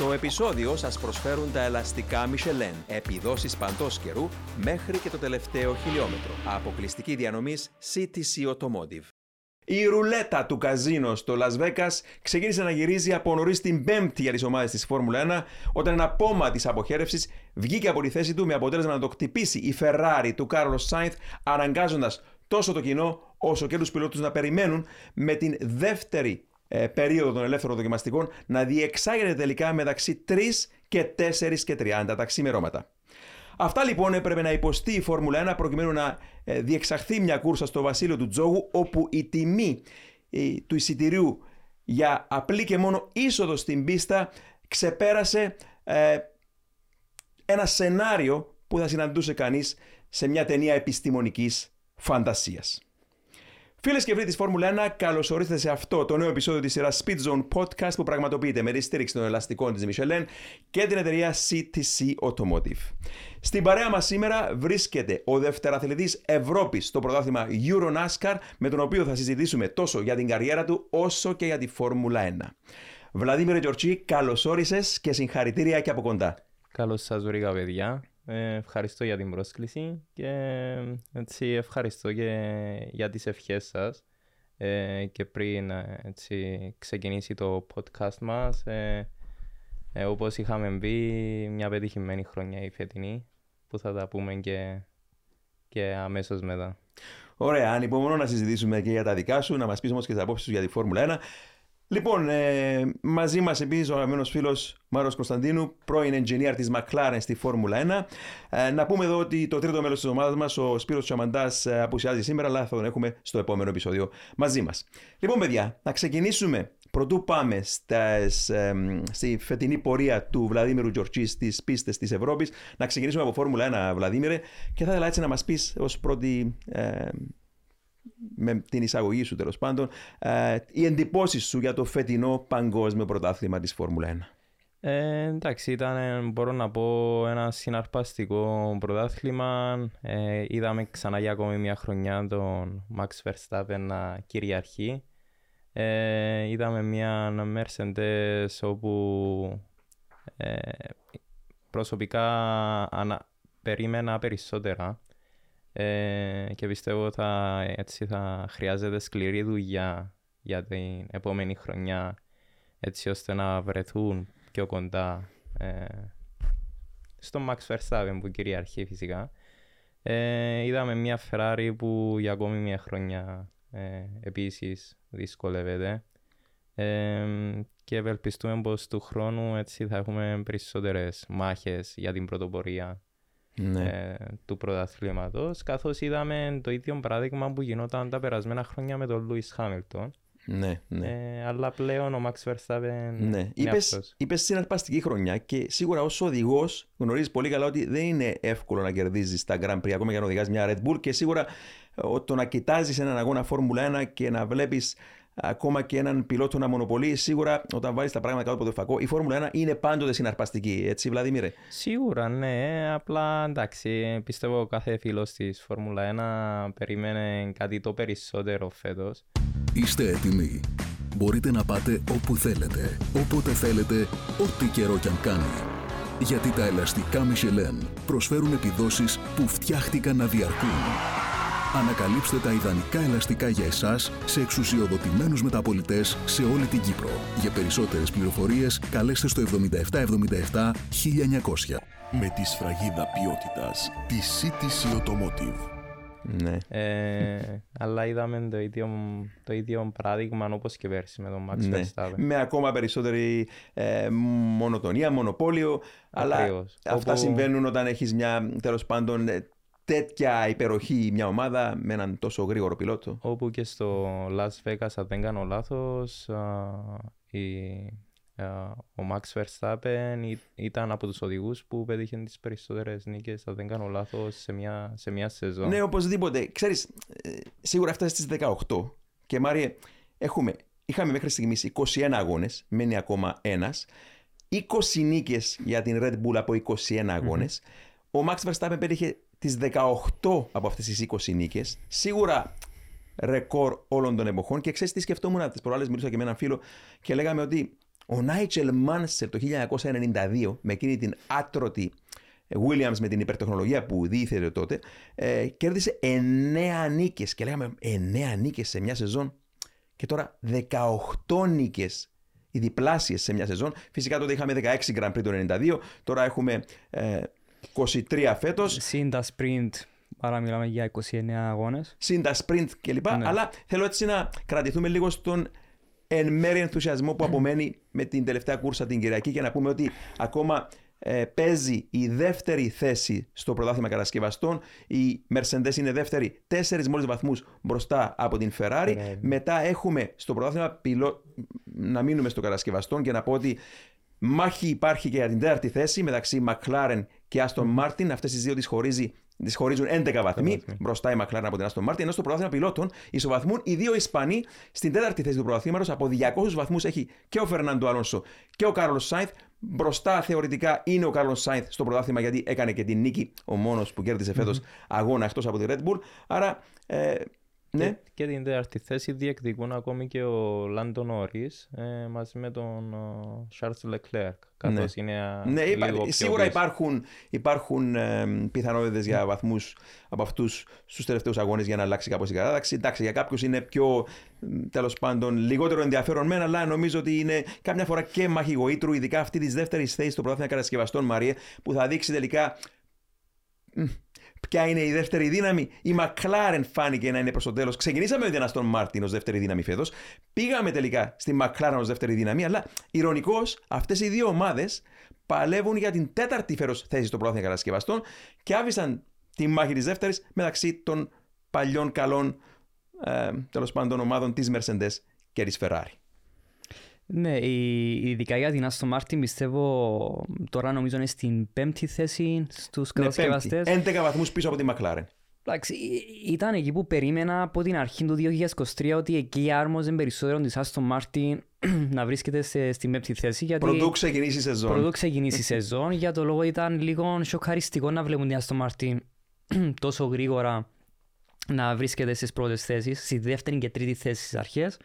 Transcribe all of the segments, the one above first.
Το επεισόδιο σας προσφέρουν τα ελαστικά Michelin, επιδόσεις παντός καιρού μέχρι και το τελευταίο χιλιόμετρο. Αποκλειστική διανομής CTC Automotive. Η ρουλέτα του καζίνο στο Las Vegas ξεκίνησε να γυρίζει από νωρίς την Πέμπτη για τις ομάδες της Φόρμουλα 1, όταν ένα πόμα της αποχέρευσης βγήκε από τη θέση του με αποτέλεσμα να το χτυπήσει η Ferrari του Κάρλο Σάινθ, αναγκάζοντας τόσο το κοινό όσο και τους πιλότους να περιμένουν με την δεύτερη ε, περίοδο των ελεύθερων δοκιμαστικών να διεξάγεται τελικά μεταξύ 3 και 4 και 30 τα ξημερώματα. Αυτά λοιπόν έπρεπε να υποστεί η Φόρμουλα 1 προκειμένου να ε, διεξαχθεί μια κούρσα στο βασίλειο του Τζόγου όπου η τιμή του εισιτηρίου για απλή και μόνο είσοδο στην πίστα ξεπέρασε ε, ένα σενάριο που θα συναντούσε κανείς σε μια ταινία επιστημονικής φαντασίας. Φίλες και φίλοι της Φόρμουλα 1, καλώς ορίσατε σε αυτό το νέο επεισόδιο της σειράς Speed Zone Podcast που πραγματοποιείται με τη στήριξη των ελαστικών της Michelin και την εταιρεία CTC Automotive. Στην παρέα μας σήμερα βρίσκεται ο δευτεραθλητής Ευρώπης στο πρωτάθλημα Euro NASCAR, με τον οποίο θα συζητήσουμε τόσο για την καριέρα του όσο και για τη Φόρμουλα 1. Βλαδίμιρ Τζορτσί, καλώς όρισες και συγχαρητήρια και από κοντά. Καλώς σας βρήκα, παιδιά. Ε, ευχαριστώ για την πρόσκληση και έτσι, ευχαριστώ και για τις ευχές σας ε, και πριν ε, έτσι, ξεκινήσει το podcast μας ε, ε, όπως είχαμε μπει μια πετυχημένη χρονιά η φετινή που θα τα πούμε και, και αμέσως μετά. Ωραία, ανυπομονώ να συζητήσουμε και για τα δικά σου, να μας πεις όμως και τις απόψεις σου για τη Φόρμουλα 1 Λοιπόν, ε, μαζί μας επίσης ο αγαπημένος φίλος Μάρος Κωνσταντίνου, πρώην engineer της McLaren στη Φόρμουλα 1. Ε, να πούμε εδώ ότι το τρίτο μέλος της ομάδας μας, ο Σπύρος Τσαμαντά, ε, απουσιάζει σήμερα, αλλά θα τον έχουμε στο επόμενο επεισόδιο μαζί μας. Λοιπόν, παιδιά, να ξεκινήσουμε. Πρωτού πάμε στες, ε, στη φετινή πορεία του Βλαδίμηρου Τζορτζή στις πίστες της Ευρώπης, να ξεκινήσουμε από Φόρμουλα 1, Βλαδίμηρε, και θα ήθελα έτσι να μας πεις ως πρώτη ε, με την εισαγωγή σου τέλος πάντων, ε, οι εντυπώσεις σου για το φετινό παγκόσμιο πρωτάθλημα της Φόρμουλα 1. Ε, εντάξει, ήταν μπορώ να πω ένα συναρπαστικό πρωτάθλημα. Ε, είδαμε ξανά για ακόμη μια χρονιά τον Max Verstappen να κυριαρχεί. Ε, είδαμε μια Mercedes όπου ε, προσωπικά ανα, περίμενα περισσότερα. Ε, και πιστεύω θα, έτσι θα χρειάζεται σκληρή δουλειά για την επόμενη χρονιά έτσι ώστε να βρεθούν πιο κοντά ε, στο Max Verstappen που κυριαρχεί φυσικά. Ε, είδαμε μια Ferrari που για ακόμη μια χρονιά ε, επίσης δυσκολεύεται ε, και ευελπιστούμε πως του χρόνου έτσι θα έχουμε περισσότερες μάχες για την πρωτοπορία ναι. ε, του πρωταθλήματος. Καθώς είδαμε το ίδιο παράδειγμα που γινόταν τα περασμένα χρόνια με τον Λούι Χάμιλτον. Ναι, ναι. Ε, αλλά πλέον ο Μαξ Verstappen. Ναι, είπε συναρπαστική χρονιά και σίγουρα ως οδηγός γνωρίζεις πολύ καλά ότι δεν είναι εύκολο να κερδίζεις τα Grand Prix ακόμα και να οδηγάς μια Red Bull και σίγουρα ε, το να κοιτάζεις έναν αγώνα Φόρμουλα 1 και να βλέπεις ακόμα και έναν πιλότο να μονοπολεί, σίγουρα όταν βάλει τα πράγματα κάτω από το φακό, η Φόρμουλα 1 είναι πάντοτε συναρπαστική. Έτσι, Βλαδίμηρε. Σίγουρα, ναι. Απλά εντάξει, πιστεύω κάθε φίλος της Φόρμουλα 1 περίμενε κάτι το περισσότερο φέτος. Είστε έτοιμοι. Μπορείτε να πάτε όπου θέλετε, όποτε θέλετε, ό,τι καιρό κι αν κάνει. Γιατί τα ελαστικά Michelin προσφέρουν επιδόσεις που φτιάχτηκαν να διαρκούν. Ανακαλύψτε τα ιδανικά ελαστικά για εσάς σε εξουσιοδοτημένους μεταπολιτές σε όλη την Κύπρο. Για περισσότερες πληροφορίες καλέστε στο 7777 1900. Με τη σφραγίδα ποιότητας τη CTC Automotive. Ναι. Ε, αλλά είδαμε το ίδιο, το ίδιο παράδειγμα όπως και πέρσι με τον Max ναι. Verstappen. Με ακόμα περισσότερη ε, μονοτονία, μονοπόλιο. Αλλά αυτά συμβαίνουν όταν έχεις μια τέλος πάντων ε, τέτοια υπεροχή μια ομάδα με έναν τόσο γρήγορο πιλότο. Όπου και στο Las Vegas, αν δεν κάνω λάθος, ο Max Verstappen ήταν από τους οδηγούς που πέτυχε τις περισσότερες νίκες, αν δεν κάνω λάθος, σε μια, σε μια σεζόν. Ναι, οπωσδήποτε. Ξέρεις, ε, σίγουρα φτάσεις στις 18. Και Μάριε, έχουμε, είχαμε μέχρι στιγμής 21 αγώνες, μένει ακόμα ένας. 20 νίκες για την Red Bull από 21 αγώνες. Ο Max Verstappen πέτυχε τις 18 από αυτές τις 20 νίκες. Σίγουρα ρεκόρ όλων των εποχών και ξέρεις τι σκεφτόμουν τις προάλλες μιλούσα και με έναν φίλο και λέγαμε ότι Ο Νάιτσελ Μάνσελ το 1992 με εκείνη την άτρωτη ε, Williams με την υπερτεχνολογία που διήθελε τότε, ε, κέρδισε 9 νίκες. Και λέγαμε 9 νίκες σε μια σεζόν. Και τώρα 18 νίκες. Οι διπλάσιες σε μια σεζόν. Φυσικά τότε είχαμε 16 Grand Prix το 92. Τώρα έχουμε ε, 23 φέτος. Συν τα sprint, άρα μιλάμε για 29 αγώνες. Συν τα sprint κλπ. Ναι. Αλλά θέλω έτσι να κρατηθούμε λίγο στον εν μέρει ενθουσιασμό που απομένει με την τελευταία κούρσα την Κυριακή και να πούμε ότι ακόμα ε, παίζει η δεύτερη θέση στο πρωτάθλημα κατασκευαστών. Η Mercedes είναι δεύτερη, τέσσερις μόλις βαθμούς μπροστά από την Ferrari. Ναι. Μετά έχουμε στο πρωτάθλημα πιλό... να μείνουμε στο κατασκευαστών και να πω ότι μάχη υπάρχει και για την τέταρτη θέση μεταξύ McLaren και Aston Martin. Αυτές τις δύο τις χωρίζει Τη χωρίζουν 11 βαθμοί μπροστά η Μακλάρεν από την Αστον Μάρτιν. Ενώ στο πρωτάθλημα πιλότων ισοβαθμούν οι δύο Ισπανοί στην τέταρτη θέση του πρωταθλήματος. Από 200 βαθμούς έχει και ο Φερνάντο Αλόνσο και ο Κάρλος Σάινθ. Μπροστά θεωρητικά είναι ο Κάρλος Σάινθ στο πρωτάθλημα γιατί έκανε και την νίκη ο μόνος που κέρδισε φέτος mm-hmm. αγώνα εκτός από τη Red Bull. Άρα ε, ναι. Και, και την τέταρτη θέση διεκδικούν ακόμη και ο Λάντον Νόρι ε, μαζί με τον Σάρτ Λεκλέρκ. Καθώς ναι. είναι. Ναι, υπά, σίγουρα υπάρχουν, υπάρχουν ε, πιθανότητες για βαθμούς από αυτούς στους τελευταίους αγώνες για να αλλάξει κάπως η κατάταξη. Εντάξει, για κάποιους είναι πιο τέλος πάντων λιγότερο ενδιαφέρον μένα, αλλά νομίζω ότι είναι κάποια φορά και μαχηγοήτρου, ειδικά αυτή της δεύτερης θέση στο πρωτάθλημα κατασκευαστών Μαρία, που θα δείξει τελικά Ποια είναι η δεύτερη δύναμη; Η McLaren φάνηκε να είναι προς το τέλος. Ξεκινήσαμε με την Αστον Μάρτιν ως δεύτερη δύναμη φέτος. Πήγαμε τελικά στη McLaren ως δεύτερη δύναμη. Αλλά ηρωνικώς αυτές οι δύο ομάδες παλεύουν για την τέταρτη φέρος θέση στο πρωτάθλημα κατασκευαστών και άφησαν τη μάχη της δεύτερης μεταξύ των παλιών καλών ε, τέλος πάντων ομάδων της Mercedes και της Ferrari. Ναι, ειδικά για την Άστον Μάρτιν πιστεύω τώρα νομίζω είναι στην πέμπτη θέση στους ναι, κατασκευαστές. 11 βαθμούς πίσω από τη Μακλάρεν. Εντάξει, ήταν εκεί που περίμενα από την αρχή του 2023 ότι εκεί άρμοζε περισσότερο της Άστον Μάρτιν να βρίσκεται σε, στην πέμπτη θέση. Γιατί πρωτού ξεκινήσει η σεζόν. Πρωτού ξεκινήσει η σεζόν. για το λόγο ήταν λίγο σοκαριστικό να βλέπουν την Άστον Μάρτιν τόσο γρήγορα να βρίσκεται στις πρώτες θέσεις, στη δεύτερη και τρίτη θέση στις αρχές.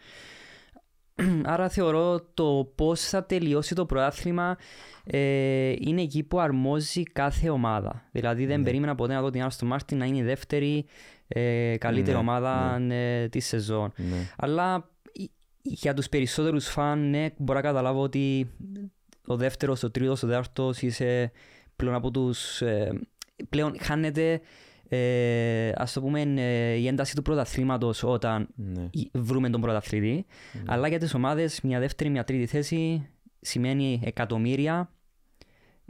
Άρα θεωρώ το πώς θα τελειώσει το πρωτάθλημα ε, είναι εκεί που αρμόζει κάθε ομάδα. Δηλαδή δεν ναι. περίμενα ποτέ να δω την Άστο Μάρτιν να είναι η δεύτερη ε, καλύτερη ναι, ομάδα ναι. Ε, της σεζόν. Ναι. Αλλά για τους περισσότερους φαν, ναι, μπορώ να καταλάβω ότι ο δεύτερος, ο τρίτος, ο τέταρτο είσαι πλέον από τους. Ε, πλέον χάνεται ε, ας το πούμε ε, η ένταση του πρωταθλήματος όταν ναι. βρούμε τον πρωταθλητή ναι. αλλά για τις ομάδες μια δεύτερη, μια τρίτη θέση σημαίνει εκατομμύρια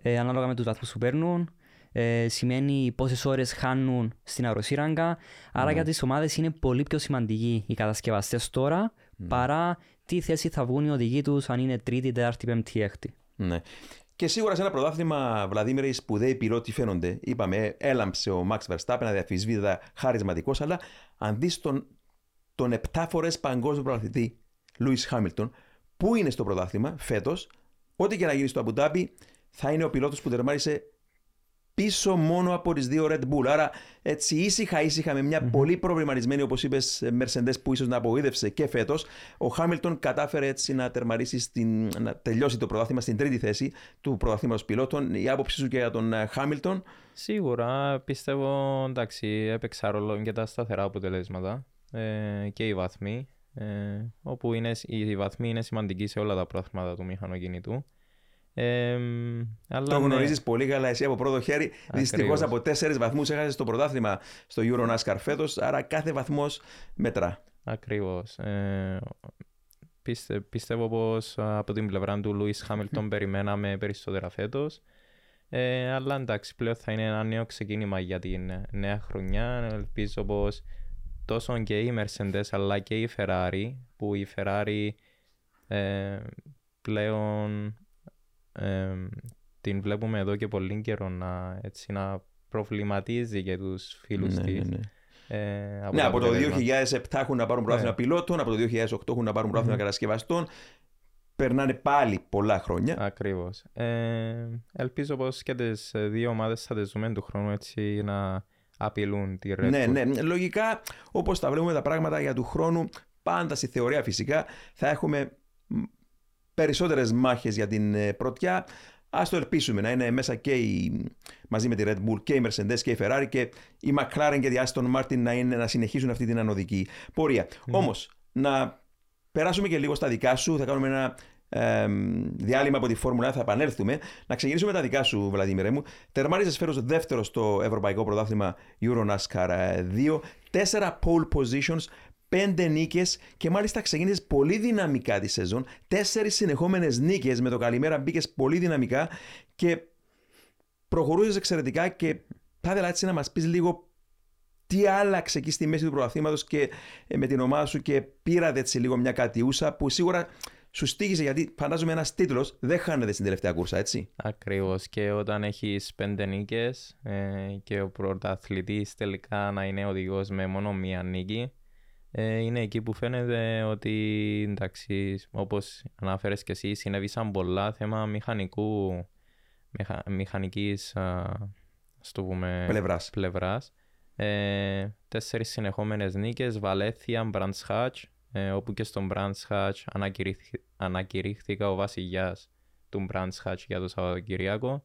ε, ανάλογα με τους βαθμούς που παίρνουν ε, σημαίνει πόσες ώρες χάνουν στην αεροσύραγγα άρα ναι. για τις ομάδες είναι πολύ πιο σημαντικοί οι κατασκευαστές τώρα ναι. παρά τι θέση θα βγουν οι οδηγοί τους αν είναι τρίτη, τέταρτη, πέμπτη, έκτη. Ναι. Και σίγουρα σε ένα πρωτάθλημα, Βλαδίμηρ, οι σπουδαίοι πιλότοι φαίνονται. Είπαμε, έλαμψε ο Μαξ Verstappen, αδιαφυσβήτητα χαρισματικός, αλλά αν δεις τον, τον 7 φορέ παγκόσμιο πρωταθλητή Λούι Χάμιλτον, που είναι στο πρωτάθλημα φέτος, ό,τι και να γίνει στο Αμπουντάμπι, θα είναι ο πιλότος που τερμάρισε πίσω μόνο από τις δύο Red Bull. Άρα έτσι ήσυχα ήσυχα με μια πολύ προβληματισμένη όπως είπες Mercedes που ίσως να απογοήτευσε και φέτος. Ο Χάμιλτον κατάφερε έτσι να τερματίσει, στην, να τελειώσει το πρωτάθλημα στην τρίτη θέση του πρωταθλήματος πιλότων. Η άποψή σου και για τον ε, Χάμιλτον. Σίγουρα πιστεύω εντάξει έπαιξα ρόλο και τα σταθερά αποτελέσματα ε, και οι βαθμοί. Ε, όπου είναι, οι βαθμοί είναι σημαντικοί σε όλα τα πρωταθλήματα του μηχανοκινητού. Ε, αλλά το γνωρίζεις ναι. πολύ καλά εσύ από πρώτο χέρι. Δυστυχώς από τέσσερις βαθμούς έχασες το πρωτάθλημα στο Euro NASCAR φέτος. Άρα κάθε βαθμός μετρά. Ακριβώς. Ε, πιστε, πιστεύω πως από την πλευρά του Λουί Χάμιλτον περιμέναμε περισσότερα φέτος. Ε, αλλά εντάξει, πλέον θα είναι ένα νέο ξεκίνημα για την νέα χρονιά. Ελπίζω πως τόσο και η Mercedes αλλά και η Ferrari, που η Ferrari ε, πλέον την βλέπουμε εδώ και πολύ καιρό να, έτσι, να προβληματίζει και τους φίλους ναι, της. Ναι, ναι. Ε, από, ναι, από το 2007 έχουν να πάρουν πρωτάθλημα ναι. πιλότων, από το 2008 έχουν να πάρουν πρωτάθλημα mm-hmm. κατασκευαστών. Περνάνε πάλι πολλά χρόνια. Ακριβώς. Ε, ελπίζω πως και τις δύο ομάδες θα τις δούμε του χρόνου έτσι να απειλούν τη Red Ναι, ναι. Λογικά, όπως τα βλέπουμε τα πράγματα για του χρόνου, πάντα στη θεωρία φυσικά θα έχουμε περισσότερες μάχες για την ε, πρωτιά. Α το ελπίσουμε να είναι μέσα και η, μαζί με τη Red Bull και η Mercedes και η Ferrari και η McLaren και η Aston Martin να, είναι, να συνεχίσουν αυτή την ανωδική πορεία. Mm. Όμως, να περάσουμε και λίγο στα δικά σου. Θα κάνουμε ένα ε, διάλειμμα από τη Φόρμουλα, θα επανέλθουμε. Να ξεκινήσουμε τα δικά σου, Βλαδίμηρε μου. Τερμάριζε φέρω δεύτερος στο Ευρωπαϊκό Πρωτάθλημα Euro NASCAR 2. Τέσσερα pole positions, πέντε νίκες και μάλιστα ξεκίνησες πολύ δυναμικά τη σεζόν. Τέσσερις συνεχόμενες νίκες με το καλημέρα μπήκες πολύ δυναμικά και προχωρούσες εξαιρετικά. Και θα ήθελα έτσι να μας πεις λίγο τι άλλαξε εκεί στη μέση του πρωταθλήματο και ε, με την ομάδα σου και πήρατε έτσι λίγο μια κατιούσα που σίγουρα σου στήγησε γιατί φαντάζομαι ένας τίτλος δεν χάνεται στην τελευταία κούρσα, έτσι. Ακριβώς. Και όταν έχεις πέντε νίκες ε, και ο πρωταθλητής τελικά να είναι οδηγός με μόνο μία νίκη, ε, είναι εκεί που φαίνεται ότι εντάξει, όπως αναφέρεις και εσύ, συνέβησαν πολλά θέμα μηχανικού, μηχα, μηχανικής πλευράς. πλευράς. Ε, τέσσερις συνεχόμενες νίκες, Βαλέθια, Μπραντσχάτς, ε, όπου και στον Μπραντσχάτς ανακηρύχθηκα ο βασιλιάς του Μπραντσχάτς για το Σαββατοκυριακό.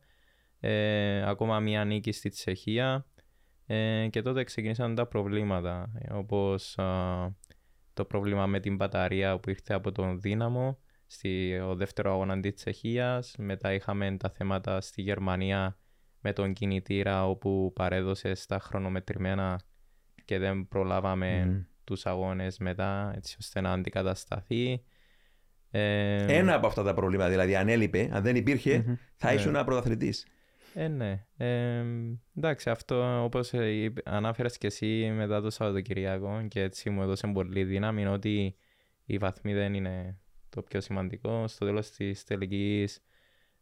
Ε, ακόμα μία νίκη στη Τσεχία ε, και τότε ξεκίνησαν τα προβλήματα όπως το πρόβλημα με την μπαταρία που ήρθε από τον Δύναμο στη, ο δεύτερο αγώνα της Τσεχίας μετά είχαμε τα θέματα στη Γερμανία με τον κινητήρα όπου παρέδωσε στα χρονομετρημένα και δεν προλάβαμε mm. τους αγώνες μετά έτσι ώστε να αντικατασταθεί. Ε, Ένα από αυτά τα προβλήματα, δηλαδή αν έλειπε, αν δεν υπήρχε, mm-hmm. θα ήσουν ένα πρωταθλητής. Ε, ναι. Ε, εντάξει, αυτό όπως ε, ανάφερες και εσύ μετά το Σαββατοκυριακό και έτσι μου έδωσε πολύ δύναμη ότι η βαθμή δεν είναι το πιο σημαντικό. Στο τέλος της τελικής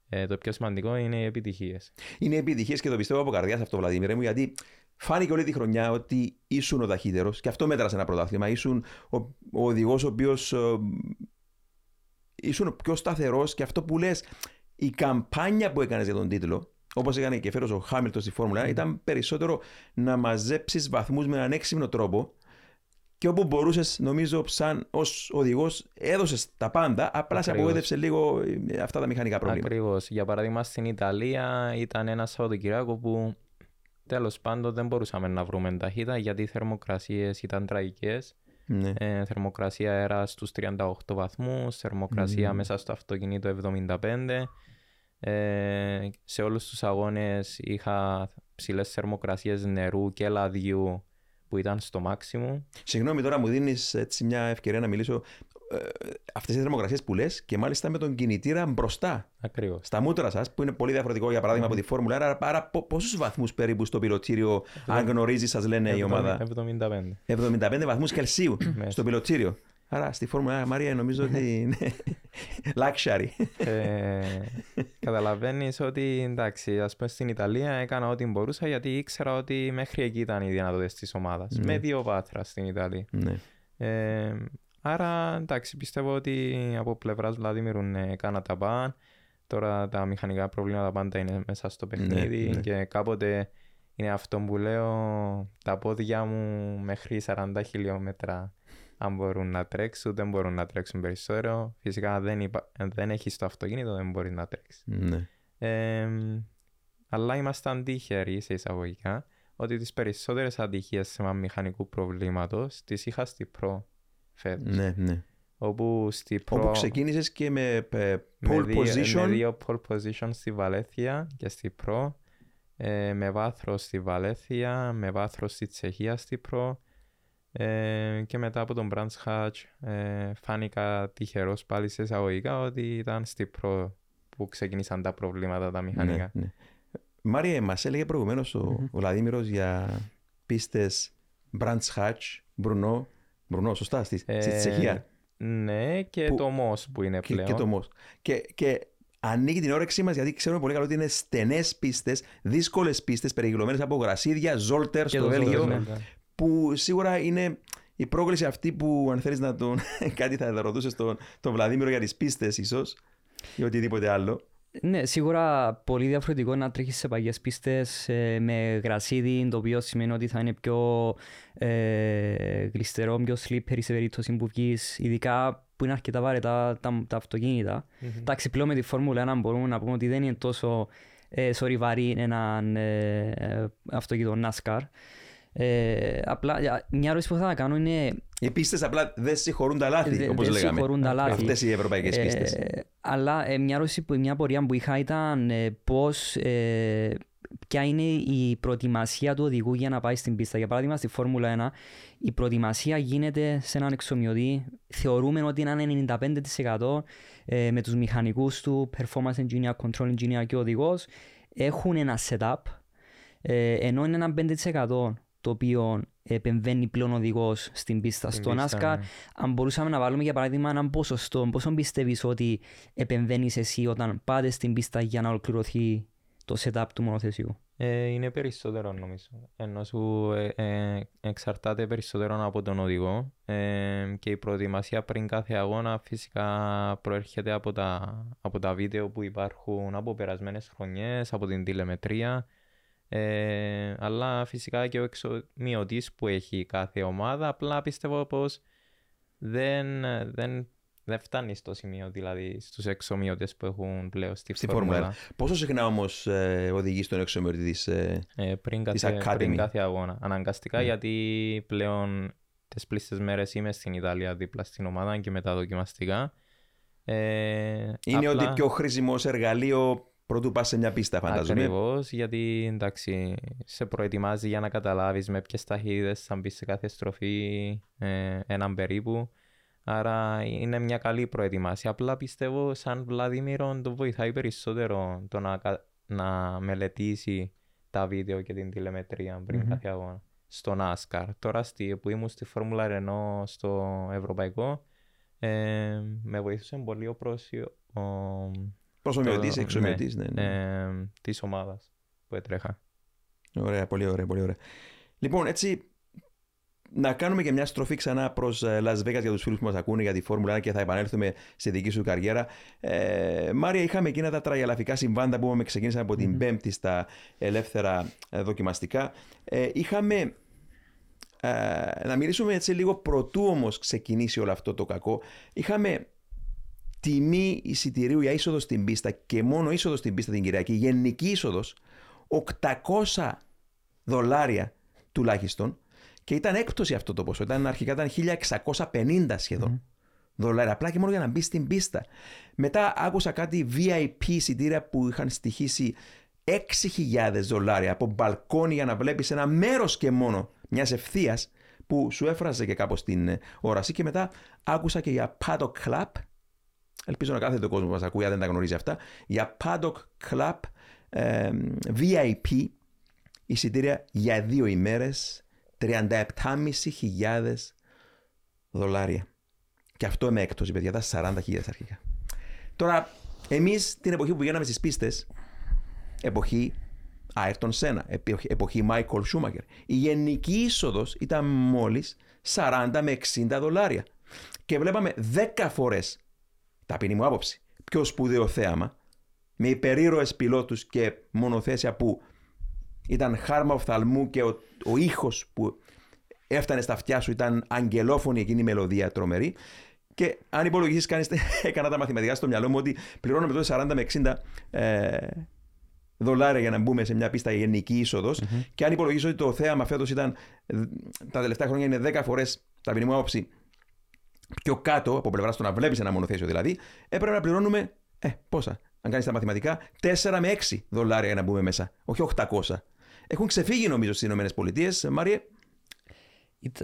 ε, το πιο σημαντικό είναι οι επιτυχίες. Είναι οι επιτυχίες και το πιστεύω από καρδιά αυτό, Βλαδίμηρε μου, γιατί φάνηκε όλη τη χρονιά ότι ήσουν ο ταχύτερος και αυτό μέτρασε ένα πρωτάθλημα. Ήσουν ο, ο οδηγός ο οποίος. ήσουν ο πιο σταθερός και αυτό που λες, η καμπάνια που έκανες για τον τίτλο, όπως έκανε και φέρος ο Χάμιλτον στη Φόρμουλα, mm. ήταν περισσότερο να μαζέψεις βαθμούς με έναν έξυπνο τρόπο και όπου μπορούσες, νομίζω, σαν ως οδηγός, έδωσες τα πάντα. Απλά σε απογοήτευσε λίγο ε, αυτά τα μηχανικά προβλήματα. Ακριβώς. Για παράδειγμα, στην Ιταλία ήταν ένα Σαββατοκυριακό που τέλος πάντων δεν μπορούσαμε να βρούμε ταχύτητα γιατί οι θερμοκρασίες ήταν τραγικές. Ναι. Ε, θερμοκρασία αέρα στους 38 βαθμούς, θερμοκρασία μέσα στο αυτοκίνητο 75. Ε, σε όλους τους αγώνες είχα ψηλές θερμοκρασίες νερού και λαδιού που ήταν στο μάξιμο. Συγγνώμη, τώρα μου δίνεις μια ευκαιρία να μιλήσω. Ε, Αυτές οι θερμοκρασίες που λες και μάλιστα με τον κινητήρα μπροστά. Ακριβώς. Στα μούτρα σας, που είναι πολύ διαφορετικό για παράδειγμα mm. από τη Φόρμουλα. Άρα, άρα πόσους βαθμούς περίπου στο πιλωτήριο, αν γνωρίζεις, σας λένε 70, η ομάδα. 75. 75 βαθμούς Κελσίου στο πιλωτήριο. Άρα στη Φόρμουλα Μαρία νομίζω ότι είναι luxury. ε, Καταλαβαίνεις ότι εντάξει, ας πούμε στην Ιταλία έκανα ό,τι μπορούσα γιατί ήξερα ότι μέχρι εκεί ήταν οι δυνατότητες της ομάδας. Ναι. Με δύο βάθρα στην Ιταλία. Ναι. Ε, άρα εντάξει, πιστεύω ότι από πλευράς Βλαδίμηρου ναι, έκανα τα παν. Τώρα τα μηχανικά προβλήματα πάντα είναι μέσα στο ναι, παιχνίδι ναι, και κάποτε είναι αυτό που λέω τα πόδια μου μέχρι 40 χιλιόμετρα αν μπορούν να τρέξουν, δεν μπορούν να τρέξουν περισσότερο. Φυσικά αν δεν, υπα... δεν έχει το αυτοκίνητο, δεν μπορείς να τρέξεις. Ναι. Ε, αλλά ήμασταν τύχεροι σε εισαγωγικά ότι τις περισσότερες ατυχίε σε μηχανικού προβλήματος τις είχα στη προ φέτος. Ναι, ναι. Όπου, στη προ... Όπου ξεκίνησες και με pole με position. Με δύο pole position στη Βαλέθια και στη προ. Ε, με βάθρος στη Βαλέθια, με βάθρος στη Τσεχία στη προ ε, και μετά από τον Brands Hatch ε, φάνηκα τυχερός πάλι σε εισαγωγικά ότι ήταν στη προ που ξεκίνησαν τα προβλήματα τα μηχανικά. Ναι, ναι. Μάρια, μα έλεγε προηγουμένως ο, mm-hmm. ο Λαδίμηρο για πίστες Brands Hatch, Μπρουνό, Μπρουνό, σωστά, στη, ε, στη Τσεχία. Ναι, και που, το ΜΟΣ που είναι πλέον. Και, και το ΜΟΣ. Και, και ανοίγει την όρεξή μας γιατί ξέρουμε πολύ καλά ότι είναι στενές πίστες, δύσκολες πίστες, περιγυλωμένε από γρασίδια, ζόλτερ στο Βέλγιο, ναι, ναι που σίγουρα είναι η πρόκληση αυτή που αν θέλεις να τον κάτι θα ρωτούσες τον, τον Βλαδίμηρο για τις πίστες ίσως ή οτιδήποτε άλλο. Ναι, σίγουρα πολύ διαφορετικό να τρέχεις σε παγιέ πίστες ε, με γρασίδι, το οποίο σημαίνει ότι θα είναι πιο ε, γλιστερό, πιο slippery σε περίπτωση που βγεις, ειδικά που είναι αρκετά βαρετά τα, τα αυτοκίνητα. Εντάξει, πλέον με τη Φόρμουλα 1 μπορούμε να πούμε ότι δεν είναι τόσο ε, σορυβαρή ένα ε, ε, αυτοκίνητο NASCAR. Ε, απλά μια ερώτηση που θα κάνω είναι. Οι πίστες απλά δεν συγχωρούν τα λάθη, όπως λέγαμε. Δεν συγχωρούν τα λάθη. Αυτές οι ευρωπαϊκές πίστες. Ε, αλλά ε, μια ερώτηση που μια πορεία που είχα ήταν ε, πώς. Ε, ποια είναι η προετοιμασία του οδηγού για να πάει στην πίστα. Για παράδειγμα, στη Φόρμουλα 1, η προετοιμασία γίνεται σε έναν εξομοιωτή. Θεωρούμε ότι είναι 95% ε, με τους μηχανικούς του, performance engineer, control engineer και ο οδηγός, έχουν ένα setup, ε, ενώ είναι ένα 5% το οποίο επεμβαίνει πλέον οδηγός στην πίστα. Στο NASCAR, ναι. αν μπορούσαμε να βάλουμε για παράδειγμα έναν ποσοστό, πόσο πιστεύεις ότι επεμβαίνεις εσύ όταν πάτε στην πίστα για να ολοκληρωθεί το setup του μονοθεσιού. Ε, είναι περισσότερο νομίζω. Ενώ σου ε, ε, εξαρτάται περισσότερο από τον οδηγό ε, και η προετοιμασία πριν κάθε αγώνα φυσικά προέρχεται από τα, από τα βίντεο που υπάρχουν από περασμένες χρονιές, από την τηλεμετρία ε, αλλά φυσικά και ο εξομοιωτής που έχει κάθε ομάδα απλά πιστεύω πως δεν, δεν δεν φτάνει στο σημείο, δηλαδή στους εξομοιωτές που έχουν πλέον στη, στη Φόρμουλα. Πόσο συχνά όμως ε, οδηγείς τον εξομοιωτή της ε, ε, πριν, κάθε, πριν κάθε αγώνα. Αναγκαστικά mm. γιατί πλέον τις πλήστες μέρες είμαι στην Ιταλία δίπλα στην ομάδα και μετά δοκιμαστικά. Ε, Είναι απλά... ότι πιο χρήσιμο εργαλείο Πρωτού πας σε μια πίστα, φαντάζομαι. Ακριβώς, γιατί εντάξει, σε προετοιμάζει για να καταλάβεις με ποιες ταχύτητες θα μπεις σε κάθε στροφή, ε, έναν περίπου. Άρα είναι μια καλή προετοιμασία. Απλά πιστεύω σαν Βλαδίμηρο το βοηθάει περισσότερο το να, να μελετήσει τα βίντεο και την τηλεμετρία πριν mm-hmm. κάθε αγώνα. Στο NASCAR. Τώρα στη, που ήμουν στη Φόρμουλα Renault στο Ευρωπαϊκό ε, με βοήθησε πολύ ο πρόσιο... Προσωμιωτής, εξωμιωτής, ναι. ναι, ναι. Ε, της ομάδας που έτρεχα. Ωραία, πολύ ωραία, πολύ ωραία. Λοιπόν, έτσι να κάνουμε και μια στροφή ξανά προς ε, Las Vegas για τους φίλους που μας ακούνε για τη Φόρμουλα 1 και θα επανέλθουμε στη δική σου καριέρα. Ε, Μάρια, είχαμε εκείνα τα τραγελαφικά συμβάντα που είπαμε ξεκίνησαν από την Πέμπτη στα ελεύθερα ε, δοκιμαστικά. Ε, είχαμε. Ε, να μιλήσουμε έτσι λίγο πρωτού όμως ξεκινήσει όλο αυτό το κακό. Είχαμε τιμή εισιτηρίου για είσοδο στην πίστα και μόνο είσοδο στην πίστα την Κυριακή, γενική είσοδος 800 δολάρια τουλάχιστον και ήταν έκπτωση αυτό το ποσό. Ήταν, αρχικά ήταν 1650 σχεδόν mm. δολάρια. Απλά και μόνο για να μπει στην πίστα. Μετά άκουσα κάτι VIP εισιτήρια που είχαν στοιχήσει 6.000 δολάρια από μπαλκόνι για να βλέπεις ένα μέρος και μόνο μιας ευθείας που σου έφραζε και κάπως την ε, όραση. Και μετά άκουσα και για Paddock Club. Ελπίζω να κάθεται ο κόσμος που μας ακούει, αν δεν τα γνωρίζει αυτά. Για Paddock Club ε, VIP εισιτήρια για δύο ημέρες 37.500 δολάρια. Και αυτό με έκπτωση, παιδιά, τα 40.000 αρχικά. Τώρα, εμείς την εποχή που πηγαίναμε στις πίστες, εποχή Άιρτον Σένα, εποχή Μάικολ Σούμακερ, η γενική είσοδος ήταν μόλις 40 με 60 δολάρια. Και βλέπαμε 10 φορές, ταπεινή μου άποψη, πιο σπουδαίο θέαμα, με υπερήρωες πιλότους και μονοθέσια που ήταν χάρμα οφθαλμού και ο, ο ήχος που έφτανε στα αυτιά σου ήταν αγγελόφωνη εκείνη η μελωδία τρομερή. Και αν υπολογίσεις, κάνεις, έκανα τα μαθηματικά στο μυαλό μου ότι πληρώναμε τότε 40 με 60 ε, δολάρια για να μπούμε σε μια πίστα γενική είσοδος. Και αν υπολογίσω ότι το θέαμα φέτος ήταν τα τελευταία χρόνια είναι 10 φορές τα ποινή μου άποψη πιο κάτω από πλευρά του να βλέπεις ένα μονοθέσιο δηλαδή, έπρεπε να πληρώνουμε. Ε, πόσα, αν κάνεις τα μαθηματικά, 4 με 6 δολάρια για να μπούμε μέσα, όχι 800 έχουν ξεφύγει νομίζω στις ΗΠΑ. Μάριε.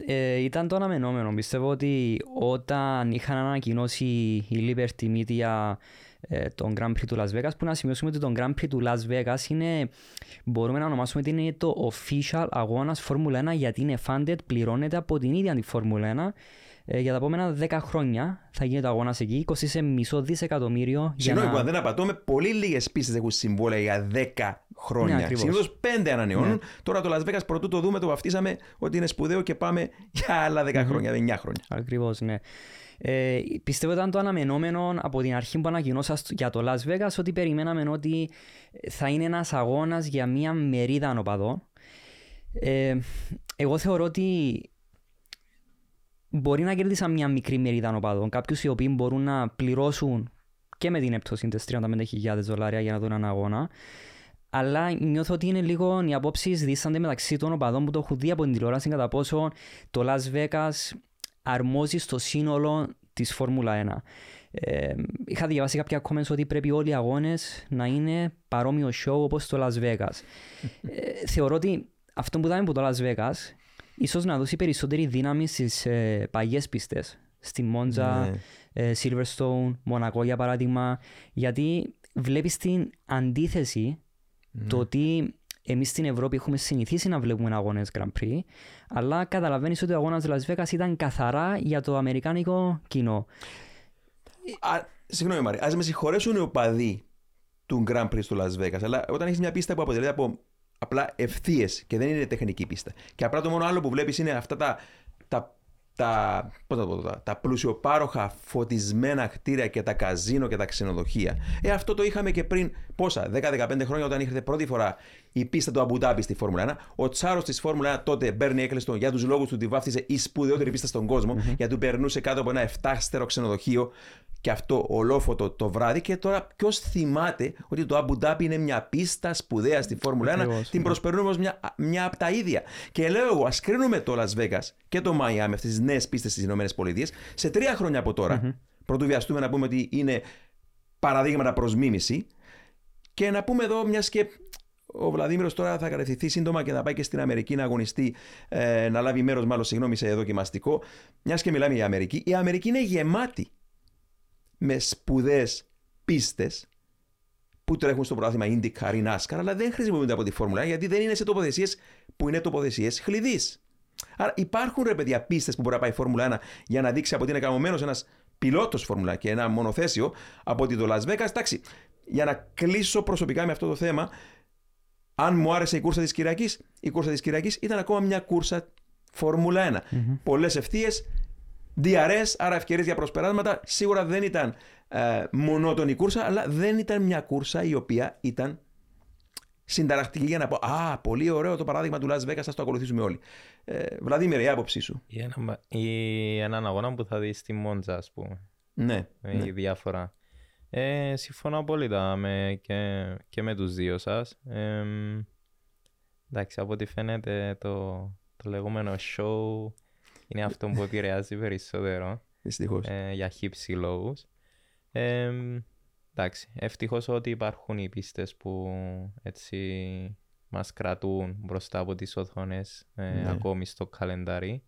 Ε, ήταν το αναμενόμενο. Πιστεύω ότι όταν είχαν ανακοινώσει η Liberty Media ε, τον Grand Prix του Las Vegas, που να σημειώσουμε ότι τον Grand Prix του Las Vegas είναι, μπορούμε να ονομάσουμε ότι είναι το official αγώνας Φόρμουλα 1 γιατί είναι funded, πληρώνεται από την ίδια τη Φόρμουλα 1 ε, για τα επόμενα 10 χρόνια θα γίνεται αγώνας εκεί. Κοστίσε μισό δισεκατομμύριο. Συγγνώμη που αν δεν απατώ, πολύ λίγες πίστες έχουν συμβόλαια για 10 χρόνια. Ναι, Συνήθως 5 ανανεώνουν. Ναι. Τώρα το Las Vegas πρωτού το δούμε, το βαφτίσαμε ότι είναι σπουδαίο και πάμε για άλλα 10 mm-hmm. χρόνια, 9 χρόνια. Ακριβώς, ναι. Ε, πιστεύω ήταν το αναμενόμενο από την αρχή που ανακοινώσας για το Las Vegas ότι περιμέναμε ότι θα είναι ένας αγώνας για μια μερίδα ανωπαδών. Ε, εγώ θεωρώ ότι μπορεί να κερδίσαν μια μικρή μερίδα οπαδών. Κάποιους οι οποίοι μπορούν να πληρώσουν και με την έπτωση τις 35.000 δολάρια για να δουν έναν αγώνα. Αλλά νιώθω ότι είναι λίγο οι απόψεις δίστανται μεταξύ των οπαδών που το έχουν δει από την τηλεόραση κατά πόσο το Las Vegas αρμόζει στο σύνολο της Φόρμουλα 1. Ε, είχα διαβάσει κάποια comments ότι πρέπει όλοι οι αγώνες να είναι παρόμοιο show όπως το Las Vegas. ε, θεωρώ ότι αυτό που είδαμε από το Las Vegas ίσως να δώσει περισσότερη δύναμη στις ε, παγιέ πίστες. Στη Μόντζα, Ναι. ε, Silverstone, Μονακό για παράδειγμα. Γιατί βλέπεις την αντίθεση Ναι. το ότι εμείς στην Ευρώπη έχουμε συνηθίσει να βλέπουμε αγώνες Grand Prix, αλλά καταλαβαίνεις ότι ο αγώνας Las Vegas ήταν καθαρά για το αμερικάνικο κοινό. Α, συγγνώμη, Μάρη, ας με συγχωρέσουν οι οπαδοί του Grand Prix του Las Vegas, αλλά όταν έχεις μια πίστα που αποτελείται από απλά ευθείες και δεν είναι τεχνική πίστα. Και απλά το μόνο άλλο που βλέπεις είναι αυτά τα, τα, τα, πώς να το πω, τα, τα πλουσιοπάροχα φωτισμένα κτίρια και τα καζίνο και τα ξενοδοχεία. Ε, αυτό το είχαμε και πριν πόσα, 10-15 χρόνια όταν ήρθε πρώτη φορά η πίστα του Αμπουντάμπη στη Φόρμουλα 1. Ο τσάρος της Φόρμουλα 1 τότε, Μπέρνι Eccleston, για τους λόγους του τη βάφτισε η σπουδαιότερη πίστα στον κόσμο, γιατί του περνούσε κάτω από ένα 7στερο ξενοδοχείο και αυτό ολόφωτο το βράδυ. Και τώρα ποιος θυμάται ότι το Αμπουντάμπι είναι μια πίστα σπουδαία στη Φόρμουλα 1, Ακριβώς, την ναι. προσπερνούμε ως μια, μια από τα ίδια. Και λέω εγώ, ας κρίνουμε το Las Vegas και το Miami, αυτές τις νέες πίστες στις ΗΠΑ, σε τρία χρόνια από τώρα. Πρωτού βιαστούμε να πούμε ότι είναι παραδείγματα προς μίμηση. Και να πούμε εδώ, μιας και ο Βλαδίμηρος τώρα θα κατευθυνθεί σύντομα και θα πάει και στην Αμερική να αγωνιστεί, ε, να λάβει μέρος, μάλλον συγγνώμη, σε δοκιμαστικό. Μιας και μιλάμε για Αμερική. Η Αμερική είναι γεμάτη με σπουδαίε πίστες που τρέχουν στο πρωτάθλημα IndyCar ή NASCAR, αλλά δεν χρησιμοποιούνται από τη Φόρμουλα 1 γιατί δεν είναι σε τοποθεσίες που είναι τοποθεσίες χλειδί. Άρα υπάρχουν ρε παιδιά πίστες που μπορεί να πάει η Φόρμουλα 1 για να δείξει από ότι είναι καμωμένο ένας πιλότος Φόρμουλα και ένα μονοθέσιο από ότι το Las Vegas. Εντάξει, για να κλείσω προσωπικά με αυτό το θέμα, αν μου άρεσε η κούρσα της Κυριακής, η κούρσα της Κυριακής ήταν ακόμα μια κούρσα Φόρμουλα 1. Πολλές ευθείες, DRS, άρα ευκαιρίες για προσπεράσματα. Σίγουρα δεν ήταν ε, μονότονη κούρσα, αλλά δεν ήταν μια κούρσα η οποία ήταν συνταρακτική για να πω Α, πολύ ωραίο το παράδειγμα του Las Vegas, θα το ακολουθήσουμε όλοι. Ε, Βλαδίμηρε, η άποψή σου. Ή, ένα, ή έναν αγώνα που θα δεις στη Μόντζα, ας πούμε. Ναι. με ναι. διάφορα. Ε, συμφωνώ απόλυτα με, και, και με τους δύο σας. Ε, εντάξει, από ό,τι φαίνεται το, το λεγόμενο show είναι αυτό που επηρεάζει περισσότερο Δυστυχώς. ε, για χύψη λόγους. Ε, εντάξει, ευτυχώς ότι υπάρχουν οι πίστες που έτσι μας κρατούν μπροστά από τις οθόνες ε, Ναι. ακόμη στο καλεντάρι.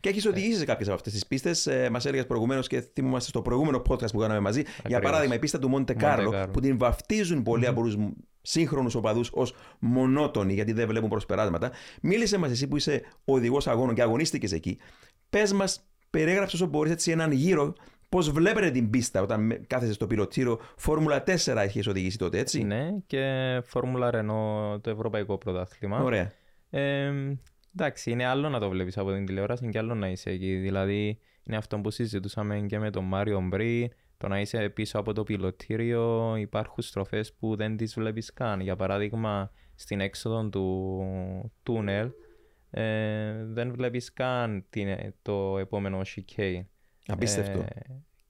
Και έχεις οδηγήσει σε κάποιες από αυτές τις πίστες. Ε, Μας έλεγες προηγουμένως και θυμόμαστε στο προηγούμενο podcast που κάναμε μαζί. Για Ακριβώς. παράδειγμα, η πίστα του Μοντε Κάρλο, Carlo. που την βαφτίζουν πολλοί από του σύγχρονους οπαδούς ως μονότονη, γιατί δεν βλέπουν προσπεράσματα. Μίλησε μας εσύ που είσαι οδηγός αγώνων και αγωνίστηκες εκεί. Πες μας, περιέγραψες όσο μπορείς έτσι έναν γύρο. Πώς βλέπετε την πίστα όταν με- κάθεσαι στο πιλωτήριο. Φόρμουλα 4 έχει οδηγήσει τότε, έτσι; Ναι, και Φόρμουλα Ρενό το Ευρωπαϊκό Πρωτάθλημα. Ωραία. Ε, εντάξει, είναι άλλο να το βλέπεις από την τηλεόραση και άλλο να είσαι εκεί. Δηλαδή, είναι αυτό που συζητούσαμε και με τον Μάριο Μπρι, το να είσαι πίσω από το πιλωτήριο, υπάρχουν στροφές που δεν τις βλέπεις καν. Για παράδειγμα, στην έξοδο του τούνελ, ε, δεν βλέπεις καν την, το επόμενο chicane. Απίστευτο. Ε,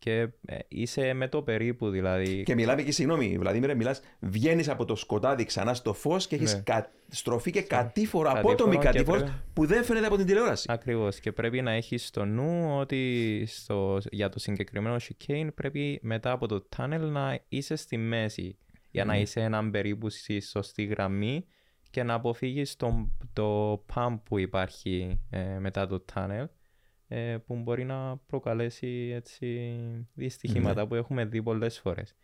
και ε, είσαι με το περίπου δηλαδή. Και μιλάμε και συγγνώμη, Βλαδίμηρε, μιλάς, βγαίνεις από το σκοτάδι ξανά στο φως και έχεις Ναι. στροφή και κατήφορο, Κατήφορο απότομη και κατήφορος πρέπει- που δεν φαίνεται από την τηλεόραση. Ακριβώς και πρέπει να έχεις στο νου ότι στο, για το συγκεκριμένο chicane πρέπει μετά από το tunnel να είσαι στη μέση για να είσαι έναν περίπου στη σωστή γραμμή και να αποφύγεις το, το pump που υπάρχει ε, μετά το tunnel ε, που μπορεί να προκαλέσει έτσι δυστυχήματα που έχουμε δει πολλές φορές.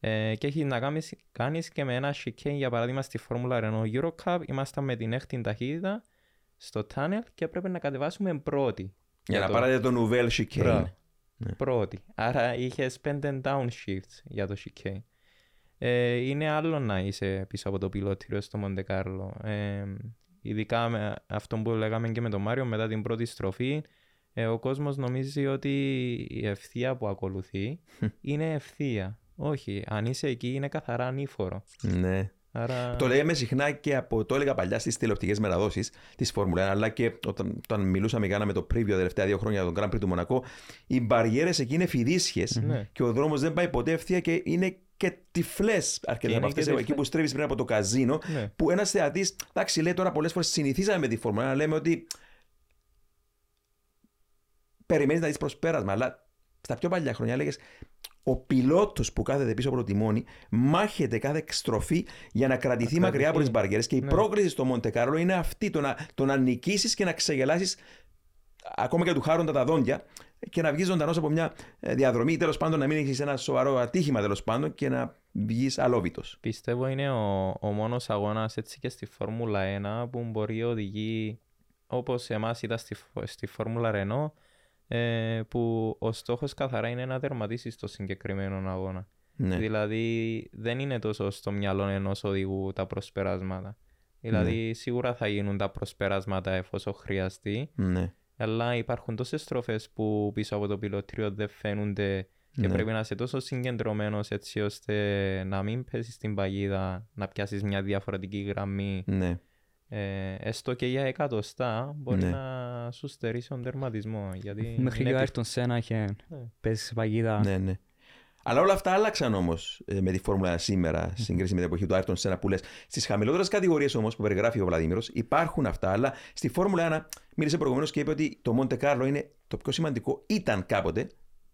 Ε, και έχει να κάνεις, κάνεις και με ένα chicane για παράδειγμα στη Φόρμουλα Renault Eurocup ήμασταν με την έκτη ταχύτητα στο tunnel και έπρεπε να κατεβάσουμε πρώτη. Για να το- πάρετε το Nouvel Chicane. Μπράβο. Πρώτη. Άρα είχες 5 downshifts για το chicane. Ε, είναι άλλο να είσαι πίσω από το πιλότηριο στο Μοντε Κάρλο. Ε, ειδικά με αυτό που λέγαμε και με τον Μάριο μετά την πρώτη στροφή, ε, ο κόσμος νομίζει ότι η ευθεία που ακολουθεί είναι ευθεία. Όχι, αν είσαι εκεί είναι καθαρά ανήφορο. Ναι. Άρα... Το λέμε συχνά και από το έλεγα παλιά στις τηλεοπτικές μεταδόσεις της Φόρμουλα 1, αλλά και όταν, όταν μιλούσαμε, κάναμε το preview τα τελευταία δύο χρόνια για τον Grand Prix του Μονακό. Οι μπαριέρες εκεί είναι φιδίσιε Ναι. και ο δρόμος δεν πάει ποτέ ευθεία και είναι και τυφλές αρκετέ είναι από και αυτές. Εκεί τυφλές. που στρέβεις πριν από το καζίνο, Ναι. που ένας θεατής, εντάξει, λέει τώρα πολλές φορές συνηθίζαμε με τη Φόρμουλα 1, λέμε ότι περιμένεις να δεις προσπέρασμα, αλλά στα πιο παλιά χρόνια έλεγες ο πιλότος που κάθεται πίσω από το τιμόνι μάχεται κάθε εκστροφή για να κρατηθεί Να μακριά από τις κρατηθεί. μπαριέρε. Και η Ναι. πρόκληση στο Μοντε Κάρλο είναι αυτή: το να, το να νικήσεις και να ξεγελάσεις ακόμα και του χάροντα τα δόντια και να βγεις ζωντανός από μια ε, διαδρομή ή τέλος πάντων να μην έχεις ένα σοβαρό ατύχημα τέλος πάντων και να βγεις αλόβητος. Πιστεύω είναι ο, ο μόνος αγώνας έτσι και στη Φόρμουλα 1 που μπορεί οδηγεί όπως εμάς ήταν στη, Φο- στη Φόρμουλα Renault ε, που ο στόχος καθαρά είναι να τερματίσεις το συγκεκριμένο αγώνα. Ναι. Δηλαδή δεν είναι τόσο στο μυαλό ενός οδηγού τα προσπεράσματα. Δηλαδή σίγουρα θα γίνουν τα προσπεράσματα εφόσον χρειαστεί ναι. αλλά υπάρχουν τόσες στροφές που πίσω από το πιλωτήριο δεν φαίνονται και Ναι. πρέπει να είσαι τόσο συγκεντρωμένος έτσι ώστε να μην πέσεις στην παγίδα, να πιάσεις μια διαφορετική γραμμή ναι. Ε, έστω και για εκατοστά μπορεί Ναι. να σου στερήσει τον τερματισμό γιατί Μέχρι και είναι ο επι- Άιρτον Σένα είχε Ναι. πέσει σε παγίδα. Ναι, ναι. Αλλά όλα αυτά άλλαξαν όμως με τη Φόρμουλα σήμερα, σε σύγκριση με την εποχή του Άιρτον Σένα που λες. Στις χαμηλότερες κατηγορίες όμως που περιγράφει ο Βλαδίμηρος υπάρχουν αυτά, αλλά στη Φόρμουλα 1 μίλησε προηγουμένως και είπε ότι το Μοντε Κάρλο είναι το πιο σημαντικό, ήταν κάποτε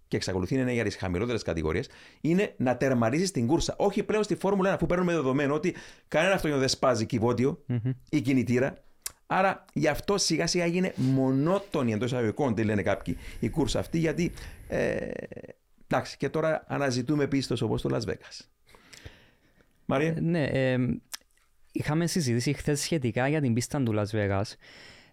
και εξακολουθεί να είναι για τις χαμηλότερες κατηγορίες, είναι να τερματίσει την κούρσα. Όχι πλέον στη Φόρμουλα 1 που παίρνουμε δεδομένο ότι κανένα αυτοκίνητο δεν σπάζει κυβότιο Μμμ. ή κινητήρα. Άρα γι' αυτό σιγά σιγά έγινε μονότονη εντός εισαγωγικών, τι λένε κάποιοι, η κούρσα αυτή, γιατί. Ε, εντάξει, και τώρα αναζητούμε πίστος όπως το Las Vegas. Μαρία; Ε, Ναι, ε, είχαμε συζητήσει χθες σχετικά για την πίστα του Las Vegas.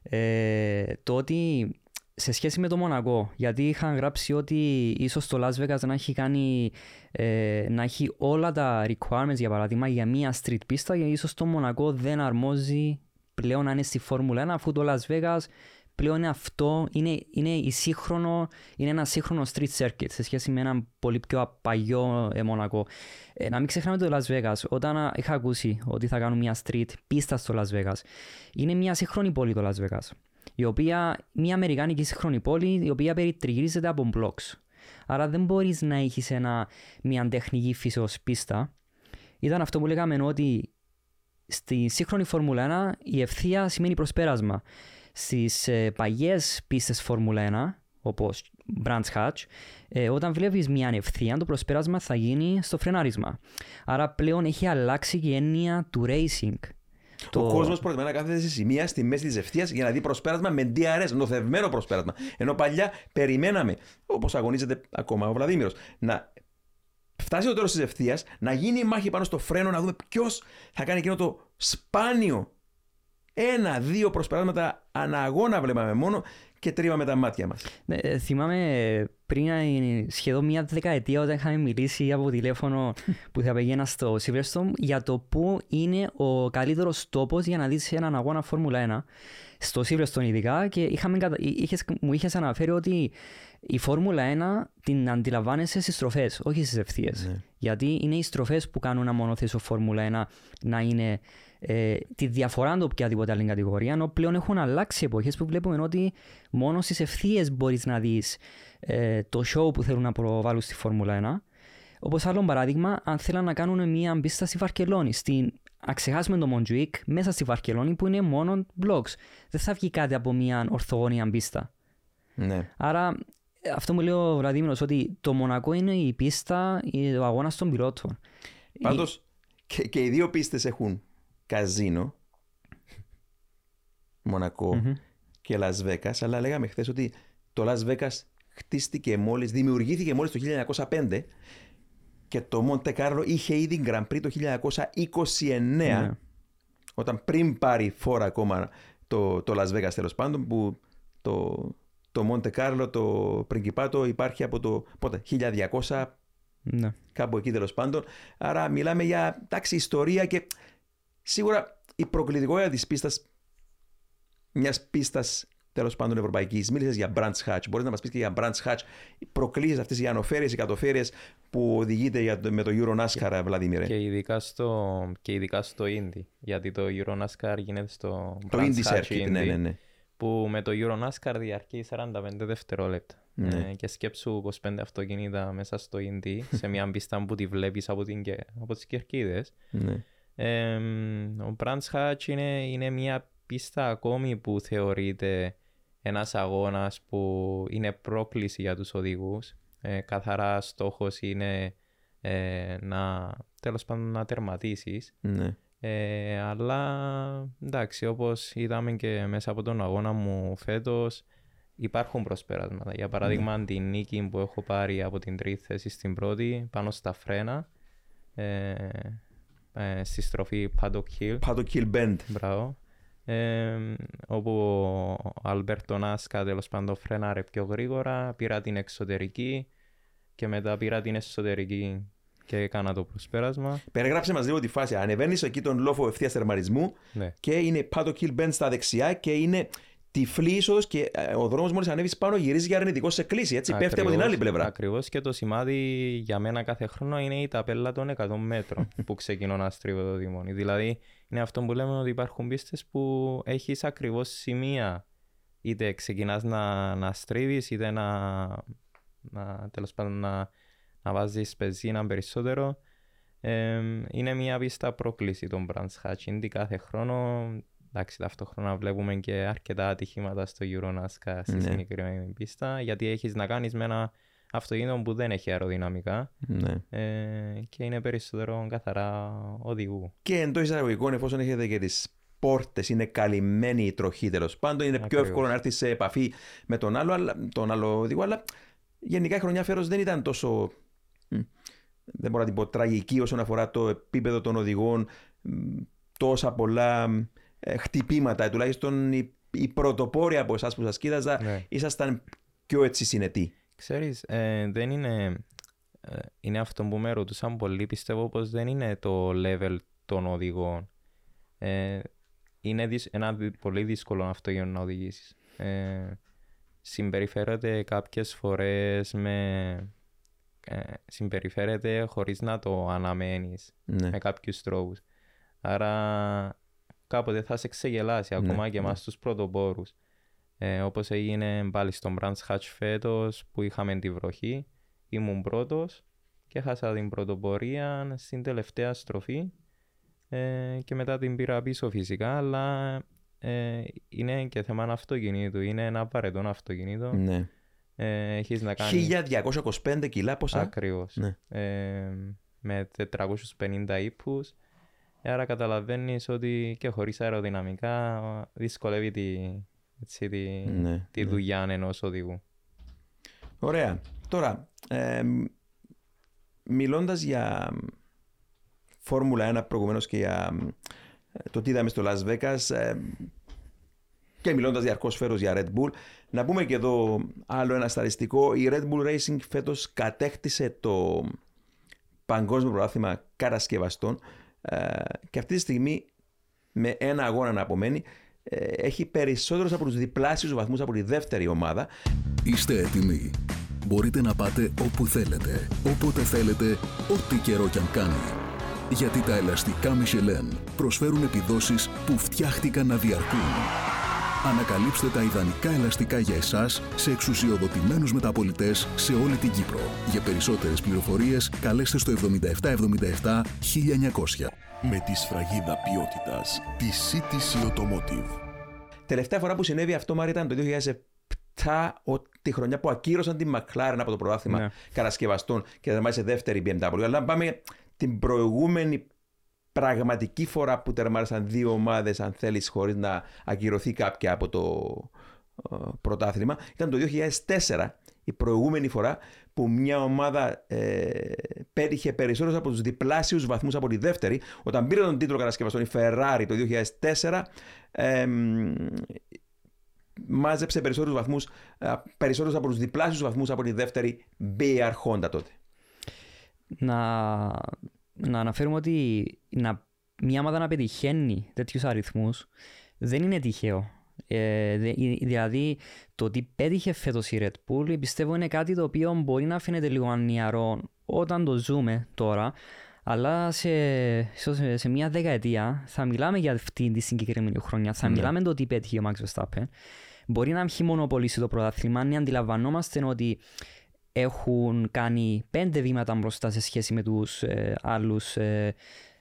Ε, το ότι σε σχέση με το Μονακό, γιατί είχαν γράψει ότι ίσως το Las Vegas να έχει κάνει ε, να έχει όλα τα requirements για παράδειγμα για μία street πίστα και ίσως το Μονακό δεν αρμόζει πλέον να είναι στη Φόρμουλα 1 αφού το Las Vegas πλέον είναι αυτό, είναι, είναι, η σύγχρονο, είναι ένα σύγχρονο street circuit σε σχέση με ένα πολύ πιο παλιό ε, Μονακό. Ε, να μην ξεχνάμε το Las Vegas. Όταν α, είχα ακούσει ότι θα κάνουν μια street πίστα στο Las Vegas, είναι μια σύγχρονη πόλη το Las Vegas. Η οποία, μια αμερικάνικη σύγχρονη πόλη, η οποία περιτριγυρίζεται από blocks. Άρα δεν μπορείς να έχεις ένα, μια τεχνική φύσεως πίστα. Ήταν αυτό που λέγαμε ότι στη σύγχρονη Φόρμουλα 1 η ευθεία σημαίνει προσπέρασμα. Στις ε, παγιές πίστες Φόρμουλα 1, όπως Brands Hatch, ε, όταν βλέπεις μια ευθεία, το προσπέρασμα θα γίνει στο φρενάρισμα. Άρα πλέον έχει αλλάξει και η έννοια του racing. Ο κόσμος προτιμά να κάθεται σε σημεία στη μέση της ευθείας για να δει προσπέρασμα με DRS, νοθευμένο προσπέρασμα. Ενώ παλιά περιμέναμε, όπως αγωνίζεται ακόμα ο Βλαδίμηρος, να φτάσει το τέλος της ευθείας, να γίνει η μάχη πάνω στο φρένο, να δούμε ποιος θα κάνει εκείνο το σπάνιο ένα-δύο προσπεράσματα αναγώνα βλέπαμε μόνο και τρίβαμε τα μάτια μας. Ναι, ε, θυμάμαι πριν ε, σχεδόν μια δεκαετία όταν είχαμε μιλήσει από τηλέφωνο που θα πήγαινα στο Silverstone για το πού είναι ο καλύτερος τόπος για να δεις έναν αγώνα Φόρμουλα 1 στο Silverstone ειδικά και είχαμε, κατα- είχες, μου είχες αναφέρει ότι η Φόρμουλα 1 την αντιλαμβάνεσαι στις στροφές, όχι στις ευθείες. Ναι. Γιατί είναι οι στροφές που κάνουν ένα μονοθέσιο Φόρμουλα 1 να είναι ε, τη διαφορά του οποιαδήποτε άλλη κατηγορία, ενώ πλέον έχουν αλλάξει εποχές που βλέπουμε ότι μόνο στις ευθείες μπορείς να δεις ε, το show που θέλουν να προβάλλουν στη Φόρμουλα 1. Όπως άλλο παράδειγμα, αν θέλουν να κάνουν μια πίστα στη Βαρκελόνη, στην να ξεχάσουμε το Μοντζουίκ μέσα στη Βαρκελόνη που είναι μόνο blocks. Δεν θα βγει κάτι από μια ορθογωνία πίστα. Ναι. Άρα ε, αυτό μου λέει ο Βραδίμηρος ότι το Μονακό είναι η πίστα, η- ο αγώνας των πιλότων. Πάντως και, και οι δύο πίστες έχουν καζίνο, Μονακό Μμμ. και Las Vegas, αλλά λέγαμε χθες ότι το Las Vegas χτίστηκε μόλις, δημιουργήθηκε μόλις το 1905 και το Monte Carlo είχε ήδη Grand Prix το 1929 Ναι. όταν πριν πάρει φόρα ακόμα το, το Las Vegas τέλος πάντων που το, το Monte Carlo, το Principato υπάρχει από το πότε, 1200 Ναι. κάπου εκεί τέλος πάντων. Άρα μιλάμε για εντάξει, ιστορία και σίγουρα η προκλητικότητα της πίστας, μιας πίστας τέλος πάντων Ευρωπαϊκής. Μίλησες για Branch Hatch. Μπορείς να μας πεις και για Branch Hatch. Προκλήσεις αυτές οι ανοφέρειες, οι κατοφέρειες που οδηγείται για το, με το Euro NASCAR, Βλαδίμηρε. Και ειδικά στο, και ειδικά στο Indy. Γιατί το Euro NASCAR γίνεται στο Το Brands Indy Hatch Circuit, ναι, ναι, ναι. Που με το Euro NASCAR διαρκεί 45 δευτερόλεπτα. Ναι. Ε, και σκέψου 25 αυτοκίνητα μέσα στο Indy, σε μια πίστα που τη βλέπεις από, την, και- από τις κερκίδες. ναι. Ε, ο Brands Hatch είναι, είναι μια πίστα ακόμη που θεωρείται ένας αγώνας που είναι πρόκληση για τους οδηγούς. Ε, καθαρά στόχος είναι ε, να, τέλος πάντων, να τερματίσεις. ναι. Ε, αλλά εντάξει, όπως είδαμε και μέσα από τον αγώνα μου φέτος, υπάρχουν προσπεράσματα. Για παράδειγμα, την νίκη που έχω πάρει από την τρίτη θέση στην πρώτη, πάνω στα φρένα, ε, ε, στη στροφή Paddock Hill, Πάντο Kill Bend. μπράβο, ε, όπου ο Αλμπέρτο Νάσκα τέλος πάντων φρέναρε πιο γρήγορα, πήρα την εξωτερική και μετά πήρα την εσωτερική και έκανα το προσπέρασμα. Περιγράψε μας λίγο τη φάση. Ανεβαίνεις εκεί τον λόφο ευθείας τερματισμού Ναι. και είναι Πάντο Kill Bend στα δεξιά και είναι τυφλή είσοδο και ε, ο δρόμος μόλις ανέβεις πάνω γυρίζεις για αρνητικό σε κλίση. Έτσι πέφτει από την άλλη πλευρά. Ακριβώς και το σημάδι για μένα κάθε χρόνο είναι η ταπέλα των 100 μέτρων που ξεκινώ να στρίβω το δημόνι. Δηλαδή είναι αυτό που λέμε ότι υπάρχουν πίστες που έχεις ακριβώς σημεία. Είτε ξεκινάς να, να στρίβεις, είτε να, να, τέλος πάντων, να, να βάζεις πεζίνα περισσότερο. Ε, είναι μια πίστα πρόκληση των Brands Hatch. Είναι κάθε χρόνο. Εντάξει, ταυτόχρονα βλέπουμε και αρκετά ατυχήματα στο Euro NASCAR στη Ναι. συγκεκριμένη πίστα, γιατί έχεις να κάνεις με ένα αυτοκίνητο που δεν έχει αεροδυναμικά Ναι. ε, και είναι περισσότερο καθαρά οδηγού. Και εντός εισαγωγικών, εφόσον έχετε και τις πόρτες, είναι καλυμμένη η τροχή τέλος πάντων, είναι πιο Ακριβώς. εύκολο να έρθει σε επαφή με τον άλλο, αλλά, τον άλλο οδηγό. Αλλά γενικά η χρονιά φέρος δεν ήταν τόσο. μ, Δεν μπορώ να την πω τραγική όσον αφορά το επίπεδο των οδηγών. μ, Τόσα πολλά μ, ε, χτυπήματα. Τουλάχιστον οι, οι πρωτοπόροι από εσάς που σας κοίταζα Ναι. ήσασταν πιο έτσι συνετοί. Ξέρεις, ε, δεν είναι, ε, είναι αυτό που με ρωτούσαν πολύ, πιστεύω πως δεν είναι το level των οδηγών. Ε, είναι δυσ- ένα δι- πολύ δύσκολο αυτοκίνητο να οδηγήσεις. Ε, συμπεριφέρεται κάποιες φορές με... Ε, συμπεριφέρεται χωρίς να το αναμένεις Ναι. με κάποιους τρόπους. Άρα κάποτε θα σε ξεγελάσει ακόμα Ναι, και ναι. εμάς τους πρωτοπόρους. Ε, όπως έγινε πάλι στον Brands Hatch φέτος που είχαμε τη βροχή. Ήμουν πρώτος και έχασα την πρωτοπορία στην τελευταία στροφή ε, και μετά την πήρα πίσω φυσικά αλλά ε, είναι και θέμα αυτοκινήτου. Είναι ένα απαραίτητο αυτοκίνητο. ναι. Ε, έχεις να κάνεις... 1225 κιλά πόσα; Ακριβώς. Ναι. Ε, με 450 ύπους. Άρα καταλαβαίνεις ότι και χωρίς αεροδυναμικά δυσκολεύει τη, έτσι, τη, Ναι, τη ναι. δουλειά ενός οδηγού. Ωραία. Τώρα, ε, μιλώντας για Φόρμουλα 1 προηγουμένως και για ε, το τι είδαμε στο Las Vegas ε, και μιλώντας διαρκώς φέρος για Red Bull, να πούμε και εδώ άλλο ένα σταριστικό. Η Red Bull Racing φέτος κατέκτησε το παγκόσμιο πρωτάθλημα κατασκευαστών ε, και αυτή τη στιγμή με ένα αγώνα να απομένει ε, έχει περισσότερους από τους διπλάσιους βαθμούς από τη δεύτερη ομάδα Είστε έτοιμοι. Μπορείτε να πάτε όπου θέλετε, όποτε θέλετε, ό,τι καιρό κι αν κάνει. Γιατί τα ελαστικά Michelin προσφέρουν επιδόσεις που φτιάχτηκαν να διαρκούν. Ανακαλύψτε τα ιδανικά ελαστικά για εσάς σε εξουσιοδοτημένους μεταπολιτές σε όλη την Κύπρο. Για περισσότερες πληροφορίες καλέστε στο 7777 1900. με τη σφραγίδα ποιότητας τη CTC Automotive. Τελευταία φορά που συνέβη αυτό, Μάρια, ήταν το 2007, ο- τη χρονιά που ακύρωσαν την McLaren από το πρωτάθλημα Ναι. κατασκευαστών και τερμάτισε δεύτερη BMW. Αλλά αν πάμε την προηγούμενη πραγματική φορά που τερμάρισαν δύο ομάδες, αν θέλεις, χωρίς να ακυρωθεί κάποια από το ε, πρωτάθλημα, ήταν το 2004 η προηγούμενη φορά που μια ομάδα ε, πέτυχε περισσότερους από τους διπλάσιους βαθμούς από τη δεύτερη. Όταν πήρε τον τίτλο κατασκευαστών η Ferrari το 2004, ε, μ, μάζεψε περισσότερους βαθμούς, ε, περισσότερους από τους διπλάσιους βαθμούς από τη δεύτερη BR Honda τότε. να, να αναφέρουμε ότι να, μια ομάδα να πετυχαίνει τέτοιους αριθμούς δεν είναι τυχαίο. Ε, δε- η- δηλαδή, το τι πέτυχε φέτος η Red Bull πιστεύω είναι κάτι το οποίο μπορεί να φαίνεται λίγο ανιαρό όταν το ζούμε τώρα, αλλά σε, ίσως σε, σε μια δεκαετία θα μιλάμε για αυτή τη συγκεκριμένη χρονιά, θα Ναι. μιλάμε το τι πέτυχε ο Max Verstappen. Μπορεί να έχει μονοπολίσει το πρωτάθλημα, αν αντιλαμβανόμαστε ότι έχουν κάνει πέντε βήματα μπροστά σε σχέση με τους ε, άλλους ε,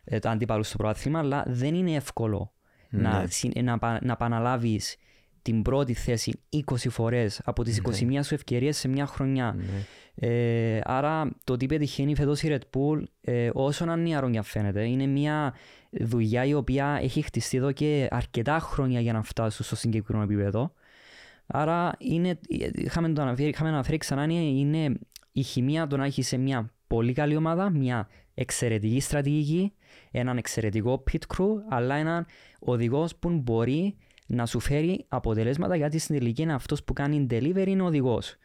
ε, τα αντίπαλους στο πρωτάθλημα, αλλά δεν είναι εύκολο να, Ναι. συ- να, πα- να επαναλάβεις την πρώτη θέση 20 φορές από τις 21 σου ευκαιρίες σε μια χρονιά. Ναι. Ε, άρα το τι πετυχαίνει φέτος η Red Bull, ε, όσο να είναι αρρώγια φαίνεται, είναι μια δουλειά η οποία έχει χτιστεί εδώ και αρκετά χρόνια για να φτάσουν στο συγκεκριμένο επίπεδο. Άρα είναι, είχαμε, το αναφέρει, είχαμε αναφέρει ξανά, είναι, είναι η χημεία το να έχεις σε μια πολύ καλή ομάδα, μια εξαιρετική στρατηγική, έναν εξαιρετικό pit crew, αλλά έναν οδηγός που μπορεί να σου φέρει αποτελέσματα γιατί στην τελική είναι αυτός που κάνει delivery είναι ο οδηγός.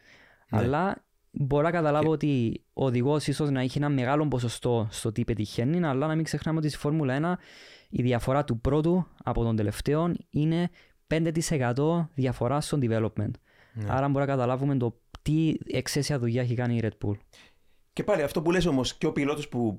Ναι. Αλλά μπορώ να καταλάβω ότι ο οδηγός ίσως να έχει ένα μεγάλο ποσοστό στο τι πετυχαίνει, αλλά να μην ξεχνάμε ότι στη Φόρμουλα 1 η διαφορά του πρώτου από τον τελευταίο είναι 5% διαφορά στο development. Ναι. Άρα μπορούμε να καταλάβουμε το τι εξαίσια δουλειά έχει κάνει η Red Bull. Και πάλι αυτό που λες όμως και ο πιλότος που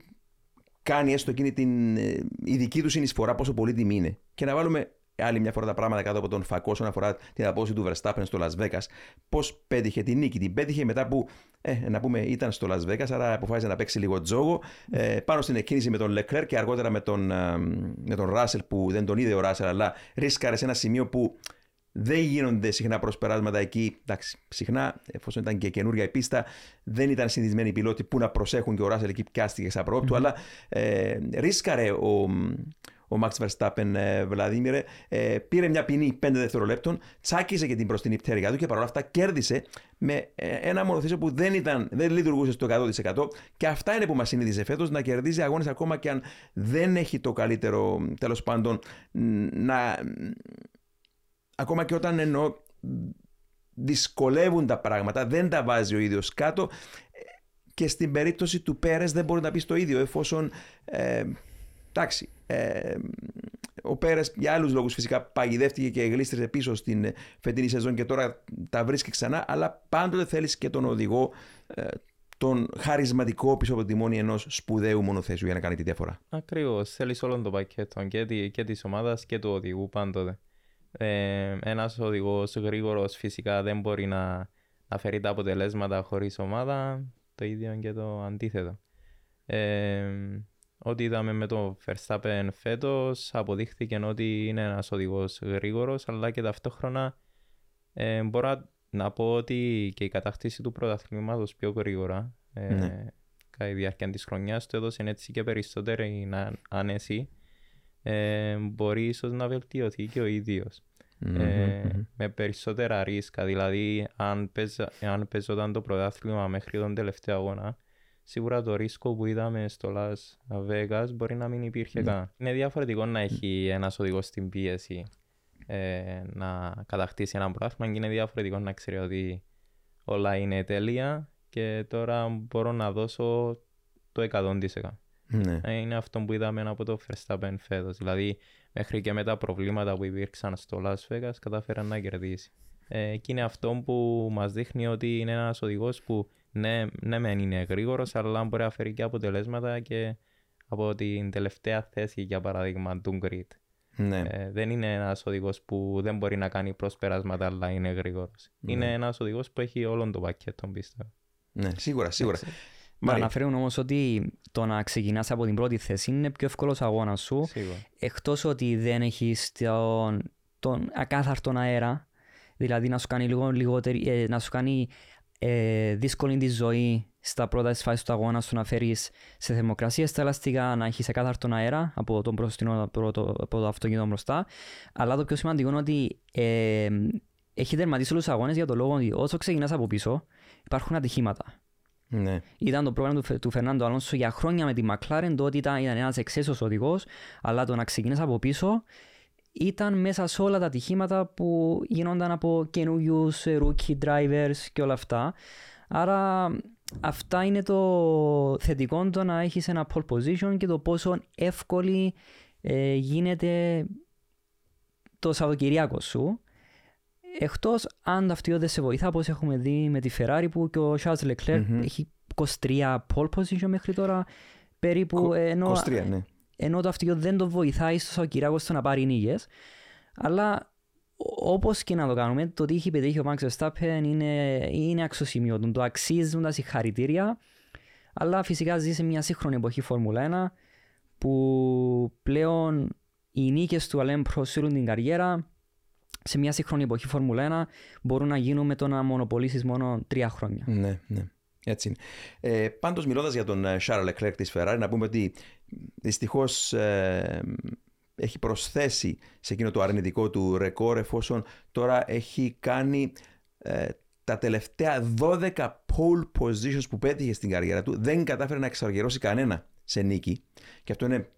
κάνει έστω εκείνη την ε, η δική του συνεισφορά πόσο πολύτιμη είναι. Και να βάλουμε άλλη μια φορά τα πράγματα κάτω από τον φακό όσον αφορά την απόδοση του Verstappen στο Las Vegas. Πώς πέτυχε την νίκη. Την πέτυχε μετά που, ε, να πούμε, ήταν στο Las Vegas, άρα αποφάσισε να παίξει λίγο τζόγο. Ε, πάνω στην εκκίνηση με τον Leclerc και αργότερα με τον, ε, με τον Russell που δεν τον είδε ο Russell, αλλά ρίσκαρε σε ένα σημείο που δεν γίνονται συχνά προσπεράσματα εκεί. Εντάξει, συχνά, εφόσον ήταν και καινούργια η πίστα, δεν ήταν συνηθισμένοι οι πιλότοι που να προσέχουν και ο Ράσελ εκεί πιάστηκε σαν προοπτου αλλά ε, ρίσκαρε ο, ο Max Verstappen, ε, Βλαδίμηρε, ε, πήρε μια ποινή 5 δευτερολέπτων, τσάκισε και την μπροστινή πτέρυγα του και παρόλα αυτά κέρδισε με ε, ένα μονοθέσιο που δεν, ήταν, δεν λειτουργούσε στο 100%. Και αυτά είναι που μας συνείδησε φέτος να κερδίζει αγώνες ακόμα και αν δεν έχει το καλύτερο, τέλος πάντων, να, ακόμα και όταν εννοώ δυσκολεύουν τα πράγματα, δεν τα βάζει ο ίδιος κάτω και στην περίπτωση του Πέρες δεν μπορεί να πει το ίδιο εφόσον ε, εντάξει, ε, ο Πέρες για άλλους λόγους φυσικά παγιδεύτηκε και γλίστρισε πίσω στην φετινή σεζόν και τώρα τα βρίσκει ξανά αλλά πάντοτε θέλεις και τον οδηγό ε, τον χαρισματικό πίσω από τη μόνη ενός σπουδαίου μονοθέσιου για να κάνει τη διαφορά. Ακριβώς. Θέλεις όλο το πακέτο και, τη, και της ομάδας και του οδηγού πάντοτε. Ε, Ένας οδηγός γρήγορος φυσικά δεν μπορεί να, να φέρει τα αποτελέσματα χωρίς ομάδα. Το ίδιο και το αντίθετο. Ε, ό,τι είδαμε με το Verstappen φέτος αποδείχθηκε ότι είναι ένας οδηγός γρήγορος, αλλά και ταυτόχρονα ε, μπορώ να πω ότι και η κατακτήση του πρωταθλήματος πιο γρήγορα ε, Ναι. κατά τη διάρκεια της χρονιάς του έδωσε έτσι και περισσότερη να- άνεση. Ε, μπορεί ίσως να βελτιωθεί και ο ίδιος. Ε, με περισσότερα ρίσκα. Δηλαδή, αν, παίζα, αν παίζονταν το πρωτάθλημα μέχρι τον τελευταίο αγώνα, σίγουρα το ρίσκο που είδαμε στο Las Vegas μπορεί να μην υπήρχε καν. Είναι διαφορετικό να έχει ένας οδηγός στην πίεση ε, να κατακτήσει ένα πρωτάθλημα και είναι διαφορετικό να ξέρει ότι όλα είναι τέλεια και τώρα μπορώ να δώσω το 100%. Ναι. Ε, Είναι αυτό που είδαμε από το Verstappen φέτος. Δηλαδή, μέχρι και με τα προβλήματα που υπήρξαν στο Las Vegas, κατάφερε να κερδίσει. Ε, και είναι αυτό που μας δείχνει ότι είναι ένας οδηγός που ναι, ναι μεν είναι γρήγορος, αλλά μπορεί να φέρει και αποτελέσματα και από την τελευταία θέση, για παράδειγμα, του grid. Ναι. Ε, δεν είναι ένας οδηγός που δεν μπορεί να κάνει προσπεράσματα, αλλά είναι γρήγορος. Είναι ένας οδηγός που έχει όλο το πακέτο, πιστεύω. ναι, σίγουρα, σίγουρα. Να Μάρια. αναφέρουν όμως ότι το να ξεκινάς από την πρώτη θέση είναι πιο εύκολος αγώνας σου Σίγουρα. εκτός ότι δεν έχεις τον, τον ακάθαρτον αέρα δηλαδή να σου κάνει λίγο λιγότερη, ε, να σου κάνει ε, δύσκολη τη ζωή στα πρώτα της φάσεις του αγώνα σου να φέρεις σε θερμοκρασία. Στα ελαστικά, να έχεις ακάθαρτον αέρα από, τον μπροστινό, από, το, από το αυτοκίνητο μπροστά. Αλλά το πιο σημαντικό είναι ότι ε, έχει τερματίσει όλους τους αγώνες για το λόγο ότι όσο ξεκινάς από πίσω υπάρχουν ατυχήματα. Ναι. ήταν το πρόβλημα του, Φε- του Φερνάντο Αλόνσο για χρόνια με τη McLaren το ότι ήταν, ήταν ένας εξαίσιος οδηγός αλλά το να ξεκινήσει από πίσω ήταν μέσα σε όλα τα ατυχήματα που γίνονταν από καινούριους rookie drivers και όλα αυτά. Άρα αυτά είναι το θετικό το να έχεις ένα pole position και το πόσο εύκολη ε, γίνεται το Σαββατοκυριακό σου. Εκτός αν το αυτοκίνητο δεν σε βοηθά, όπως έχουμε δει με τη Ferrari που και ο Charles Leclerc Μμμ. έχει 23 pole position μέχρι τώρα περίπου, Κο- ενώ, 23, ναι. Ενώ το αυτοκίνητο δεν το βοηθάει στο Σακυράκο στο να πάρει νίκες. Αλλά όπως και να το κάνουμε, το ότι έχει πετύχει ο Max Verstappen είναι, είναι αξιοσημείωτο. Το αξίζουν τα συγχαρητήρια. Αλλά φυσικά ζει σε μια σύγχρονη εποχή Φόρμουλα 1 που πλέον οι νίκες του Αλέμ προσφέρουν την καριέρα. Σε μια σύγχρονη εποχή Φόρμουλα 1 μπορούν να γίνουν με το να μονοπολίσεις μόνο τρία χρόνια. Ναι, ναι. Έτσι είναι. Ε, Πάντως, μιλώντας για τον Charles Leclerc της Ferrari, να πούμε ότι δυστυχώς έχει προσθέσει σε εκείνο το αρνητικό του ρεκόρ, εφόσον τώρα έχει κάνει ε, τα τελευταία 12 pole positions που πέτυχε στην καριέρα του, δεν κατάφερε να εξαργυρώσει κανένα σε νίκη. Και αυτό είναι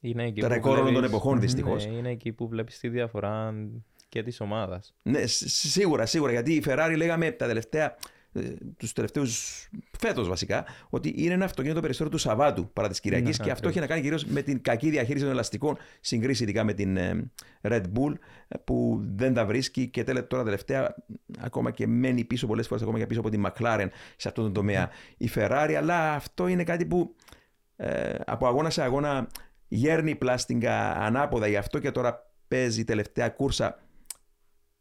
Είναι εκεί Το που ρεκόρ όλων των βλέπεις- εποχών, δυστυχώς. Ναι, είναι εκεί που βλέπεις τη διαφορά και της ομάδας. Ναι, σ- σίγουρα, σίγουρα. Γιατί η Ferrari λέγαμε τα τελευταία, τους τελευταίους φέτος βασικά, ότι είναι ένα αυτοκίνητο περισσότερο του Σαββάτου παρά της Κυριακής. Ναι, και αυτό ακριβώς. έχει να κάνει κυρίως με την κακή διαχείριση των ελαστικών, συγκρίση ειδικά με την ε, Red Bull, ε, που δεν τα βρίσκει και τέλε, τώρα τελευταία ακόμα και μένει πίσω πολλές φορές, ακόμα και πίσω από την McLaren σε αυτόν τον τομέα η Ferrari. Αλλά αυτό είναι κάτι που ε, από αγώνα σε αγώνα γέρνει πλάστιγκα ανάποδα. Γι' αυτό και τώρα παίζει η τελευταία κούρσα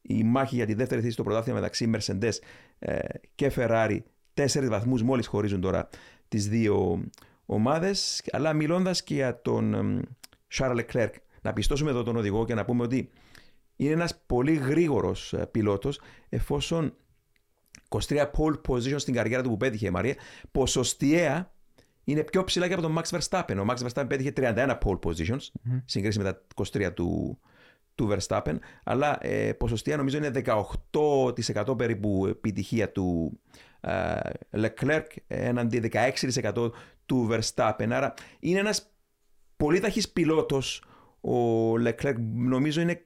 η μάχη για τη δεύτερη θέση στο πρωτάθλημα μεταξύ Mercedes ε, και Ferrari. Τέσσερις βαθμούς μόλις χωρίζουν τώρα τις δύο ομάδες. Αλλά μιλώντας και για τον εμ, Charles Leclerc, να πιστώσουμε εδώ τον οδηγό και να πούμε ότι είναι ένας πολύ γρήγορος ε, πιλότος εφόσον 23 pole position στην καριέρα του που πέτυχε η Μαρία, ποσοστιαία είναι πιο ψηλά και από τον Max Verstappen. Ο Max Verstappen πέτυχε 31 pole positions, συγκρίση με τα 23 του, του Verstappen, αλλά ε, ποσοστία νομίζω είναι 18% περίπου επιτυχία του ε, Leclerc έναντι 16% του Verstappen. Άρα είναι ένας πολύ ταχύς πιλότος ο Leclerc. Νομίζω είναι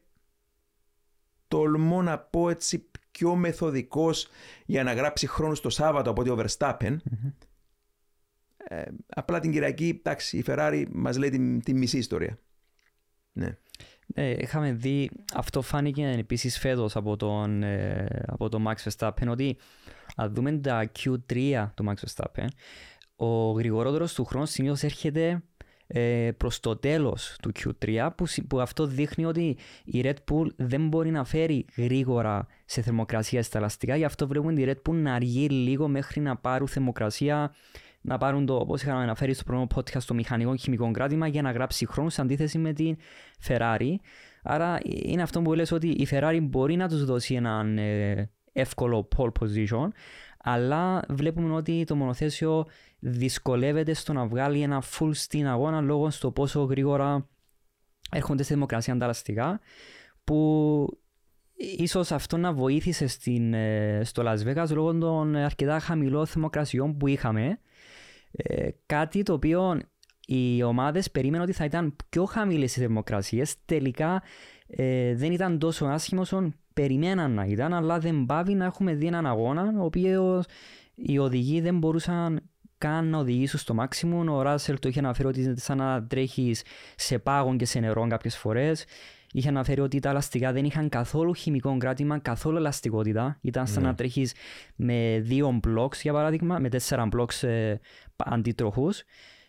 τολμώ να πω έτσι πιο μεθοδικός για να γράψει χρόνο το Σάββατο από ότι ο Verstappen. Ε, απλά την Κυριακή, εντάξει, η Ferrari μας λέει τη, τη μισή ιστορία. Ναι. Ε, είχαμε δει, αυτό φάνηκε επίσης φέτος από τον, ε, από τον Max Verstappen, ότι αν δούμε τα Q3 του Max Verstappen, ο γρηγορότερος του χρόνου συνήθως έρχεται ε, προς το τέλος του Q3 που, συ- που αυτό δείχνει ότι η Red Bull δεν μπορεί να φέρει γρήγορα σε θερμοκρασία στα ελαστικά. Γι' αυτό βλέπουμε τη Red Bull να αργεί λίγο μέχρι να πάρουν θερμοκρασία να πάρουν το, όπως είχαμε αναφέρει στο πρώτο podcast, το μηχανικό χημικό κράτημα για να γράψει χρόνο σε αντίθεση με την Ferrari. Άρα είναι αυτό που λες ότι η Ferrari μπορεί να τους δώσει έναν ε, εύκολο pole position, αλλά βλέπουμε ότι το μονοθέσιο δυσκολεύεται στο να βγάλει ένα full στην αγώνα λόγω στο πόσο γρήγορα έρχονται στη δημοκρασία ανταλλαστικά που ίσως αυτό να βοήθησε στην, ε, στο Las Vegas λόγω των αρκετά χαμηλών θερμοκρασιών που είχαμε ε, κάτι το οποίο οι ομάδες περίμεναν ότι θα ήταν πιο χαμηλές οι θερμοκρασίες τελικά ε, δεν ήταν τόσο άσχημο όσο περιμέναν να ήταν αλλά δεν πάβει να έχουμε δει έναν αγώνα ο οποίος οι οδηγοί δεν μπορούσαν καν να οδηγήσουν στο maximum. Ο Ράσελ το είχε αναφέρει ότι είναι σαν να τρέχεις σε πάγον και σε νερό κάποιες φορές. Είχε αναφέρει ότι τα ελαστικά δεν είχαν καθόλου χημικό κράτημα, καθόλου ελαστικότητα. Ήταν σαν Ναι. να τρέχεις με δύο blocks, για παράδειγμα, με τέσσερα blocks ε, αντίτροχου.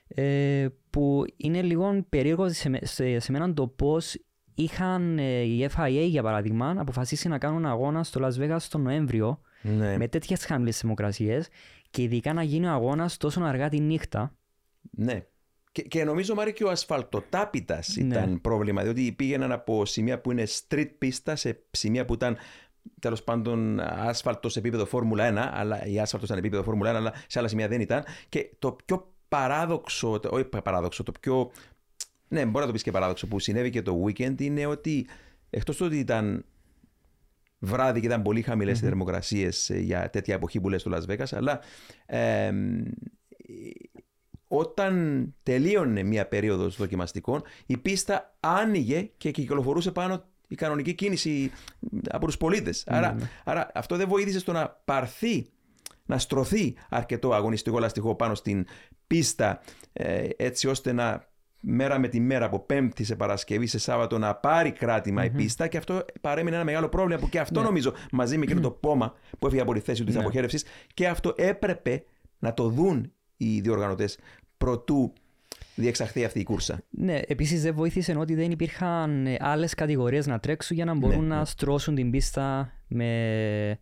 Ε, που είναι λίγο περίεργο σε, με- σε, σε μένα το πώς είχαν ε, η FIA, για παράδειγμα, αποφασίσει να κάνουν αγώνα στο Las Vegas τον Νοέμβριο Ναι. με τέτοιες χαμηλές θερμοκρασίες και ειδικά να γίνει ο αγώνας τόσο αργά τη νύχτα. Ναι. Και, και νομίζω Μάρη και ο ασφαλτοτάπητας Ναι. ήταν πρόβλημα, διότι πήγαιναν από σημεία που είναι street πίστα σε σημεία που ήταν τέλος πάντων άσφαλτος σε επίπεδο Φόρμουλα 1, αλλά η άσφαλτος ήταν επίπεδο Φόρμουλα 1, αλλά σε άλλα σημεία δεν ήταν. Και το πιο παράδοξο, το- όχι παράδοξο, το πιο. Ναι, μπορεί να το πεις και παράδοξο που συνέβη και το weekend είναι ότι εκτός του ότι ήταν βράδυ και ήταν πολύ χαμηλές οι θερμοκρασίες για τέτοια εποχή που λες στο Las Vegas, αλλά ε, όταν τελείωνε μια περίοδος δοκιμαστικών, η πίστα άνοιγε και κυκλοφορούσε πάνω η κανονική κίνηση από τους πολίτες. Άρα, άρα αυτό δεν βοήθησε στο να πάρθει, να στρωθεί αρκετό αγωνιστικό λαστιχό πάνω στην πίστα ε, έτσι ώστε να μέρα με τη μέρα από Πέμπτη σε Παρασκευή σε Σάββατο να πάρει κράτημα η πίστα και αυτό παρέμεινε ένα μεγάλο πρόβλημα που και αυτό Ναι. νομίζω μαζί με εκείνο το πόμα που έφυγε από τη θέση του της Ναι. αποχέρευσης και αυτό έπρεπε να το δουν οι διοργανωτές προτού διεξαχθεί αυτή η κούρσα. Ναι, επίσης δεν βοήθησε ότι δεν υπήρχαν ε, άλλες κατηγορίες να τρέξουν για να μπορούν Ναι, να ναι. στρώσουν την πίστα με,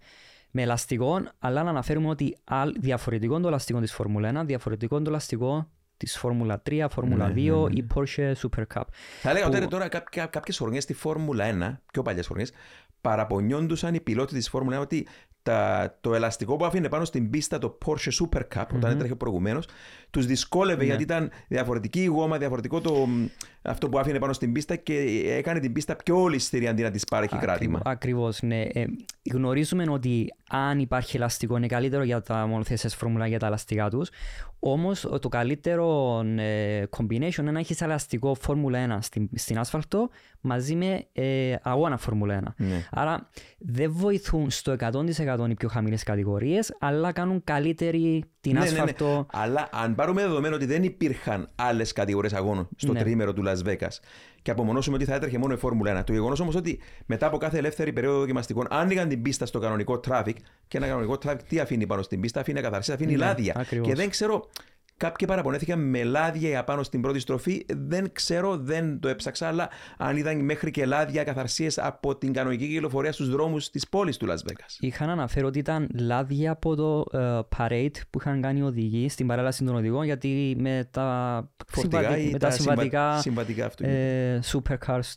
με ελαστικό, αλλά να αναφέρουμε ότι αλ- διαφορετικό το ελαστικό της Φόρμουλα 1, διαφορετικό το ελαστικό της Φόρμουλα 3, Φόρμουλα Ναι, 2 ναι, ναι. ή Porsche Super Cup. Θα έλεγα Που- ότι τώρα κάποιες χρονιές στη Φόρμουλα 1, πιο παλιές χρονιές, παραπονιόντουσαν οι πιλότοι της Φόρμουλα 1 ότι τα, το ελαστικό που άφηνε πάνω στην πίστα το Porsche Super Cup, όταν έτρεχε προηγουμένως, τους δυσκόλευε Ναι. γιατί ήταν διαφορετική η γόμα, διαφορετικό το, μ, αυτό που άφηνε πάνω στην πίστα και έκανε την πίστα πιο ολιστήρη αντί να της πάρει κράτημα. Ακριβώς, ναι. Ε, γνωρίζουμε ότι αν υπάρχει ελαστικό είναι καλύτερο για τα μονοθέσιες Φόρμουλα για τα ελαστικά τους. Όμως το καλύτερο ε, combination είναι να έχεις ελαστικό Φόρμουλα 1 στην, στην άσφαλτο μαζί με ε, αγώνα Φόρμουλα 1. Ναι. Άρα δεν βοηθούν στο 100% οι πιο χαμηλές κατηγορίες, αλλά κάνουν καλύτερη την Ναι, ναι, ναι. άσφαλτο. Αλλά αν πάρουμε δεδομένο ότι δεν υπήρχαν άλλες κατηγορίες αγώνων στο Ναι. τρίμερο του Las Vegas και απομονώσουμε ότι θα έτρεχε μόνο η Φόρμουλα 1, το γεγονός όμως ότι μετά από κάθε ελεύθερη περίοδο δοκιμαστικών άνοιγαν την πίστα στο κανονικό traffic και ένα κανονικό traffic τι αφήνει πάνω στην πίστα, αφήνει ακαθαρσία, αφήνει Ναι, λάδια. ακριβώς. Και δεν ξέρω, κάποιοι παραπονέθηκαν με λάδια απάνω στην πρώτη στροφή. Δεν ξέρω, δεν το έψαξα, αλλά αν είδαν μέχρι και λάδια καθαρσίες από την κανονική κυκλοφορία στους δρόμους της πόλης του Las Vegas. Είχαν αναφέρει ότι ήταν λάδια από το ε, parade που είχαν κάνει οι οδηγοί στην παρέλαση των οδηγών γιατί με τα, Φορτηγά συμβατι- ή με τα τα συμβα- συμβατικά συμβατικά αυτοκίνητα. ε, supercars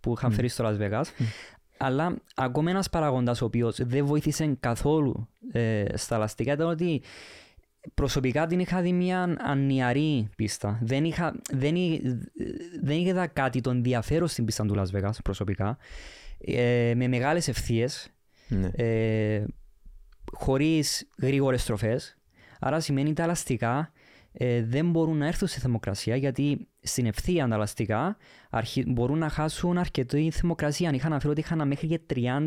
που είχαν φέρει στο Las Vegas. Αλλά ακόμα ένας παραγόντας ο οποίος δεν βοήθησε καθόλου ε, στα ελαστικά ήταν ότι προσωπικά την είχα δει μια ανιαρή πίστα. Δεν είχα, δεν, εί- δεν είδα κάτι το ενδιαφέρον στην πίστα του Las Vegas προσωπικά. Ε, με μεγάλες ευθείες, Ναι. ε, χωρίς γρήγορες στροφές. Άρα σημαίνει τα ελαστικά ε, δεν μπορούν να έρθουν στη θερμοκρασία γιατί στην ευθεία τα ελαστικά αρχι... μπορούν να χάσουν αρκετή θερμοκρασία. Αν είχαν αναφέρει ότι είχαν μέχρι και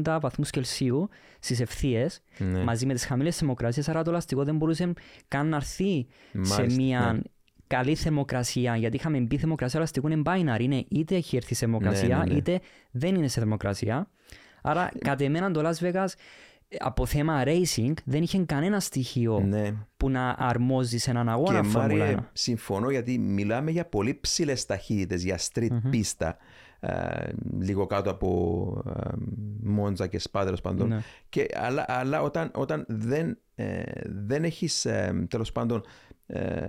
30 βαθμούς Κελσίου στις ευθείες Ναι. μαζί με τις χαμηλές θερμοκρασίες άρα το ελαστικό δεν μπορούσε καν να έρθει σε Μάλιστα, μια ναι. καλή θερμοκρασία γιατί είχαμε μπει θερμοκρασία ελαστικού είναι binary είναι είτε έχει έρθει σε θερμοκρασία Ναι, ναι, ναι. είτε δεν είναι σε θερμοκρασία άρα κατ' εμένα το Las Vegas ε, από θέμα racing δεν είχε κανένα στοιχείο Ναι. που να αρμόζει σε έναν αγώνα Και Φόρμουλα Μάριε, 1. συμφωνώ γιατί μιλάμε για πολύ ψηλές ταχύτητες για street πίστα. ε, λίγο κάτω από ε, Μόντζα και Σπά τέλος πάντων. Ναι. Και, αλλά αλλά όταν, όταν δεν, ε, δεν έχεις τέλος πάντων ε,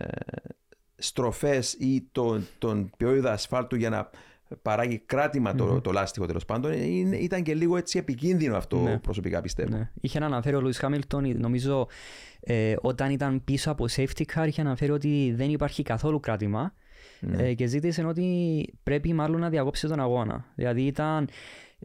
στροφές ή τον, τον ποιότητα ασφάλτου για να παράγει κράτημα το, το λάστιχο τέλος πάντων είναι, ήταν και λίγο έτσι επικίνδυνο αυτό Ναι. προσωπικά πιστεύω. Ναι. Είχε αναφέρει ο Λουίς Χάμιλτον, νομίζω ε, όταν ήταν πίσω από safety car, είχε αναφέρει ότι δεν υπάρχει καθόλου κράτημα Ναι. ε, και ζήτησε ότι πρέπει μάλλον να διακόψει τον αγώνα. Δηλαδή ήταν,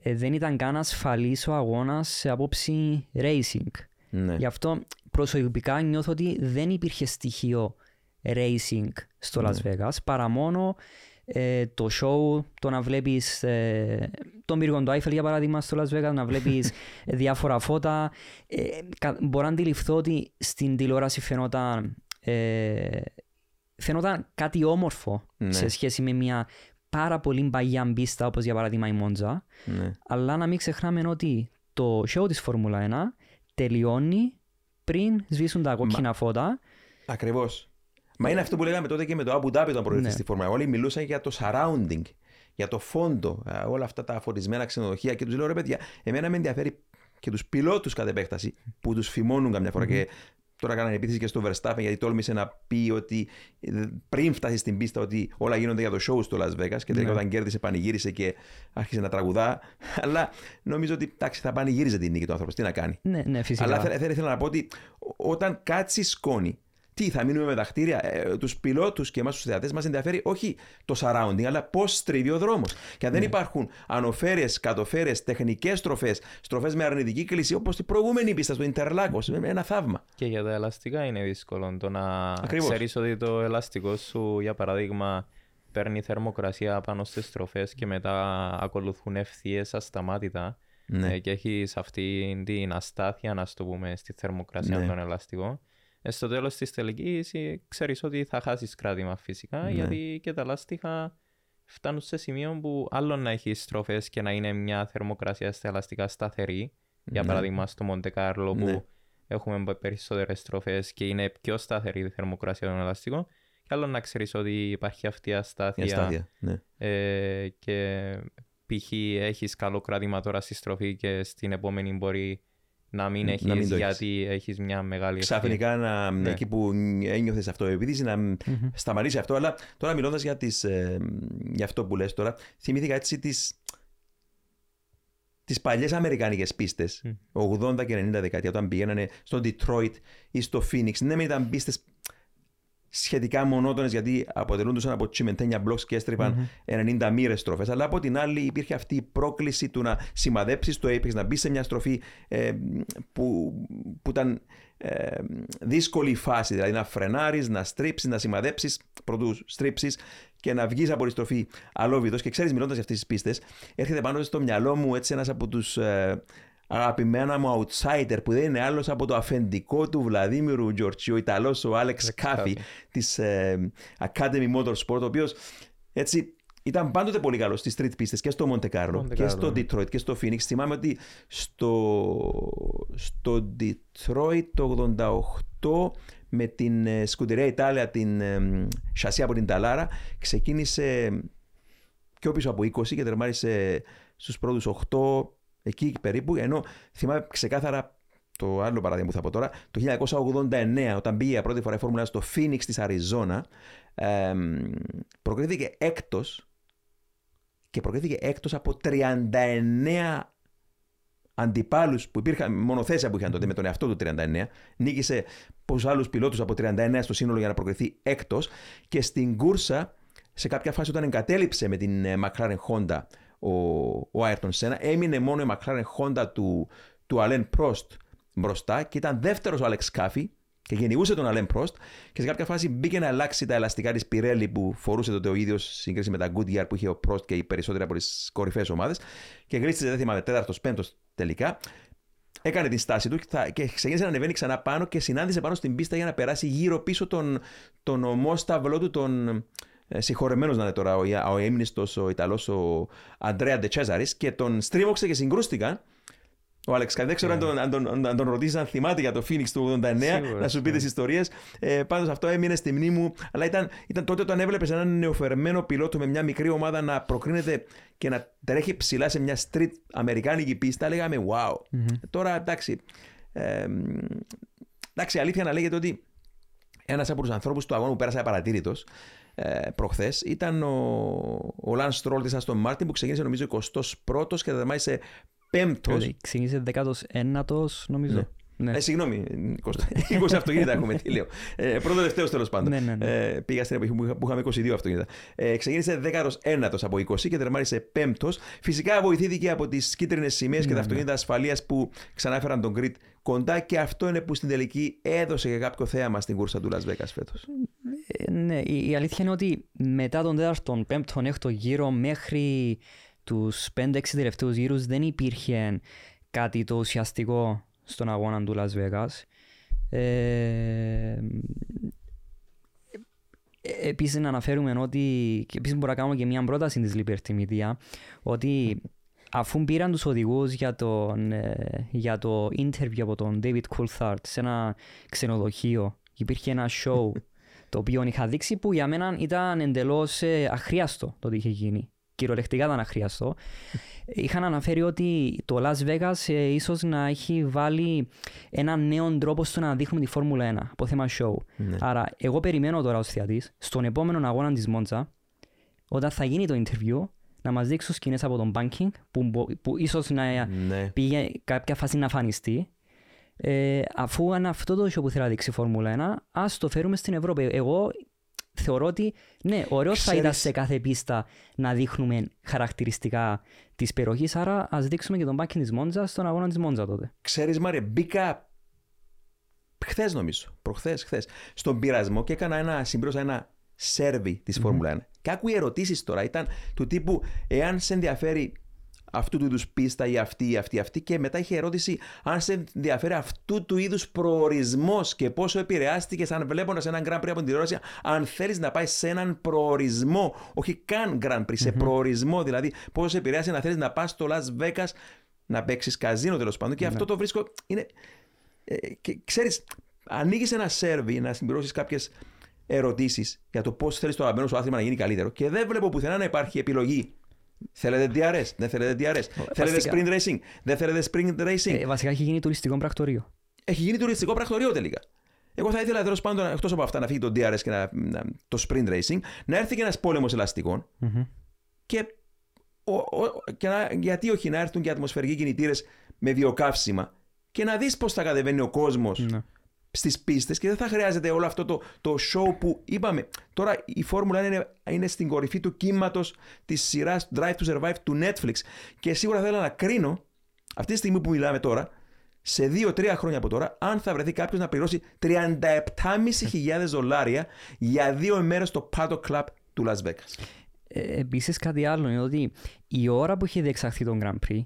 ε, δεν ήταν καν ασφαλής ο αγώνας σε απόψη racing. Ναι. Γι' αυτό προσωπικά νιώθω ότι δεν υπήρχε στοιχείο racing στο Las Ναι. Vegas παρά μόνο ε, το show, το να βλέπεις ε, τον πύργο του Eiffel για παράδειγμα στο Las Vegas, να βλέπεις ε, διάφορα φώτα. Ε, κα- μπορώ να αντιληφθώ ότι στην τηλεόραση φαινόταν, ε, φαινόταν κάτι όμορφο Ναι. σε σχέση με μια πάρα πολύ παγιά πίστα όπως για παράδειγμα η Μόντζα. Ναι. Αλλά να μην ξεχνάμε ότι το show της Φόρμουλα 1 τελειώνει πριν σβήσουν τα κόκκινα φώτα. Ακριβώς. Μα είναι αυτό που λέγαμε τότε και με το Abu Dhabi όταν προέρχεται Ναι. στη Φόρμουλα. Όλοι μιλούσαν για το surrounding, για το φόντο, ε, όλα αυτά τα φωτισμένα ξενοδοχεία. Και τους λέω ρε παιδιά, εμένα με ενδιαφέρει και τους πιλότους κατ' επέκταση που τους φημώνουν καμιά φορά. Και τώρα κάνανε επίθεση και στο Verstappen γιατί τόλμησε να πει ότι ε, πριν φτάσει στην πίστα ότι όλα γίνονται για το show στο Las Vegas και τελικά Ναι. όταν κέρδισε πανηγύρισε και άρχισε να τραγουδά. Αλλά νομίζω ότι εντάξει, θα πανηγύριζε την νίκη του άνθρωπος. Τι να κάνει. Ναι, ναι, φυσικά. Αλλά θε- θε- ήθελα να πω ότι όταν κάτσεις σκόνη, τι θα μείνουμε με δαχτήρια, ε, τους πιλότους και εμάς τους θεατές μας ενδιαφέρει όχι το surrounding, αλλά πώς στρίβει ο δρόμος. Και αν δεν υπάρχουν ανοφέρειες, κατοφέρειες, τεχνικές στροφές, στροφές με αρνητική κλίση, όπως την προηγούμενη πίστα στο Ιντερλάκο, ένα θαύμα. Και για τα ελαστικά είναι δύσκολο το να Ακριβώς. ξέρεις ότι το ελαστικό σου, για παράδειγμα, παίρνει θερμοκρασία πάνω στις στροφές και μετά ακολουθούν ευθείες ασταμάτητα Ναι. ε, και έχεις αυτή την αστάθεια, να το πούμε, στη θερμοκρασία Ναι. των ελαστικών. Ε, στο τέλος της τελικής ε, ξέρεις ότι θα χάσεις κράτημα φυσικά Ναι. γιατί και τα λάστιχα φτάνουν σε σημείο που άλλο να έχεις στροφές και να είναι μια θερμοκρασία στα ελαστικά σταθερή. Για Ναι. παράδειγμα στο Μοντε Κάρλο που Ναι. έχουμε περισσότερες στροφές και είναι πιο σταθερή η θερμοκρασία των ελαστικών. Και άλλο να ξέρεις ότι υπάρχει αυτή η Η αστάθεια αστάθεια. Ναι. ε, και π.χ. έχεις καλό κράτημα τώρα στη στροφή και στην επόμενη μπορεί να μην Να έχεις μην το έχεις. γιατί έχεις μια μεγάλη ευθύνη. Ξαφνικά να, Ναι. εκεί που ένιωθες αυτό επίδυση να σταματήσει αυτό. Αλλά τώρα μιλώντας για, τις, ε, για αυτό που λες τώρα, θυμήθηκα έτσι τις, τις παλιές αμερικάνικες πίστες, 80 και 90 δεκαετία, όταν πηγαίνανε στο Detroit ή στο Phoenix. Ναι, μεν ήταν πίστες σχετικά μονότονες γιατί αποτελούνταν από τσιμεντένια μπλοκς και έστρεφαν 90 μοίρες στροφές. Αλλά από την άλλη υπήρχε αυτή η πρόκληση του να σημαδέψεις το apex, να μπει σε μια στροφή ε, που, που ήταν ε, δύσκολη φάση. Δηλαδή να φρενάρεις, να στρίψεις, να σημαδέψεις πρωτού στρίψεις και να βγεις από τη στροφή αλόβητος. Και ξέρεις μιλώντας για αυτές τις πίστες έρχεται πάνω στο μυαλό μου έτσι ένας από τους ε, αγαπημένα μου outsider που δεν είναι άλλος από το αφεντικό του Βλαδίμηρου Τζορτσίου, ο Ιταλός ο Άλεξ Κάφη της ε, Academy Motorsport, ο οποίος έτσι ήταν πάντοτε πολύ καλός στις street πίστες και στο Monte Carlo Monte και Carlo, στο ναι. Detroit και στο Phoenix. Θυμάμαι ότι στο, στο Detroit το 88 με την ε, Σκουτερία Ιτάλια, την ε, Σασία από την Ταλάρα, ξεκίνησε πιο πίσω από 20 και τερμάρισε στους πρώτους 8 εκεί περίπου, ενώ θυμάμαι ξεκάθαρα το άλλο παράδειγμα που θα πω τώρα, το 1989 όταν πήγε για πρώτη φορά η Φόρμουλα 1 στο Phoenix της Αριζόνα ε, προκρίθηκε έκτος και προκρίθηκε έκτος από 39 αντιπάλους που υπήρχαν, μονοθέσια που είχαν τότε με τον εαυτό του 39, νίκησε πόσους άλλους πιλότους από 39 στο σύνολο για να προκριθεί έκτος και στην κούρσα σε κάποια φάση όταν εγκατέλειψε με την ε, McLaren Honda ο, ο Ayrton Senna. Έμεινε μόνο η McLaren Honda του, του Alain Prost μπροστά και ήταν δεύτερος ο Alex Caffey και γεννιούσε τον Alain Prost και σε κάποια φάση μπήκε να αλλάξει τα ελαστικά της Pirelli που φορούσε τότε ο ίδιος σύγκριση με τα Goodyear που είχε ο Prost και οι περισσότεροι από τις κορυφαίες ομάδες και γλίστησε δεν θυμάμαι τέταρτος, πέμπτος τελικά. Έκανε την στάση του και θα- και ξεκίνησε να ανεβαίνει ξανά πάνω και συνάντησε πάνω στην πίστα για να περάσει γύρω πίσω τον, τον ομόσταυλό του, τον ε, συγχωρεμένος να είναι τώρα, ο, ο έμνηστος, ο Ιταλός, ο Αντρέα Ντετσέζαρης και τον στρίμωξε και συγκρούστηκαν. Ο Άλεξ Καβ, δεν ξέρω αν τον, αν, τον, αν τον ρωτήσεις αν θυμάται για το Phoenix του 89, Σίγουρα, να σου πεις ναι. τι ιστορίες. Ε, Πάντως αυτό έμεινε στη μνήμη μου. Αλλά ήταν, ήταν τότε όταν έβλεπες έναν νεοφερμένο πιλότο με μια μικρή ομάδα να προκρίνεται και να τρέχει ψηλά σε μια street αμερικάνικη πίστα, λέγαμε wow. Τώρα εντάξει. Ε, εντάξει, αλήθεια να λέγεται ότι ένας από τους ανθρώπους του αγώνα που πέρασε απαρατήρητος ε, προχθές ήταν ο, ο Λαν Στρόλ της Αστον Μάρτιν που ξεκίνησε νομίζω 21ο και δερμάτισε πέμπτος. Ξεκίνησε 19ο νομίζω. Ναι. Ε, συγγνώμη, 20, 20 αυτοκίνητα έχουμε, τι λέω. Ε, πρώτο τελευταίο τέλος πάντων. Ναι, ναι, ναι. Ε, πήγα στην εποχή που είχα- που είχαμε 22 αυτοκίνητα. Ε, ξεκίνησε 19ο από 20 και τερμάρισε 5ο. Φυσικά βοηθήθηκε από τις κίτρινες σημαίες Ναι, και τα αυτοκίνητα ασφαλείας που ξανά έφεραν τον Κριτ κοντά και αυτό είναι που στην τελική έδωσε και κάποιο θέαμα στην κούρσα του Las Vegas φέτος. Ε, ναι, η, η αλήθεια είναι ότι μετά τον τέταρτον, πέμπτον, έκτο γύρο μέχρι τους 5-6 τελευταίους γύρους δεν υπήρχε κάτι το ουσιαστικό στον αγώνα του Las Vegas. Ε, ε, επίσης να αναφέρουμε ότι και επίσης μπορούμε να κάνουμε και μια πρόταση της Liberty Media ότι αφού πήραν τους οδηγούς για, τον, ε, για το interview από τον David Coulthard σε ένα ξενοδοχείο υπήρχε ένα show το οποίο είχα δείξει που για μένα ήταν εντελώς ε, αχρίαστο το ότι είχε γίνει. Κυριολεκτικά ήταν αχρίαστο. Είχαν αναφέρει ότι το Las Vegas ε, ίσως να έχει βάλει έναν νέο τρόπο στο να δείχνουμε τη Φόρμουλα 1 από θέμα show. Ναι. Άρα εγώ περιμένω τώρα ως θεατής στον επόμενο αγώνα της Μόντσα όταν θα γίνει το interview να μας δείξουν σκηνές από τον banking που, μπο- που ίσως να Ναι. πήγε κάποια φάση να φανιστεί ε, αφού είναι αυτό το show που θέλει να δείξει η Φόρμουλα 1 ας το φέρουμε στην Ευρώπη. Εγώ θεωρώ ότι ναι, ωραίος θα ήταν Ξέρεις- σε κάθε πίστα να δείχνουμε χαρακτηριστικά της περιοχής άρα ας δείξουμε και τον banking της Μόντζα στον αγώνα της Μόντζα τότε. Ξέρεις Μάρια, μπήκα χθες νομίζω, προχθές, χθες, στον πειρασμό και έκανα ένα, συμπλήρωσα ένα σερβι της Φόρμουλα 1. Και άκουγε ερωτήσεις τώρα, ήταν του τύπου εάν σε ενδιαφέρει αυτού του είδους πίστα ή αυτή ή αυτή, αυτή. Και μετά είχε ερώτηση αν σε ενδιαφέρει αυτού του είδους προορισμός και πόσο επηρεάστηκες αν βλέποντας έναν Grand Prix από την τηλεόραση, αν θέλεις να πάεις σε έναν προορισμό, όχι καν Grand Prix, σε προορισμό δηλαδή, πόσο σε επηρεάσει να θέλεις να πας στο Las Vegas να παίξεις καζίνο τέλος πάντων. Και αυτό το βρίσκω. Είναι, ε, και ξέρεις, ανοίγεις ένα σερβι να συμπληρώσεις κάποιες ερωτήσεις για το πώς θέλεις το αγαπημένο σου άθλημα να γίνει καλύτερο και δεν βλέπω πουθενά να υπάρχει επιλογή. Θέλετε DRS, δεν θέλετε DRS. Θέλετε sprint racing, δεν θέλετε sprint racing; Ε, βασικά έχει γίνει τουριστικό πρακτορείο. Έχει γίνει τουριστικό πρακτορείο τελικά. Εγώ θα ήθελα τέλος πάντων εκτός από αυτά να φύγει το DRS και να, να, το sprint racing, να έρθει και ένας πόλεμος ελαστικών Μμμ. και, ο, ο, και να, γιατί όχι να έρθουν και ατμοσφαιρικοί κινητήρες με βιοκαύσιμα και να δεις πώς θα κατεβαίνει ο κόσμος Ναι. Στις πίστες και δεν θα χρειάζεται όλο αυτό το, το show που είπαμε. Τώρα η φόρμουλα είναι, είναι στην κορυφή του κύματος της σειράς Drive to Survive του Netflix. Και σίγουρα θέλω να κρίνω αυτή τη στιγμή που μιλάμε τώρα, σε 2-3 χρόνια από τώρα, αν θα βρεθεί κάποιος να πληρώσει 37.500 δολάρια για δύο ημέρες στο Paddock Club του Las Vegas. Ε, Επίσης, κάτι άλλο είναι ότι η ώρα που είχε διεξαχθεί τον Grand Prix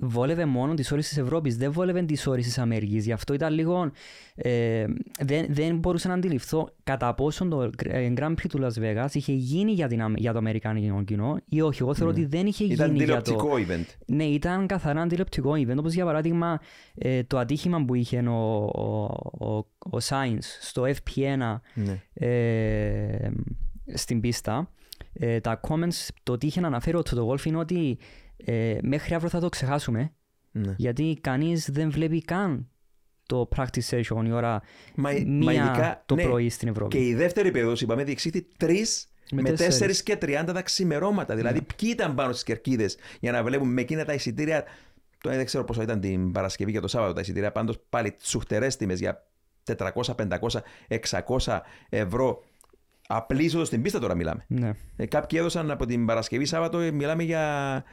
βόλευε μόνο τις ώρες της Ευρώπης, δεν βόλευε τις ώρες της Αμερικής. Γι' αυτό ήταν λίγο. Ε, δεν, δεν μπορούσα να αντιληφθώ κατά πόσον το ε, Grand Prix του Las Vegas είχε γίνει για, την, Αμε- για το Αμερικάνικο κοινό ή όχι. Εγώ θεωρώ ότι δεν είχε Ήταν γίνει για το. τηλεοπτικό event. Ναι, ήταν καθαρά αντιληπτικό event. Όπως για παράδειγμα ε, το ατύχημα που είχε ο, ο, ο, ο Sainz στο FP1 Ναι. ε, στην πίστα. Ε, τα comments, το τι είχε να αναφέρει ο Toto Wolff είναι ότι ε, μέχρι αύριο θα το ξεχάσουμε Ναι. γιατί κανείς δεν βλέπει καν το practice session η ώρα Μα, μα μία ειδικά, το ναι. πρωί στην Ευρώπη. Και η δεύτερη περίοδος, είπαμε, διεξήχθη 3 με, Με 4 τέσσερις. και 30 τα ξημερώματα. Δηλαδή, ποιοι ήταν πάνω στις κερκίδες για να βλέπουμε με εκείνα τα εισιτήρια; Τώρα δεν ξέρω πόσο ήταν την Παρασκευή και το Σάββατο τα εισιτήρια. Πάντως πάλι τσουχτερέ τιμές για 400, 500, 600 ευρώ. Απλή είσοδο στην πίστα τώρα μιλάμε. Ναι. Ε, κάποιοι έδωσαν από την Παρασκευή Σάββατο, ε, μιλάμε για ε,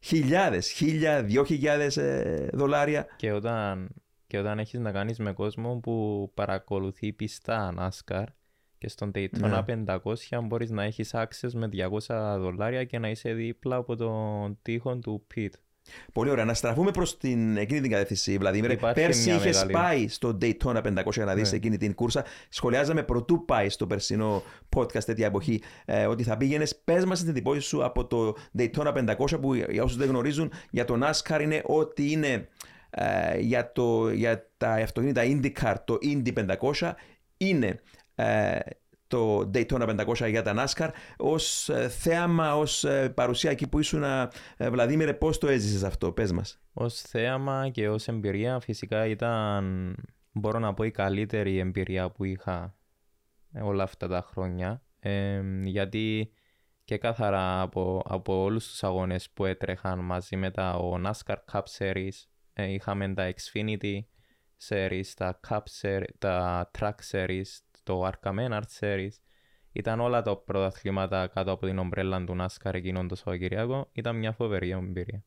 χιλιάδες, χίλια, δυο χιλιάδες ε, δολάρια. Και όταν, και όταν έχεις να κάνεις με κόσμο που παρακολουθεί πιστά NASCAR και στον Daytona 500 μπορείς να έχεις access με 200 δολάρια και να είσαι δίπλα από τον τοίχο του pit. Πολύ ωραία. Να στραφούμε προς την, εκείνη την κατεύθυνση, Βλαδίμηρε. Υπάρχει Πέρσι μια είχες μεγάλη. πάει στο Daytona 500 για να δεις Ναι. εκείνη την κούρσα. Σχολιάζαμε πρωτού πάει στο περσινό podcast τέτοια εποχή ε, ότι θα πήγαινες. Πες μας την εντυπώση σου από το Daytona 500 που για όσους δεν γνωρίζουν για το NASCAR είναι ότι είναι ε, για, το, για τα αυτοκίνητα IndyCar το Indy 500 είναι ε, το Daytona 500 για τα NASCAR ως ε, θέαμα, ως ε, παρουσία εκεί που ήσουν ε, Βλαδίμηρε πώς το έζησες αυτό, πες μας. Ως θέαμα και ως εμπειρία φυσικά ήταν, μπορώ να πω, η καλύτερη εμπειρία που είχα ε, όλα αυτά τα χρόνια. Ε, γιατί και κάθαρα από, από όλους τους αγώνες που έτρεχαν μαζί με τα ο NASCAR Cup Series, ε, είχαμε τα Xfinity Series, τα Cup Series, τα Track Series, το Arca Menard Series. Ήταν όλα τα πρωταθλήματα κάτω από την ομπρέλα του NASCAR εκείνον το Σαββατοκυριακό. Ήταν μια φοβερή εμπειρία.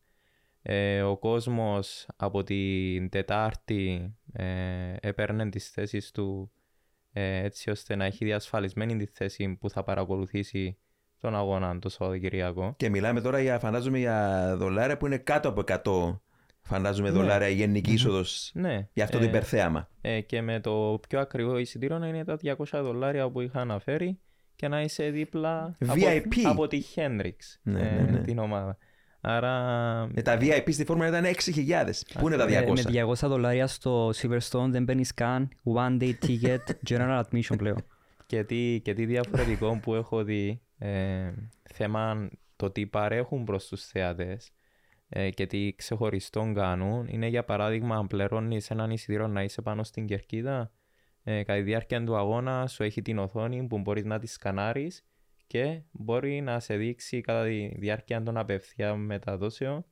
Ε, ο κόσμος από την Τετάρτη ε, έπαιρνε τις θέσεις του ε, έτσι ώστε να έχει διασφαλισμένη τη θέση που θα παρακολουθήσει τον αγώνα το Σαββατοκυριακό. Και μιλάμε τώρα για, φαντάζομαι, για δολάρια που είναι κάτω από 100 φαντάζομαι Ναι. δολάρια η γενική είσοδος Ναι. για αυτό το ε, υπερθέαμα. ε, και με το πιο ακριβό εισιτήριο να είναι τα 200 δολάρια που είχα αναφέρει και να είσαι δίπλα VIP. από, από τη Hendrix, Ναι, ε, ναι, ναι. την ομάδα. Άρα Ε, τα VIP στη φόρμουλα ήταν 6.000. Πού είναι τα 200. Ε, με 200 δολάρια στο Silverstone δεν παίρνεις καν one day ticket general admission πλέον. και τι, και τι διαφορετικό που έχω δει ε, θέμα το τι παρέχουν προς τους θεατές ε, και τι ξεχωριστό κάνουν είναι για παράδειγμα αν πληρώνεις έναν εισιτήριο να είσαι πάνω στην κερκίδα ε, κατά τη διάρκεια του αγώνα σου έχει την οθόνη που μπορείς να τη σκανάρεις και μπορεί να σε δείξει κατά τη διάρκεια των απευθείας μεταδόσεων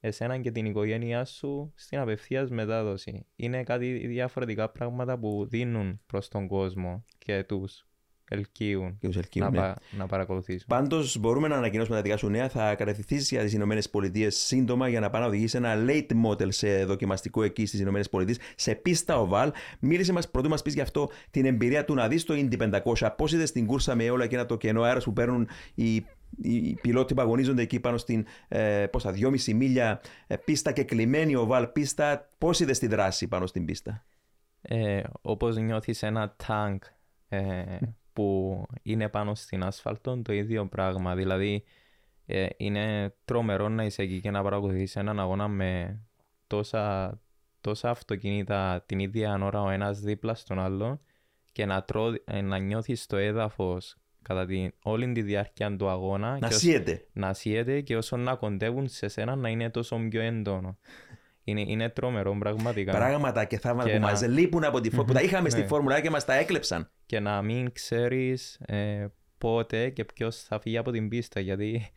εσένα και την οικογένειά σου στην απευθείας μετάδοση. Είναι κάτι διαφορετικά πράγματα που δίνουν προς τον κόσμο και τους ελκύουν Και τους ελκύουν, να, ναι. πα- να παρακολουθήσουν. Πάντως, μπορούμε να ανακοινώσουμε τα δικά σου νέα. Θα κατευθυνθείς για τις Ηνωμένες Πολιτείες σύντομα για να πάει να οδηγήσει ένα late model σε δοκιμαστικό εκεί στις Ηνωμένες Πολιτείες, σε πίστα οβάλ. Μίλησε μας πρωτού μας πεις γι' αυτό την εμπειρία του να δεις το Indy 500. Πώς είδες την κούρσα με όλα εκείνα το κενό αέρας που παίρνουν οι οι πιλότοι που αγωνίζονται εκεί πάνω στην ε, πόσα, 2,5 μίλια ε, πίστα και κλειμένη οβάλ πίστα, πώς είδες τη δράση πάνω στην πίστα; Ε, όπως νιώθεις ένα τάγκ ε, που είναι πάνω στην ασφαλτό, το ίδιο πράγμα. Δηλαδή, ε, είναι τρομερό να είσαι εκεί και να παρακολουθείς έναν αγώνα με τόσα, τόσα αυτοκίνητα την ίδια ώρα ο ένας δίπλα στον άλλο και να, τρώ, ε, να νιώθεις το έδαφος κατά την, όλη τη διάρκεια του αγώνα. Να και ως- σύεται. να σύεται και όσο να κοντεύουν σε σένα να είναι τόσο πιο έντονο. Είναι, είναι τρομερό πραγματικά. Πράγματα και θαύματα Και που να- μας λείπουν από τη φόρμουλα, που τα είχαμε στη Ναι. φόρμουλα και μας τα έκλεψαν. Και να μην ξέρεις ε, πότε και ποιος θα φύγει από την πίστα γιατί...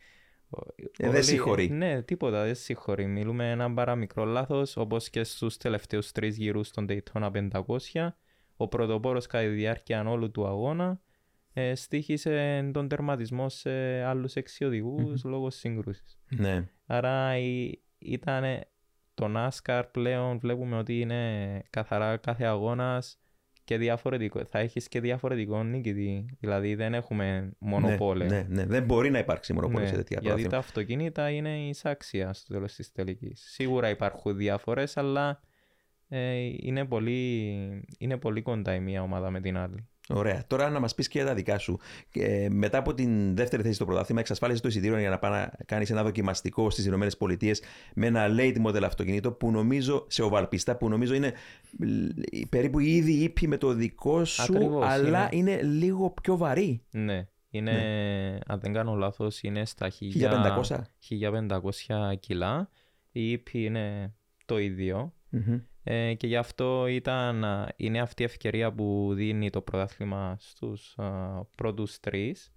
Ε, δεν όλοι- συγχωρεί. Ναι, τίποτα, δεν συγχωρεί. Μιλούμε ένα παραμικρό λάθος όπως και στους τελευταίους τρεις γύρους στον Daytona 500. Ο πρωτοπόρος κατά τη διάρκεια όλου του αγώνα ε, στήχησε τον τερματισμό σε άλλους έξι οδηγούς λόγω σύγκρουσης. Ναι. Άρα ήταν το NASCAR πλέον βλέπουμε ότι είναι καθαρά κάθε αγώνας και διαφορετικό. Θα έχεις και διαφορετικό νικητή. Δηλαδή δεν έχουμε μονοπόλιο. Ναι, ναι, ναι. Δεν μπορεί να υπάρξει μονοπόλιο σε τέτοια Ναι, γιατί πρωτάθλημα. τα αυτοκίνητα είναι εισάξια στο τέλος της τελικής. Σίγουρα υπάρχουν διαφορές, αλλά ε, είναι, πολύ, είναι πολύ κοντά η μία ομάδα με την άλλη. Ωραία. Τώρα να μας πεις και τα δικά σου. Ε, μετά από την δεύτερη θέση στο πρωτάθλημα, εξασφάλισε το εισιτήριο για να πάει να κάνεις ένα δοκιμαστικό στις ΗΠΑ με ένα late model αυτοκίνητο που νομίζω σε οβαλπιστά, που νομίζω είναι ε, περίπου ήδη ήπι με το δικό σου, Ακριβώς, αλλά είναι. λίγο πιο βαρύ. Ναι, είναι, αν δεν κάνω λάθος, είναι στα 1500. 1500 κιλά. Η ύπη είναι το ίδιο. Μμμ. Ε, και γι' αυτό ήταν, α, είναι αυτή η ευκαιρία που δίνει το πρωτάθλημα στους α, πρώτους τρεις.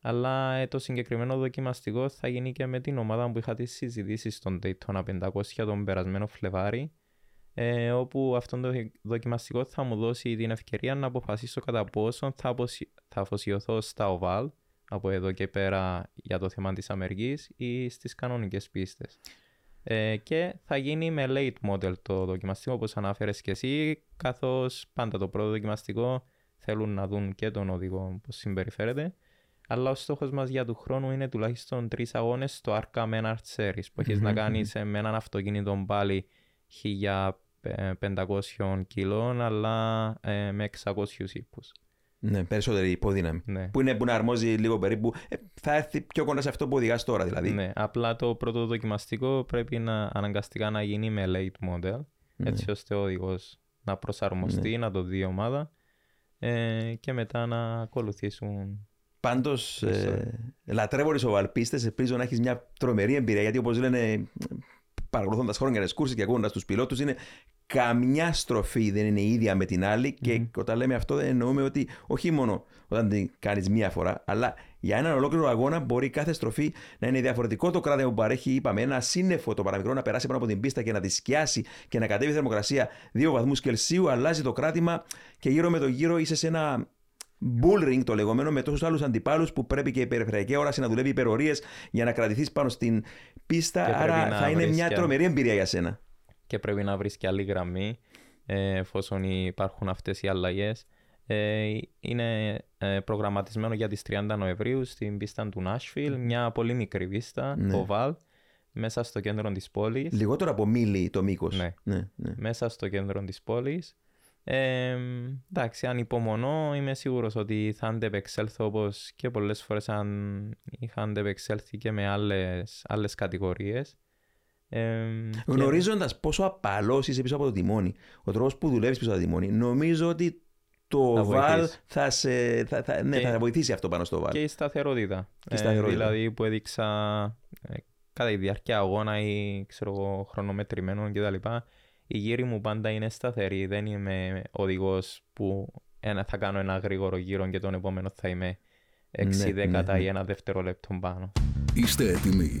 Αλλά ε, το συγκεκριμένο δοκιμαστικό θα γίνει και με την ομάδα που είχα τις συζητήσεις στον Daytona 500 τον περασμένο Φλεβάρι. Ε, όπου αυτό το δοκιμαστικό θα μου δώσει την ευκαιρία να αποφασίσω κατά πόσο θα, αποσυ... θα αφοσιωθώ στα oval από εδώ και πέρα για το θέμα της Αμερικής ή στις κανονικές πίστες. Ε, και θα γίνει με late model το δοκιμαστικό όπως ανάφερες και εσύ καθώς πάντα το πρώτο δοκιμαστικό θέλουν να δουν και τον οδηγό πώς συμπεριφέρεται αλλά ο στόχος μας για του χρόνου είναι τουλάχιστον τρεις αγώνες στο Arca Menard Series που έχεις να κάνεις ε, με έναν αυτοκίνητο πάλι 1500 κιλών αλλά ε, με 600 ύπους. Ναι, περισσότερη υπόδυναμη. Ναι. Που είναι που να αρμόζει λίγο περίπου. ε, θα έρθει πιο κοντά σε αυτό που οδηγάς τώρα δηλαδή. Ναι, απλά το πρώτο δοκιμαστικό πρέπει να αναγκαστικά να γίνει με late model, Ναι. έτσι ώστε ο οδηγός να προσαρμοστεί, να το δει η ομάδα ε, και μετά να ακολουθήσουν. Πάντως, ε, λατρεύω τις οβαλπίστες. Ελπίζω να έχεις μια τρομερή εμπειρία. Γιατί όπως λένε, παρακολουθώντας χρόνια τι κούρσει και ακούγοντας τους πιλότους, είναι καμιά στροφή δεν είναι ίδια με την άλλη. Και όταν λέμε αυτό, δεν εννοούμε ότι όχι μόνο όταν την κάνεις μία φορά, αλλά για έναν ολόκληρο αγώνα μπορεί κάθε στροφή να είναι διαφορετικό το κράδιο που παρέχει. Είπαμε, ένα σύννεφο το παραμικρό να περάσει πάνω από την πίστα και να τη σκιάσει και να κατέβει η θερμοκρασία 2 βαθμούς Κελσίου. Αλλάζει το κράτημα και γύρω με το γύρο είσαι σε ένα bullring το λεγόμενο με τόσους άλλους αντιπάλους που πρέπει και η περιφερειακή όραση να δουλεύει υπερορίες για να κρατηθείς πάνω στην πίστα. Και πρέπει Άρα να θα είναι βρεις μια και- τρομερή εμπειρία για σένα. Και πρέπει να βρεις και άλλη γραμμή ε, εφόσον υπάρχουν αυτές οι αλλαγές. Ε, είναι ε, προγραμματισμένο για τις 30 Νοεμβρίου στην πίστα του Nashville, μια πολύ μικρή πίστα, Ναι. oval, μέσα στο κέντρο της πόλης. Λιγότερο από μίλι το μήκος. Ναι. ναι, ναι. μέσα στο κέντρο της πόλης. Ε, εντάξει, αν υπομονώ είμαι σίγουρος ότι θα αντεπεξέλθω όπως και πολλές φορές αν είχα αντεπεξέλθει και με άλλες, άλλες κατηγορίες. Ε, και- Γνωρίζοντας πόσο απαλός είσαι πίσω από το τιμόνι, ο τρόπος που δουλεύεις πίσω από το τιμόνι, νομίζω ότι το Θα βαλ βοηθήσει. θα, σε, θα, θα, ναι, Και- θα βοηθήσει αυτό πάνω στο βαλ. Και η σταθερότητα. Και η σταθερότητα. δηλαδή που έδειξα ε, κατά τη διάρκεια αγώνα ή ξέρω εγώ, χρονομετρημένων κτλ. Η γύρι μου πάντα είναι σταθερή. Δεν είμαι οδηγός που ένα, θα κάνω ένα γρήγορο γύρο και τον επόμενο θα είμαι 6 Ναι, δέκατα ναι, ναι. ή ένα δευτερόλεπτο πάνω. Είστε έτοιμοι.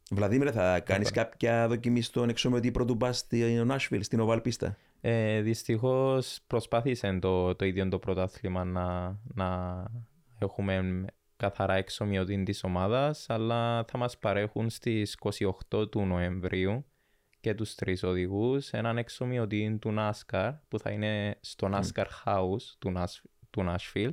Βλαδίμηρε, θα κάνεις κάποια δοκιμή στον εξομοιωτή πρωτού πα στο Νάσβιλ, στην Οβάλ πίστα. Ε, Δυστυχώς προσπάθησε το, το ίδιο το πρωτάθλημα να, να έχουμε καθαρά εξομοιωτή της ομάδας, αλλά θα μας παρέχουν στις 28 του Νοεμβρίου και τους τρεις οδηγούς έναν εξομοιωτή του NASCAR που θα είναι στο NASCAR House του, του Nashville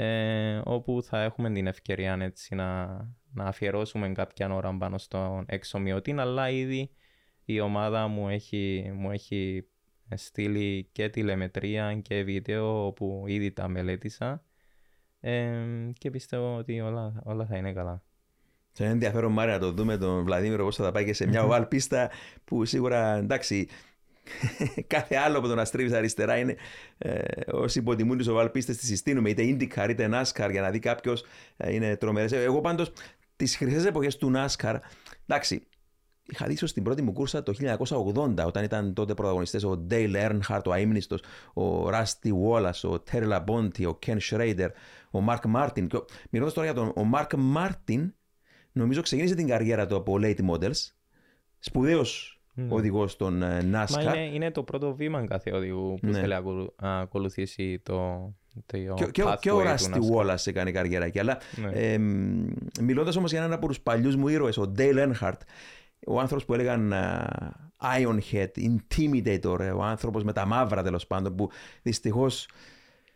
ε, όπου θα έχουμε την ευκαιρία έτσι, να, να αφιερώσουμε κάποια ώρα πάνω στον εξομοιωτή αλλά ήδη η ομάδα μου έχει, μου έχει στείλει και τηλεμετρία και βίντεο όπου ήδη τα μελέτησα ε, και πιστεύω ότι όλα, όλα θα είναι καλά. Σε ενδιαφέρον Μάρια να το δούμε τον Βλαδίμηρο πώς θα πάει και σε μια οβάλ πίστα που σίγουρα εντάξει κάθε άλλο που το να στρίβει αριστερά είναι ε, όσοι υποτιμούν τι οβάλ πίστε, τις συστήνουμε είτε IndyCar είτε NASCAR για να δει κάποιος ε, είναι τρομερές. Εγώ πάντως τις χρυσές εποχές του NASCAR, εντάξει, Είχα δει στην πρώτη μου κούρσα το 1980, όταν ήταν τότε πρωταγωνιστές ο Dale Earnhardt, ο αείμνηστος, ο Rusty Wallace, ο Terry Labonte, ο Ken Schrader, ο Mark Martin. Μιλώντα τώρα για τον ο Mark Martin, νομίζω ξεκίνησε την καριέρα του από Late Models, σπουδαίος mm. οδηγό των NASCAR. Μα είναι, είναι το πρώτο βήμα κάθε οδηγού που ναι. θέλει να ακολουθήσει το, και, και, και ο Ράστι Wallace έκανε καριέρα εκεί. Αλλά ναι. ε, μιλώντας όμως για έναν από τους παλιούς μου ήρωες, ο Dale Earnhardt, ο άνθρωπος που έλεγαν uh, Ironhead, Intimidator, ο άνθρωπος με τα μαύρα τέλος πάντων, που δυστυχώς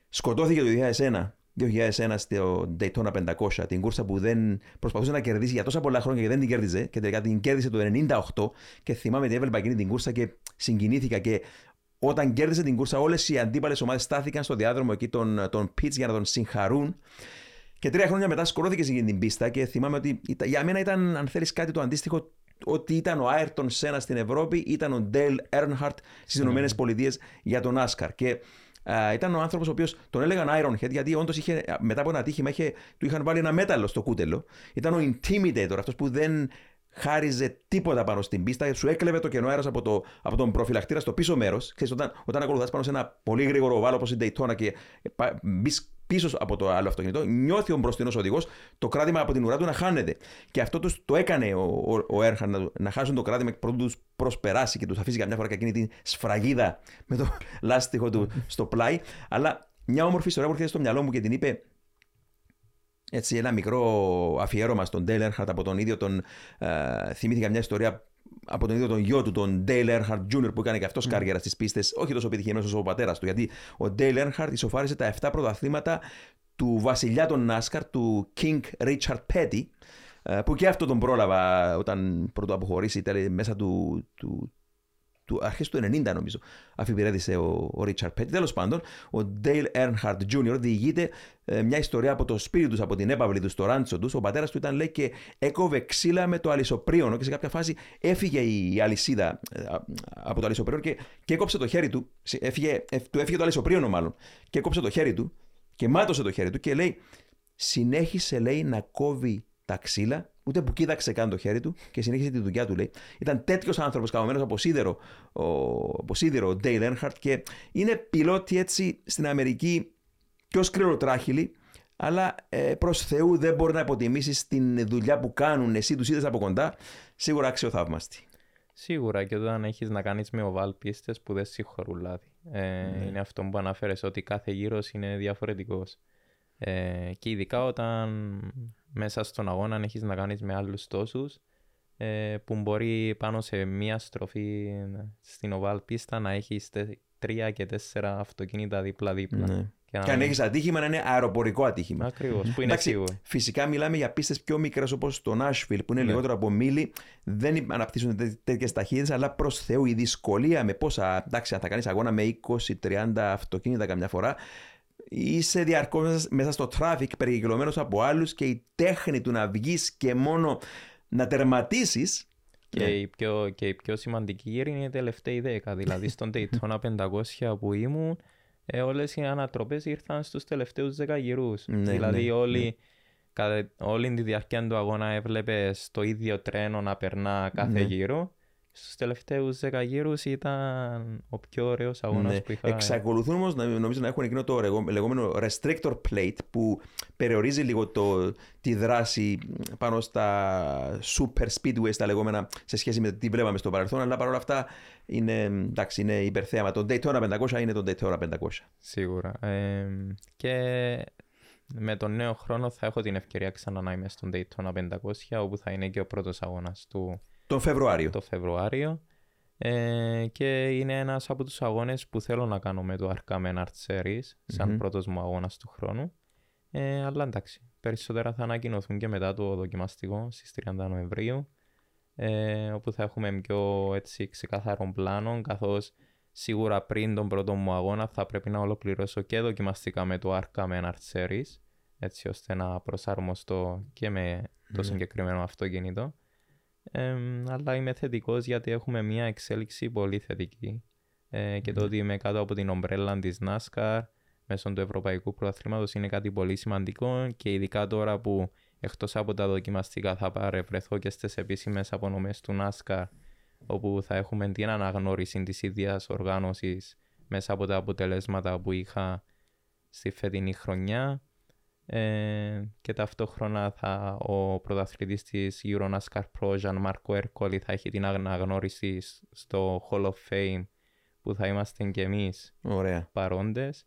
σκοτώθηκε το 2001. 2001 στο Daytona 500, την κούρσα που δεν προσπαθούσε να κερδίσει για τόσα πολλά χρόνια και δεν την κέρδιζε και τελικά την κέρδισε το 98 και θυμάμαι ότι έβλεπα εκείνη την κούρσα και συγκινήθηκα και όταν κέρδισε την κούρσα όλες οι αντίπαλες ομάδες στάθηκαν στο διάδρομο εκεί των, των Pitts για να τον συγχαρούν και τρία χρόνια μετά σκορώθηκε σε την πίστα και θυμάμαι ότι για μένα ήταν αν θέλεις κάτι το αντίστοιχο ότι ήταν ο Άιρτον Σένα στην Ευρώπη, ήταν ο Ντέλ Έρνχαρτ στις mm. Ηνωμένε Πολιτείες για τον Άσκαρ. Και Uh, ήταν ο άνθρωπος ο οποίος τον έλεγαν Ironhead γιατί όντως μετά από ένα ατύχημα είχε, του είχαν βάλει ένα μέταλλο στο κούτελο. Ήταν ο Intimidator, αυτός που δεν χάριζε τίποτα πάνω στην πίστα, σου έκλεβε το κενό αέρας από, το, από τον προφυλακτήρα στο πίσω μέρος. Όταν, όταν ακολουθάς πάνω σε ένα πολύ γρήγορο βάλο όπως η Daytona και μπεις πίσω από το άλλο αυτοκίνητο, νιώθει ο μπροστινός οδηγός το κράτημα από την ουρά του να χάνεται. Και αυτό τους, το έκανε ο, ο, ο Έρχαν να, να χάσουν το κράτημα πρωτού τους προσπεράσει και τους αφήσει καμιά φορά και εκείνη την σφραγίδα με το λάστιχο του στο πλάι. Αλλά μια όμορφη ιστορία που έρχεται στο μυαλό μου και την είπε έτσι ένα μικρό αφιέρωμα στον Dale Earnhardt από τον ίδιο τον. Uh, θυμήθηκα μια ιστορία από τον ίδιο τον γιο του, τον Dale Earnhardt Jr. που έκανε και αυτός mm. καριέρα στις πίστες, όχι τόσο επιτυχημένο όσο ο πατέρας του. Γιατί ο Dale Earnhardt ισοφάρισε τα 7 πρωταθλήματα του βασιλιά των NASCAR, του King Richard Petty, ε, που και αυτό τον πρόλαβα όταν πρώτο αποχωρήσει μέσα του, του, του αρχές του 90 νομίζω αφιπηρέτησε ο, ο Richard Petty. Τέλος πάντων, ο Dale Earnhardt Jr. διηγείται ε, μια ιστορία από το σπίτι τους, από την έπαυλη τους, στο ράντσο τους. Ο πατέρας του ήταν λέει και έκοβε ξύλα με το αλυσοπρίωνο και σε κάποια φάση έφυγε η αλυσίδα ε, από το αλυσοπρίωνο και, και έκοψε το χέρι του. Έφυγε, ε, του έφυγε το αλυσοπρίωνο μάλλον και έκοψε το χέρι του και μάτωσε το χέρι του και λέει συνέχισε λέει να κόβει τα ξύλα Ούτε που κοίταξε καν το χέρι του και συνέχισε τη δουλειά του, λέει. Ήταν τέτοιος άνθρωπος καμωμένος από σίδερο, ο, από σίδερο, ο Ντέιλ Έρνχαρτ και είναι πιλότη έτσι στην Αμερική πιο σκληροτράχυλη, αλλά ε, προς Θεού δεν μπορεί να αποτιμήσεις την δουλειά που κάνουν. Εσύ τους είδε από κοντά, σίγουρα αξιοθαύμαστη. Σίγουρα και όταν έχεις να κάνεις με οβάλ πίστε που δεν συγχωρούν λάθη. Ε, ναι. Είναι αυτό που αναφέρε ότι κάθε γύρος είναι διαφορετικός. Ε, και ειδικά όταν μέσα στον αγώνα έχεις να κάνεις με άλλους τόσους ε, που μπορεί πάνω σε μία στροφή στην οβάλ πίστα να έχεις τρία και τέσσερα αυτοκίνητα δίπλα-δίπλα. Ναι. Και, και αν έχεις ατύχημα να είναι αεροπορικό ατύχημα. Ακριβώς, που είναι σίγουρο. Φυσικά μιλάμε για πίστες πιο μικρές όπως το Nashville που είναι ναι. λιγότερο από μίλη. Δεν αναπτύσσουν τέτοιες ταχύτητες, αλλά προς Θεού η δυσκολία με πόσα. Εντάξει, αν θα κάνεις αγώνα με 20-30 αυτοκίνητα καμιά φορά, είσαι διαρκώς μέσα στο traffic περικυκλωμένο από άλλους και η τέχνη του να βγεις και μόνο να τερματίσεις. Και, ναι. η πιο, και η πιο σημαντική γύρι είναι η τελευταία δέκα. Δηλαδή στον Daytona 500 που ήμουν, ε, όλες οι ανατροπές ήρθαν στους τελευταίους 10 γύρου. Ναι, δηλαδή ναι, όλοι, ναι. Κατά, όλη τη διάρκεια του αγώνα έβλεπες το ίδιο τρένο να περνά κάθε ναι. γύρο στους τελευταίους δέκα γύρους ήταν ο πιο ωραίος αγώνας Ναι. που είχα. Εξακολουθούν όμως να νομίζω να έχουν εκείνο το ρεγο- λεγόμενο restrictor plate που περιορίζει λίγο το, τη δράση πάνω στα super speedways τα λεγόμενα σε σχέση με τι βλέπαμε στο παρελθόν. Αλλά παρόλα αυτά είναι, εντάξει, είναι υπερθέαμα. Το Daytona 500 είναι το Daytona 500. Σίγουρα. Ε, και με τον νέο χρόνο θα έχω την ευκαιρία ξανά να είμαι στον Daytona 500 όπου θα είναι και ο πρώτος αγώνας του Τον Φεβρουάριο. το Φεβρουάριο ε, και είναι ένας από τους αγώνες που θέλω να κάνω με το Arkham Art Series σαν Μμμ. πρώτος μου αγώνας του χρόνου ε, αλλά εντάξει, περισσότερα θα ανακοινωθούν και μετά το δοκιμαστικό στις 30 Νοεμβρίου ε, όπου θα έχουμε πιο έτσι ξεκαθαρών πλάνων καθώς σίγουρα πριν τον πρώτο μου αγώνα θα πρέπει να ολοκληρώσω και δοκιμαστικά με το Arkham Art Series έτσι ώστε να προσαρμοστώ και με το Ναι. συγκεκριμένο αυτοκίνητο ε, αλλά είμαι θετικός γιατί έχουμε μια εξέλιξη πολύ θετική ε, και το Ναι. ότι είμαι κάτω από την ομπρέλα της NASCAR μέσω του Ευρωπαϊκού Πρωταθλήματος είναι κάτι πολύ σημαντικό και ειδικά τώρα που εκτός από τα δοκιμαστικά θα παρευρεθώ και στις επίσημες απονομές του NASCAR όπου θα έχουμε την αναγνώριση της ίδιας οργάνωσης μέσα από τα αποτελέσματα που είχα στη φετινή χρονιά ε, και ταυτόχρονα θα, ο πρωταθλητής της Euro NASCAR Pro, Jean Marco Ercoli, θα έχει την αναγνώριση σ- στο Hall of Fame που θα είμαστε και εμείς Ωραία. παρόντες.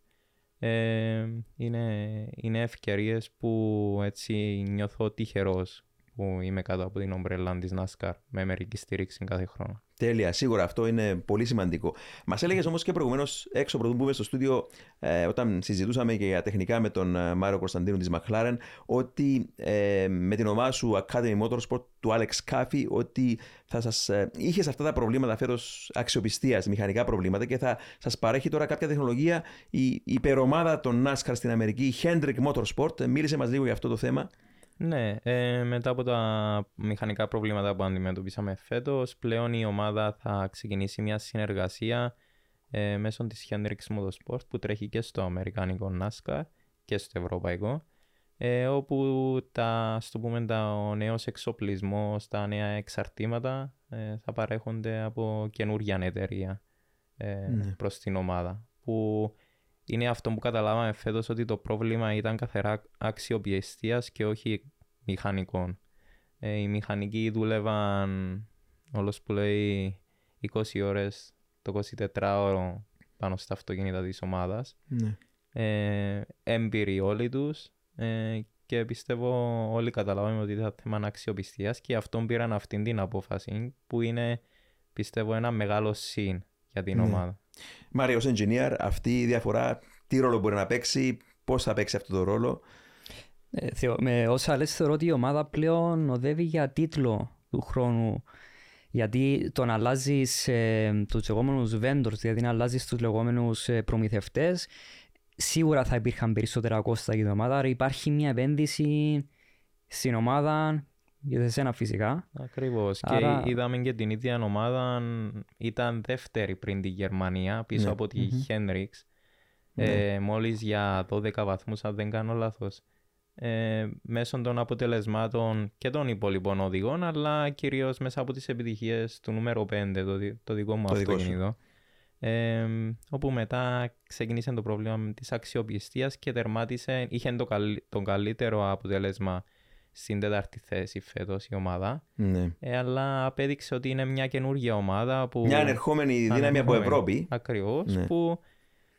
Ε, είναι, είναι ευκαιρίες που έτσι νιώθω τυχερός που είμαι κάτω από την ομπρέλα της NASCAR με μερική στήριξη κάθε χρόνο. Τέλεια, σίγουρα αυτό είναι πολύ σημαντικό. Μας έλεγες όμως και προηγουμένως, έξω πρωτού μπούμε στο στούντιο, ε, όταν συζητούσαμε και για τεχνικά με τον ε, Μάριο Κωνσταντίνου της McLaren, ότι ε, με την ομάδα σου Academy Motorsport του Alex Caffey, ότι θα σας, ε, είχες αυτά τα προβλήματα φέτος αξιοπιστίας, μηχανικά προβλήματα και θα σας παρέχει τώρα κάποια τεχνολογία η, η υπερομάδα των NASCAR στην Αμερική, η Hendrick Motorsport. Ε, Μίλησε μας λίγο για αυτό το θέμα. Ναι, ε, μετά από τα μηχανικά προβλήματα που αντιμετωπίσαμε φέτος, πλέον η ομάδα θα ξεκινήσει μια συνεργασία ε, μέσω της Hendrix Motorsport που τρέχει και στο Αμερικάνικο NASCAR και στο Ευρωπαϊκό ε, όπου τα, στο πούμε, τα, ο νέος εξοπλισμός, τα νέα εξαρτήματα ε, θα παρέχονται από καινούργια εταιρεία ε, Ναι. προς την ομάδα που είναι αυτό που καταλάβαμε φέτος ότι το πρόβλημα ήταν καθαρά αξιοπιστίας και όχι μηχανικών. Ε, οι μηχανικοί δούλευαν όλος που λέει 20 ώρες το 24ωρο πάνω στα αυτοκίνητα της ομάδας. Ναι. Ε, έμπειροι όλοι τους ε, και πιστεύω όλοι καταλάβαμε ότι ήταν θέμα αξιοπιστίας και αυτόν πήραν αυτήν την απόφαση που είναι πιστεύω ένα μεγάλο συν για την Ναι. ομάδα. Μάριο, ως engineer, αυτή η διαφορά, τι ρόλο μπορεί να παίξει, πώς θα παίξει αυτό το ρόλο; Ε, θεω- με όσα λες θεωρώ ότι η ομάδα πλέον οδεύει για τίτλο του χρόνου γιατί το να αλλάζεις ε, τους λεγόμενους vendors, δηλαδή να αλλάζεις τους λεγόμενους ε, προμηθευτές, σίγουρα θα υπήρχαν περισσότερα κόστα για την ομάδα, άρα υπάρχει μια επένδυση στην ομάδα για εσένα φυσικά. Ακριβώς. Άρα- Και είδαμε και την ίδια ομάδα ήταν δεύτερη πριν τη Γερμανία πίσω Ναι. από τη Μμμ. Hendrix. Ναι. Ε, μόλις για 12 βαθμούς αν δεν κάνω λάθος. Ε, μέσω των αποτελεσμάτων και των υπόλοιπων οδηγών αλλά κυρίως μέσα από τις επιτυχίες του νούμερο 5 το, δι- το δικό μου Το δικό σου. αυτοκίνητο. Ε, όπου μετά ξεκίνησε το πρόβλημα της αξιοπιστίας και τερμάτισε, είχε το, καλύ- το καλύτερο αποτέλεσμα στην τέταρτη θέση φέτος η ομάδα. Ναι. Ε, αλλά απέδειξε ότι είναι μια καινούργια ομάδα που... Μια ανερχόμενη δύναμη από ανερχόμενη. Ευρώπη. Ακριβώς, Ναι. που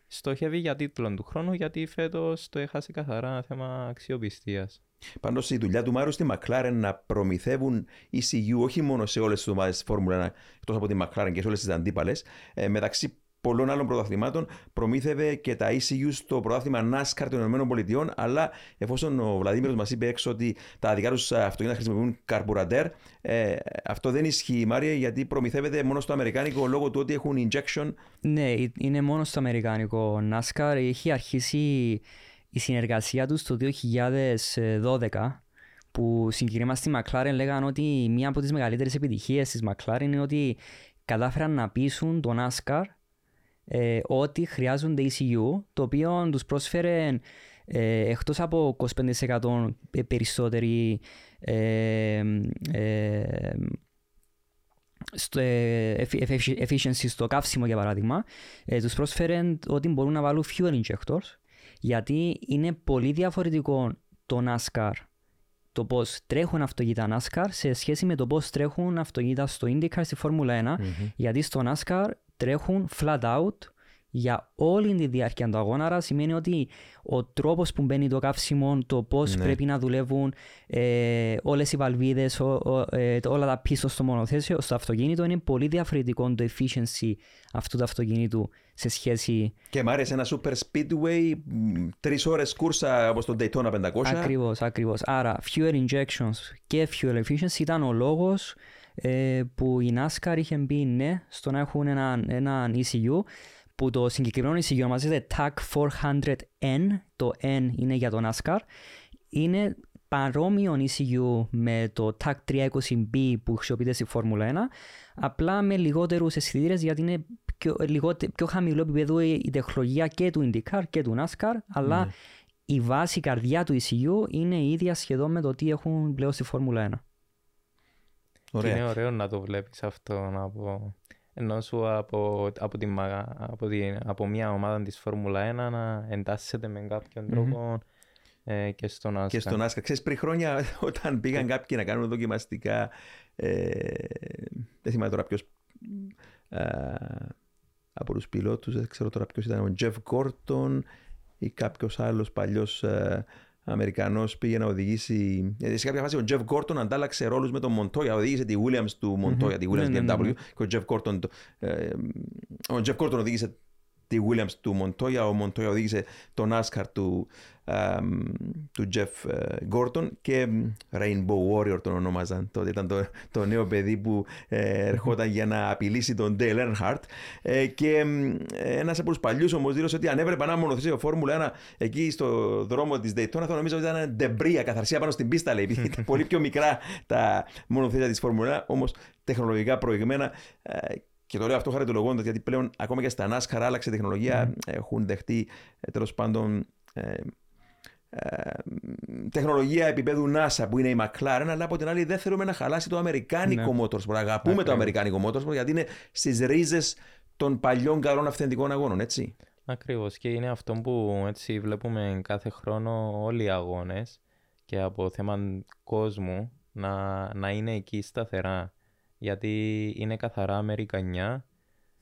στοχεύει για τίτλον του χρόνου γιατί φέτος το έχασε καθαρά ένα θέμα αξιοπιστίας. Πάντως η δουλειά του Μάριου στη McLaren να προμηθεύουν ECU όχι μόνο σε όλες τις ομάδες της Φόρμουλα 1, εκτός από τη McLaren και σε όλες τις αντίπαλες, ε, μεταξύ πολλών άλλων πρωταθλημάτων προμήθευε και τα ECU στο πρωτάθλημα NASCAR των ΗΠΑ. Αλλά εφόσον ο Βλαδίμηρο μας είπε έξω ότι τα δικά τους αυτοκίνητα χρησιμοποιούν καρμπουραντέρ, ε, αυτό δεν ισχύει, Μάρια, γιατί προμηθεύεται μόνο στο Αμερικάνικο λόγω του ότι έχουν injection. Ναι, ε- είναι μόνο στο αμερικάνικο NASCAR. Έχει αρχίσει η συνεργασία τους το 2012 που συγκεκριμένα στη McLaren λέγαν ότι μία από τις μεγαλύτερες επιτυχίες της McLaren είναι ότι κατάφεραν να πείσουν το NASCAR ε, ότι χρειάζονται ECU το οποίο τους πρόσφερε ε, εκτός από 25% περισσότερη ε, ε, στο ε, effi- effi- efficiency στο καύσιμο για παράδειγμα, ε, τους πρόσφερε ότι μπορούν να βάλουν fuel injectors γιατί είναι πολύ διαφορετικό το NASCAR το πώς τρέχουν αυτοκίνητα NASCAR σε σχέση με το πώς τρέχουν αυτοκίνητα στο IndyCar στη Φόρμουλα 1 γιατί στο NASCAR τρέχουν flat out για όλη τη διάρκεια του αγώνα. Άρα σημαίνει ότι ο τρόπος που μπαίνει το καύσιμο, το πώς Ναι. πρέπει να δουλεύουν ε, όλες οι βαλβίδες, ε, το- όλα τα πίσω στο μονοθέσιο, στο αυτοκίνητο είναι πολύ διαφορετικό το efficiency αυτού του αυτοκίνητου σε σχέση. Και μ' άρεσε ένα super speedway, τρεις ώρες κούρσα όπως το Daytona 500. Ακριβώς, ακριβώς. Άρα, fuel injections και fuel efficiency ήταν ο λόγος ε, που η NASCAR είχε μπει ναι στο να έχουν έναν ένα ECU που το συγκεκριμένο ECU ονομάζεται TAC 400N, το N είναι για το NASCAR, είναι παρόμοιο ECU με το TAC 320B που χρησιμοποιείται στη Φόρμουλα 1, απλά με λιγότερους αισθητήρες γιατί είναι πιο, λιγότε- πιο χαμηλό επίπεδο η η τεχνολογία και του IndyCar και του NASCAR, αλλά η βάση, η καρδιά του ECU είναι η ίδια σχεδόν με το τι έχουν πλέον στη Φόρμουλα 1. Και Ωραία. είναι ωραίο να το βλέπεις αυτό από, ενώ σου από, από, τη, μα- από, τη, από μια ομάδα της Φόρμουλα 1 να εντάσσεται με κάποιον τρόπο ε, και στο NASCAR. Και στον Άσκα. Ξέρεις, πριν χρόνια όταν πήγαν κάποιοι να κάνουν δοκιμαστικά, ε, δεν θυμάμαι τώρα ποιος, ε, από τους πιλότους, δεν ξέρω τώρα ποιος ήταν, ο Τζεφ Κόρτον ή κάποιος άλλος παλιός ε, Αμερικανός πήγε να οδηγήσει. ε, Σε κάποια φάση ο Τζεφ Κόρτον αντάλλαξε ρόλους με τον Μοντόια, οδήγησε τη Williams του Μοντόια, τη Williams Ναι, ναι, BMW ναι, ναι. και ο Τζεφ Κόρτον, το- ε, ο Τζεφ Κόρτον οδήγησε τη Williams του Μοντόια, ο Μοντόια οδήγησε τον NASCAR του, αμ, του Jeff ε, Gordon και μ, Rainbow Warrior τον ονόμαζαν τότε. Ήταν το, το νέο παιδί που ε, ερχόταν για να απειλήσει τον Dale Earnhardt. Ε, και μ, ένας από τους παλιούς όμως δήλωσε ότι αν έβλεπε ένα μονοθέσιο Φόρμουλα 1 εκεί στο δρόμο της Daytona θα νομίζω ότι ήταν ντεμπρία, καθαρσία πάνω στην πίστα λέει, επειδή ήταν πολύ πιο μικρά τα μονοθέσια της Φόρμουλα 1 όμως τεχνολογικά προηγμένα ε, και το λέω αυτό χαριτολογώντας γιατί πλέον ακόμα και στα NASCAR άλλαξε η τεχνολογία, έχουν δεχτεί ε, τέλος πάντων ε, ε, τεχνολογία επίπεδου NASA που είναι η McLaren, αλλά από την άλλη δεν θέλουμε να χαλάσει το αμερικάνικο Ναι. motorsport. Αγαπούμε το Ακριβώς. αμερικάνικο motorsport γιατί είναι στις ρίζες των παλιών καλών αυθεντικών αγώνων, έτσι. Ακριβώς και είναι αυτό που έτσι βλέπουμε κάθε χρόνο όλοι οι αγώνες και από θέμα κόσμου να, να είναι εκεί σταθερά γιατί είναι καθαρά Αμερικανιά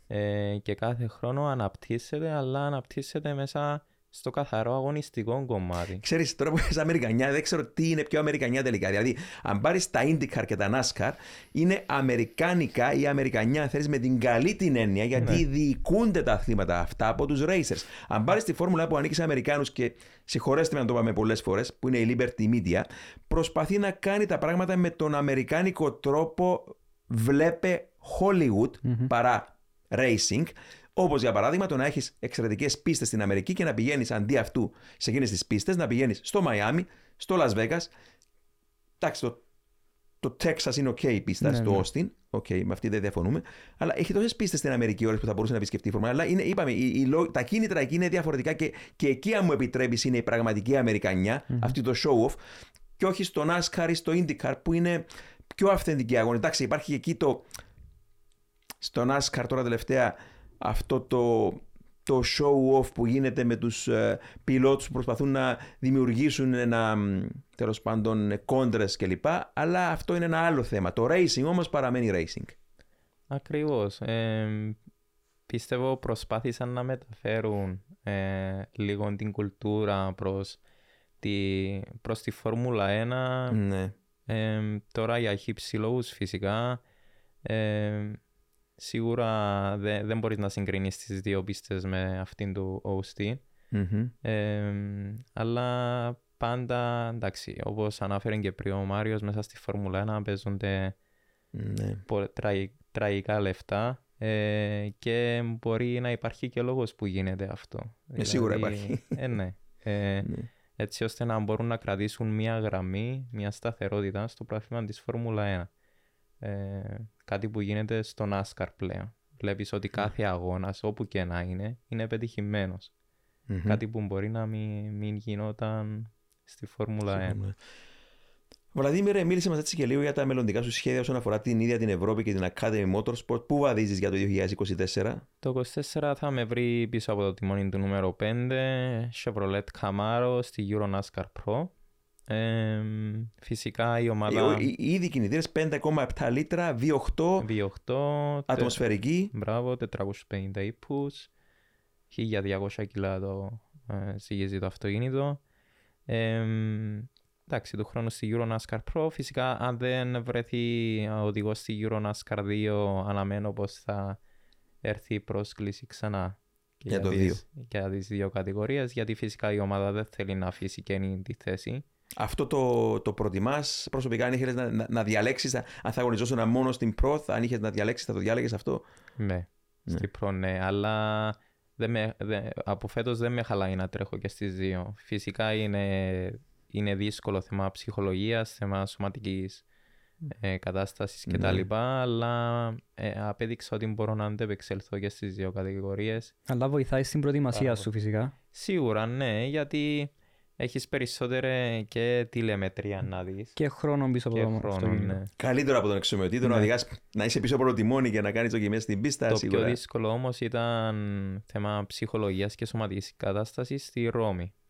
ε, και κάθε χρόνο αναπτύσσεται αλλά αναπτύσσεται μέσα στο καθαρό αγωνιστικό κομμάτι. Ξέρεις, τώρα που είσαι Αμερικανιά, δεν ξέρω τι είναι πιο Αμερικανιά τελικά. Δηλαδή, αν πάρεις τα IndyCar και τα NASCAR, είναι Αμερικάνικα ή Αμερικανιά, θέλεις με την καλή την έννοια, γιατί διοικούνται τα αθλήματα αυτά από τους racers. Αν πάρεις τη φόρμουλα που ανήκει σε Αμερικάνους και συγχωρέστε με να το πάμε πολλές φορές, που είναι η Liberty Media, προσπαθεί να κάνει τα πράγματα με τον Αμερικάνικο τρόπο, βλέπε Hollywood παρά racing. Όπως για παράδειγμα το να έχεις εξαιρετικές πίστες στην Αμερική και να πηγαίνεις αντί αυτού σε εκείνες τις πίστες, να πηγαίνεις στο Μαϊάμι, στο Las Vegas. Εντάξει, το, το Texas είναι OK η πίστα, Ναι, στο ναι. Austin. OK, με αυτή δεν διαφωνούμε. Αλλά έχει τόσες πίστες στην Αμερική ώρες που θα μπορούσε να επισκεφτεί η Φόρμουλα. Αλλά είναι, είπαμε, οι, οι λό- τα κίνητρα εκεί είναι διαφορετικά και, και εκεί, αν μου επιτρέπεις, είναι η πραγματική Αμερικανιά, αυτή το show off. Και όχι στο NASCAR ή στο IndyCar που είναι πιο αυθεντική αγώνα. Εντάξει, υπάρχει και εκεί το, στο NASCAR τώρα τελευταία αυτό το, το show off που γίνεται με τους ε, πιλότους που προσπαθούν να δημιουργήσουν ένα μ, τέλος πάντων κόντρες κλπ. Αλλά αυτό είναι ένα άλλο θέμα. Το racing όμως παραμένει racing. Ακριβώς. Ε, πιστεύω προσπάθησαν να μεταφέρουν ε, λίγο την κουλτούρα προς τη, προς τη Φόρμουλα 1 Ναι. Ε, τώρα για χύψη λόγους φυσικά ε, σίγουρα δεν, δεν μπορείς να συγκρίνεις τις δύο πίστες με αυτήν του Austin Μμμ. ε, αλλά πάντα εντάξει όπως ανάφερε και πριν ο Μάριος μέσα στη Φόρμουλα 1 παίζονται Ναι. πο- τραγι- τραγικά λεφτά ε, και μπορεί να υπάρχει και λόγος που γίνεται αυτό. Ε, σίγουρα υπάρχει. Ε, ναι. Ε, Ναι. Έτσι ώστε να μπορούν να κρατήσουν μια γραμμή, μια σταθερότητα στο πράγμα της Φόρμουλα 1. Ε, κάτι που γίνεται στο NASCAR πλέον. Βλέπεις ότι κάθε αγώνας, όπου και να είναι, είναι πετυχημένος. Μμμ. Κάτι που μπορεί να μην, μην γινόταν στη Φόρμουλα 1. Συμφωνώ. Βλαδίμηρε, μίλησε μας έτσι και λίγο για τα μελλοντικά σου σχέδια όσον αφορά την ίδια την Ευρώπη και την Academy Motorsport. Πού βαδίζεις για το 2024, Το 24 θα με βρει πίσω από το τιμόνι του νούμερο 5, Chevrolet Camaro στη Euro NASCAR Pro. Ε, φυσικά η ομάδα Οι, οι, ήδη κινητήρες 5,7 λίτρα, V8, V8, ατμοσφαιρική. Μπράβο, 450 ύπους, 1200 κιλά το ε, ζυγίζει το αυτοκίνητο. Ε, εντάξει, του χρόνου στη Euro NASCAR Pro. Φυσικά, αν δεν βρεθεί οδηγός στη Euro NASCAR 2, αναμένω πως θα έρθει η πρόσκληση ξανά. και Για το τις- δύο. Για τις δύο κατηγορίες, γιατί φυσικά η ομάδα δεν θέλει να αφήσει καινή τη θέση. Αυτό το, το προτιμάς; Προσωπικά, αν ήθελες να, να, να διαλέξεις, αν θα αγωνιζόσουν μόνο στην Pro, αν είχες να διαλέξεις, θα το διάλεγες αυτό; Ναι, στην Pro ναι, αλλά δεν με, δεν- από φέτος δεν με χαλάει να τρέχω και στις δύο. Φυσικά είναι, είναι δύσκολο θέμα ψυχολογίας, θέμα σωματικής ε, κατάστασης Ναι. κτλ. Αλλά ε, απέδειξα ότι μπορώ να αντεπεξέλθω και στις δύο κατηγορίες. Αλλά βοηθάει στην προετοιμασία Μπράβο. σου φυσικά. Σίγουρα ναι, γιατί έχεις περισσότερη και τηλεμετρία να δεις. Και χρόνο πίσω από και το χρόνο, αυτοκίνητο. ναι. Καλύτερο από τον εξομοιωτή, το να Ναι. οδηγάς να είσαι πίσω από το τιμόνι και να κάνεις δοκιμές στην πίστα. Το σίγουρα. πιο δύσκολο όμως ήταν θέμα ψυχολογίας και σωματικής κατάστασης στη Ρώμη ε,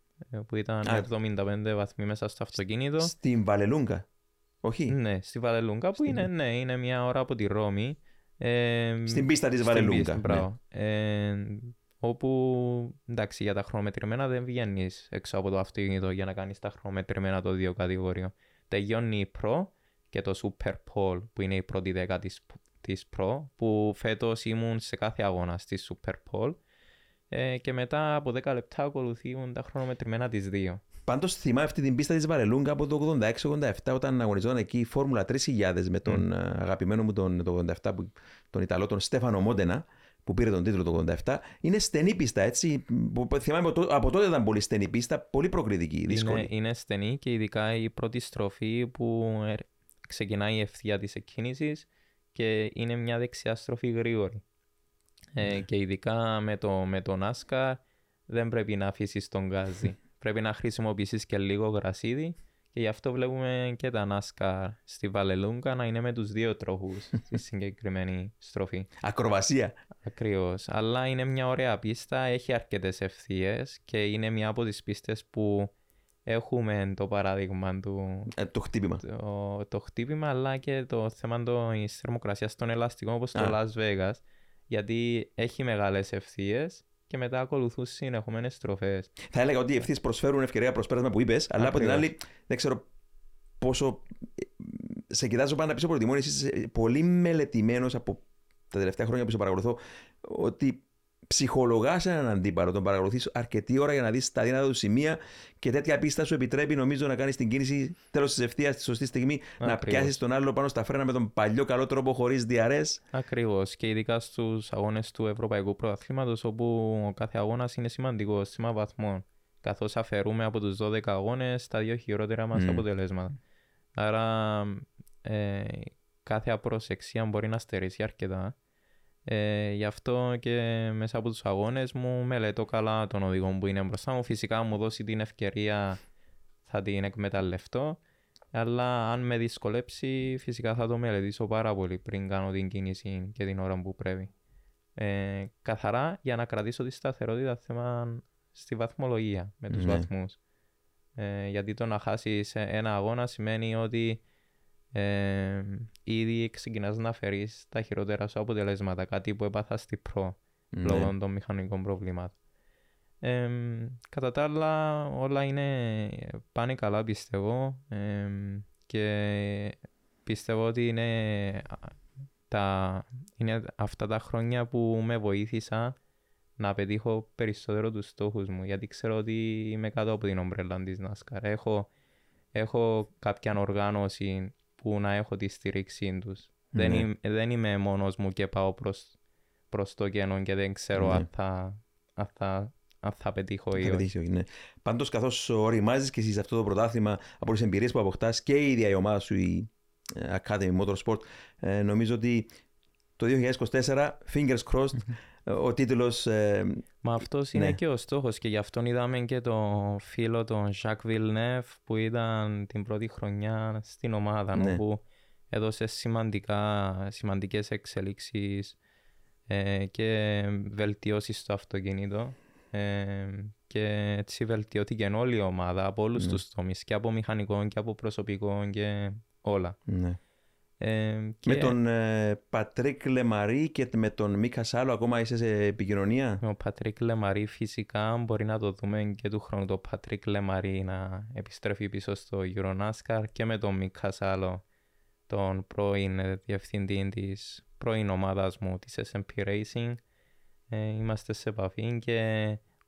που ήταν Α. 75 βαθμοί μέσα στο αυτοκίνητο. Στην Βαλελούγκα. Όχι; Ναι, στη Βαλελούγκα που είναι, ναι, είναι μια ώρα από τη Ρώμη. Ε, Στην πίστα της στην Βαλελούγκα, πίστα, ναι. μπράβο. Ε, όπου εντάξει για τα χρονομετρημένα δεν βγαίνεις έξω από το αυτοκίνητο για να κάνεις τα χρονομετρημένα το δύο κατηγοριο. Τελειώνει η Pro και το Super Pole που είναι η πρώτη δέκα της, της Pro που φέτος ήμουν σε κάθε αγώνα στη Super Pole ε, και μετά από 10 λεπτά ακολουθούν τα χρονομετρημένα της δύο. Πάντως θυμάμαι αυτή την πίστα της Βαρελούγκα από το 86-87 όταν αγωνιζόταν εκεί η Φόρμουλα 3000 με τον ε, αγαπημένο μου τον, το 87, που, τον Ιταλό, τον Στέφανο Μόντενα, που πήρε τον τίτλο το 87. Είναι στενή πίστα, έτσι. που- που Θυμάμαι από, το- από τότε ήταν πολύ στενή πίστα, πολύ προκριτική, δύσκολη. Είναι, είναι στενή και ειδικά η πρώτη στροφή που ε, ξεκινάει η ευθεία της εκκίνησης και είναι μια δεξιά στροφή γρήγορη. Ε, και ειδικά με το, με το NASCAR δεν πρέπει να αφήσεις τον γκάζι. πρέπει να χρησιμοποιήσεις και λίγο γρασίδι και γι' αυτό βλέπουμε και τα NASCAR στη Βαλελούγκα να είναι με τους δύο τροχούς στη συγκεκριμένη στροφή. Ακροβασία. Ακριβώς. Αλλά είναι μια ωραία πίστα, έχει αρκετές ευθείες και είναι μια από τις πίστες που έχουμε το παράδειγμα του Ε, το χτύπημα. το, το χτύπημα αλλά και το θέμα της θερμοκρασίας των ελαστικών όπως το Α. Las Vegas γιατί έχει μεγάλες ευθείες και μετά ακολουθούν συνεχόμενες στροφές. Θα έλεγα ότι οι ευθείες προσφέρουν ευκαιρία προσπέρασμα που είπες, αλλά από την Ακριβώς. άλλη δεν ξέρω πόσο. ε, Σε κοιτάζω πάντα πίσω από το τιμόνι, εσύ είσαι πολύ μελετημένος από τα τελευταία χρόνια που σε παρακολουθώ, ότι ψυχολογάς έναν αντίπαλο, τον παρακολουθείς αρκετή ώρα για να δεις τα δύνατα του σημεία και τέτοια πίστα σου επιτρέπει νομίζω να κάνεις την κίνηση τέλος της ευθείας στη σωστή στιγμή, να Ακριβώς. πιάσεις τον άλλο πάνω στα φρένα με τον παλιό καλό τρόπο χωρίς διαρρές. Ακριβώς και ειδικά στους αγώνες του Ευρωπαϊκού Πρωταθλήματος όπου ο κάθε αγώνας είναι σημαντικό, σήμα βαθμών καθώς αφαιρούμε από τους 12 αγώνες τα δύο χειρότερα μας Μμμ. αποτελέσματα. Άρα ε, κάθε απροσεξία μπορεί να στερήσει αρκετά. Ε, γι' αυτό και μέσα από τους αγώνες μου μελετώ καλά τον οδηγό που είναι μπροστά μου. Φυσικά μου δώσει την ευκαιρία θα την εκμεταλλευτώ. Αλλά αν με δυσκολέψει, φυσικά θα το μελετήσω πάρα πολύ πριν κάνω την κίνηση και την ώρα που πρέπει. Ε, καθαρά για να κρατήσω τη σταθερότητα θέμα στη βαθμολογία με τους Ναι. βαθμούς. Ε, γιατί το να χάσεις ένα αγώνα σημαίνει ότι ε, ήδη ξεκινάς να φέρεις τα χειρότερα σου αποτελέσματα, κάτι που έπαθα στη Pro Ναι. λόγω των μηχανικών προβλημάτων. Ε, κατά τα άλλα όλα είναι, πάνε καλά πιστεύω ε, και πιστεύω ότι είναι, τα, είναι αυτά τα χρόνια που με βοήθησαν να πετύχω περισσότερο τους στόχους μου γιατί ξέρω ότι είμαι κάτω από την ομπρέλα της NASCAR. Έχω, έχω κάποια οργάνωση που να έχω τη στήριξή τους. Δεν, Ναι. είμαι, δεν είμαι μόνος μου και πάω προς, προς το κενό και δεν ξέρω Ναι. αν, θα, αν, θα, αν θα πετύχω ή Θα όχι. πετύχει, όχι, ναι. Πάντως, καθώς οριμάζεις και εσύ σε αυτό το πρωτάθλημα από τις εμπειρίες που αποκτάς και η ίδια η ομάδα σου, η ε, Academy Motorsport, ε, νομίζω ότι το 2024, fingers crossed, ο τίτλος... Ε, Μα αυτός είναι και ο στόχος και γι' αυτόν είδαμε και το φίλο τον Jacques Villeneuve που ήταν την πρώτη χρονιά στην ομάδα ναι. όπου έδωσε σημαντικά, σημαντικές εξελίξεις ε, και βελτιώσεις στο αυτοκίνητο ε, και έτσι βελτιώθηκε όλη η ομάδα από όλους ναι. τους τομείς και από μηχανικών και από προσωπικών και όλα. Ναι. Ε, Με τον ε, Πατρίκ Λεμαρί και με τον Μίκα Σάλο ακόμα είσαι σε επικοινωνία; Με τον Πατρίκ Λεμαρί φυσικά μπορεί να το δούμε και του χρόνου το Πατρίκ Λεμαρί να επιστρέφει πίσω στο EuroNASCAR και με τον Μίκα Σάλο τον πρώην διευθυντή της πρώην ομάδας μου της SMP Racing. Ε, είμαστε σε επαφή και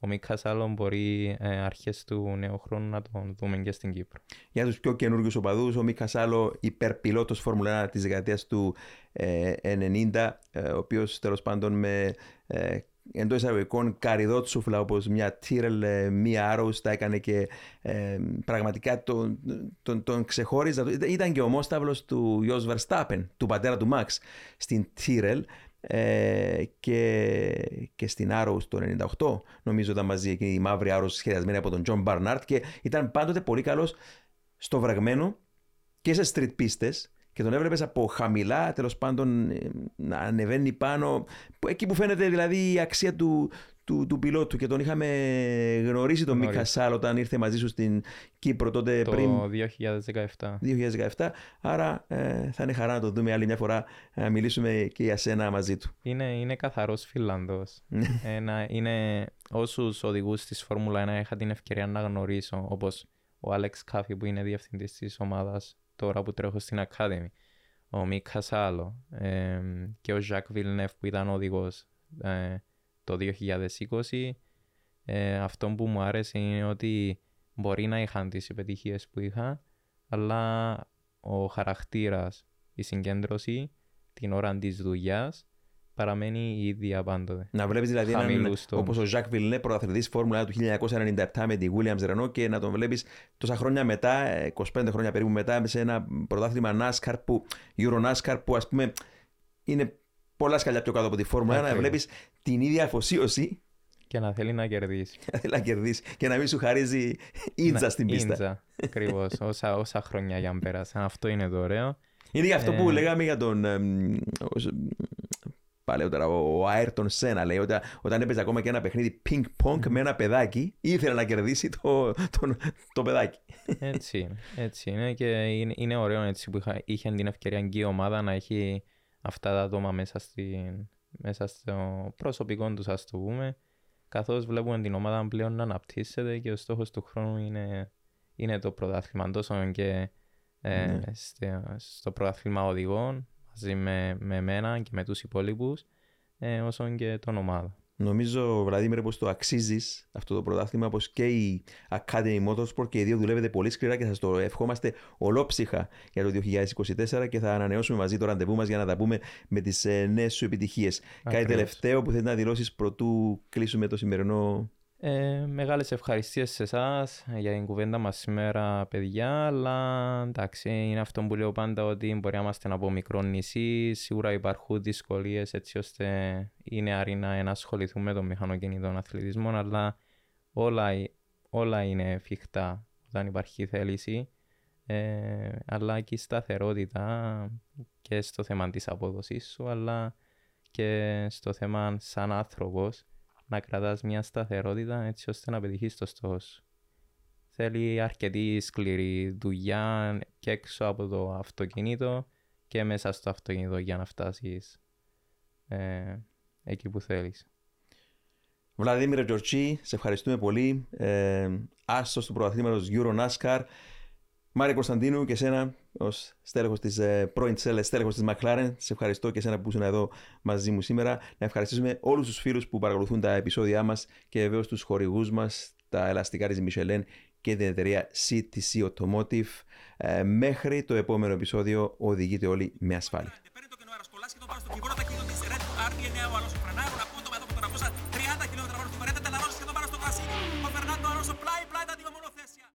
ο Μίκα Σάλο μπορεί ε, αρχές του νέου χρόνου να τον δούμε και στην Κύπρο. Για τους πιο καινούργιους οπαδούς, ο Μίκα Σάλο υπερπιλότος Φόρμουλα 1 της δεκαετίας του ε, 90, ε, ο οποίος τέλος πάντων με ε, εντός εισαγωγικών καριδότσουφλα όπως μια Τύρελ, ε, μία Άρρο, τα έκανε και ε, πραγματικά τον, τον, τον ξεχώριζα. Ήταν και ο μόσταυλο του Ιω Βερστάπεν, του πατέρα του Μαξ, στην Τύρελ. Ε, και, και στην Arrows το 98 νομίζω ήταν μαζί εκεί η μαύρη Arrows σχεδιασμένη από τον John Barnard και ήταν πάντοτε πολύ καλός στο βραγμένο και σε street πίστες και τον έβλεπες από χαμηλά, τέλος πάντων ε, να ανεβαίνει πάνω. Εκεί που φαίνεται δηλαδή η αξία του, του, του πιλότου και τον είχαμε γνωρίσει τον Μίκα Σάλ όταν ήρθε μαζί σου στην Κύπρο τότε το πριν. Το 2017. 2017. Άρα ε, θα είναι χαρά να το δούμε άλλη μια φορά να μιλήσουμε και για σένα μαζί του. Είναι, είναι καθαρός Φιλανδός. είναι όσους οδηγούς της Φόρμουλα 1 είχα την ευκαιρία να γνωρίσω, όπως ο Άλεξ Κάφι που είναι διευθυντής της ομάδας τώρα που τρέχω στην Academy. Ο Μίκας Σάλο ε, και ο Ζακ Βιλνεφ που ήταν οδηγός. Ε, το 2020 ε, αυτό που μου άρεσε είναι ότι μπορεί να είχαν τις επιτυχίες που είχα αλλά ο χαρακτήρας, η συγκέντρωση την ώρα της δουλειάς παραμένει η ίδια πάντοτε. Να βλέπεις δηλαδή έναν όπως ο Ζακ Βιλνέ, πρωταθλητής Φόρμουλα του 1997 με τη Williams Renault και να τον βλέπεις τόσα χρόνια μετά, 25 χρόνια περίπου μετά, σε ένα πρωτάθλημα NASCAR που, Euro NASCAR που ας πούμε είναι πολλά σκαλιά πιο κάτω από τη Φόρμουλα 1, να βλέπεις την ίδια αφοσίωση. Και να θέλει να κερδίσει. να θέλει να κερδίσει και να μην σου χαρίζει ίντζα στην πίστα. Ίντζα, ακριβώς. όσα, όσα χρόνια για να πέρασαν. Αυτό είναι το ωραίο. Είναι για αυτό που ε, λέγαμε για τον. Παλαιότερα, ο Άιρτον Σένα λέει ότι όταν έπαιζε ακόμα και ένα παιχνίδι ping-pong με ένα παιδάκι, ήθελε να κερδίσει το, το, το παιδάκι. Έτσι είναι. Έτσι είναι και είναι, είναι ωραίο έτσι που είχα, είχε την ευκαιρία και η ομάδα να έχει αυτά τα άτομα μέσα, στην, μέσα στο προσωπικό τους, ας το πούμε. Καθώς βλέπουμε την ομάδα πλέον να αναπτύσσεται και ο στόχος του χρόνου είναι, είναι το πρωτάθλημα. Τόσο και ε, ναι. στο, στο πρωτάθλημα οδηγών μαζί με, με εμένα και με τους υπόλοιπους, ε, όσο και τον ομάδα. Νομίζω, Βλαδίμηρ, πως το αξίζεις αυτό το πρωτάθλημα, όπω και η Academy Motorsport και οι δύο δουλεύετε πολύ σκληρά και σας το ευχόμαστε ολόψυχα για το 2024 και θα ανανεώσουμε μαζί το ραντεβού μας για να τα πούμε με τις ε, νέες σου επιτυχίες. Κάτι τελευταίο που θέλεις να δηλώσεις πρωτού κλείσουμε το σημερινό ε, μεγάλες ευχαριστίες σε εσάς για την κουβέντα μας σήμερα παιδιά αλλά εντάξει είναι αυτό που λέω πάντα ότι μπορεί να είμαστε από μικρό νησί σίγουρα υπάρχουν δυσκολίες έτσι ώστε οι νεαροί να ενασχοληθούν με τον μηχανοκινητό αθλητισμό αλλά όλα, όλα είναι εφικτά όταν υπάρχει θέληση. Ε, αλλά και η σταθερότητα και στο θέμα της απόδοσης σου αλλά και στο θέμα σαν άνθρωπος να κρατάς μια σταθερότητα έτσι ώστε να πετύχεις το στόχο σου. Θέλει αρκετή σκληρή δουλειά και έξω από το αυτοκίνητο και μέσα στο αυτοκίνητο για να φτάσεις ε, εκεί που θέλεις. Βλαδίμιρε Τζορτσί, σε ευχαριστούμε πολύ. Ε, άστος του πρωταθλήματος Euro NASCAR. Μάρια Κωνσταντίνου και εσένα ως στέλεχος της ε, πρώην στέλεχος της McLaren. Σε ευχαριστώ και εσένα που ήσουν εδώ μαζί μου σήμερα. Να ευχαριστήσουμε όλους τους φίλους που παρακολουθούν τα επεισόδια μας και βεβαίως τους χορηγούς μας, τα ελαστικά της Michelin και την εταιρεία CTC Automotive. Ε, μέχρι το επόμενο επεισόδιο, οδηγείτε όλοι με ασφάλεια.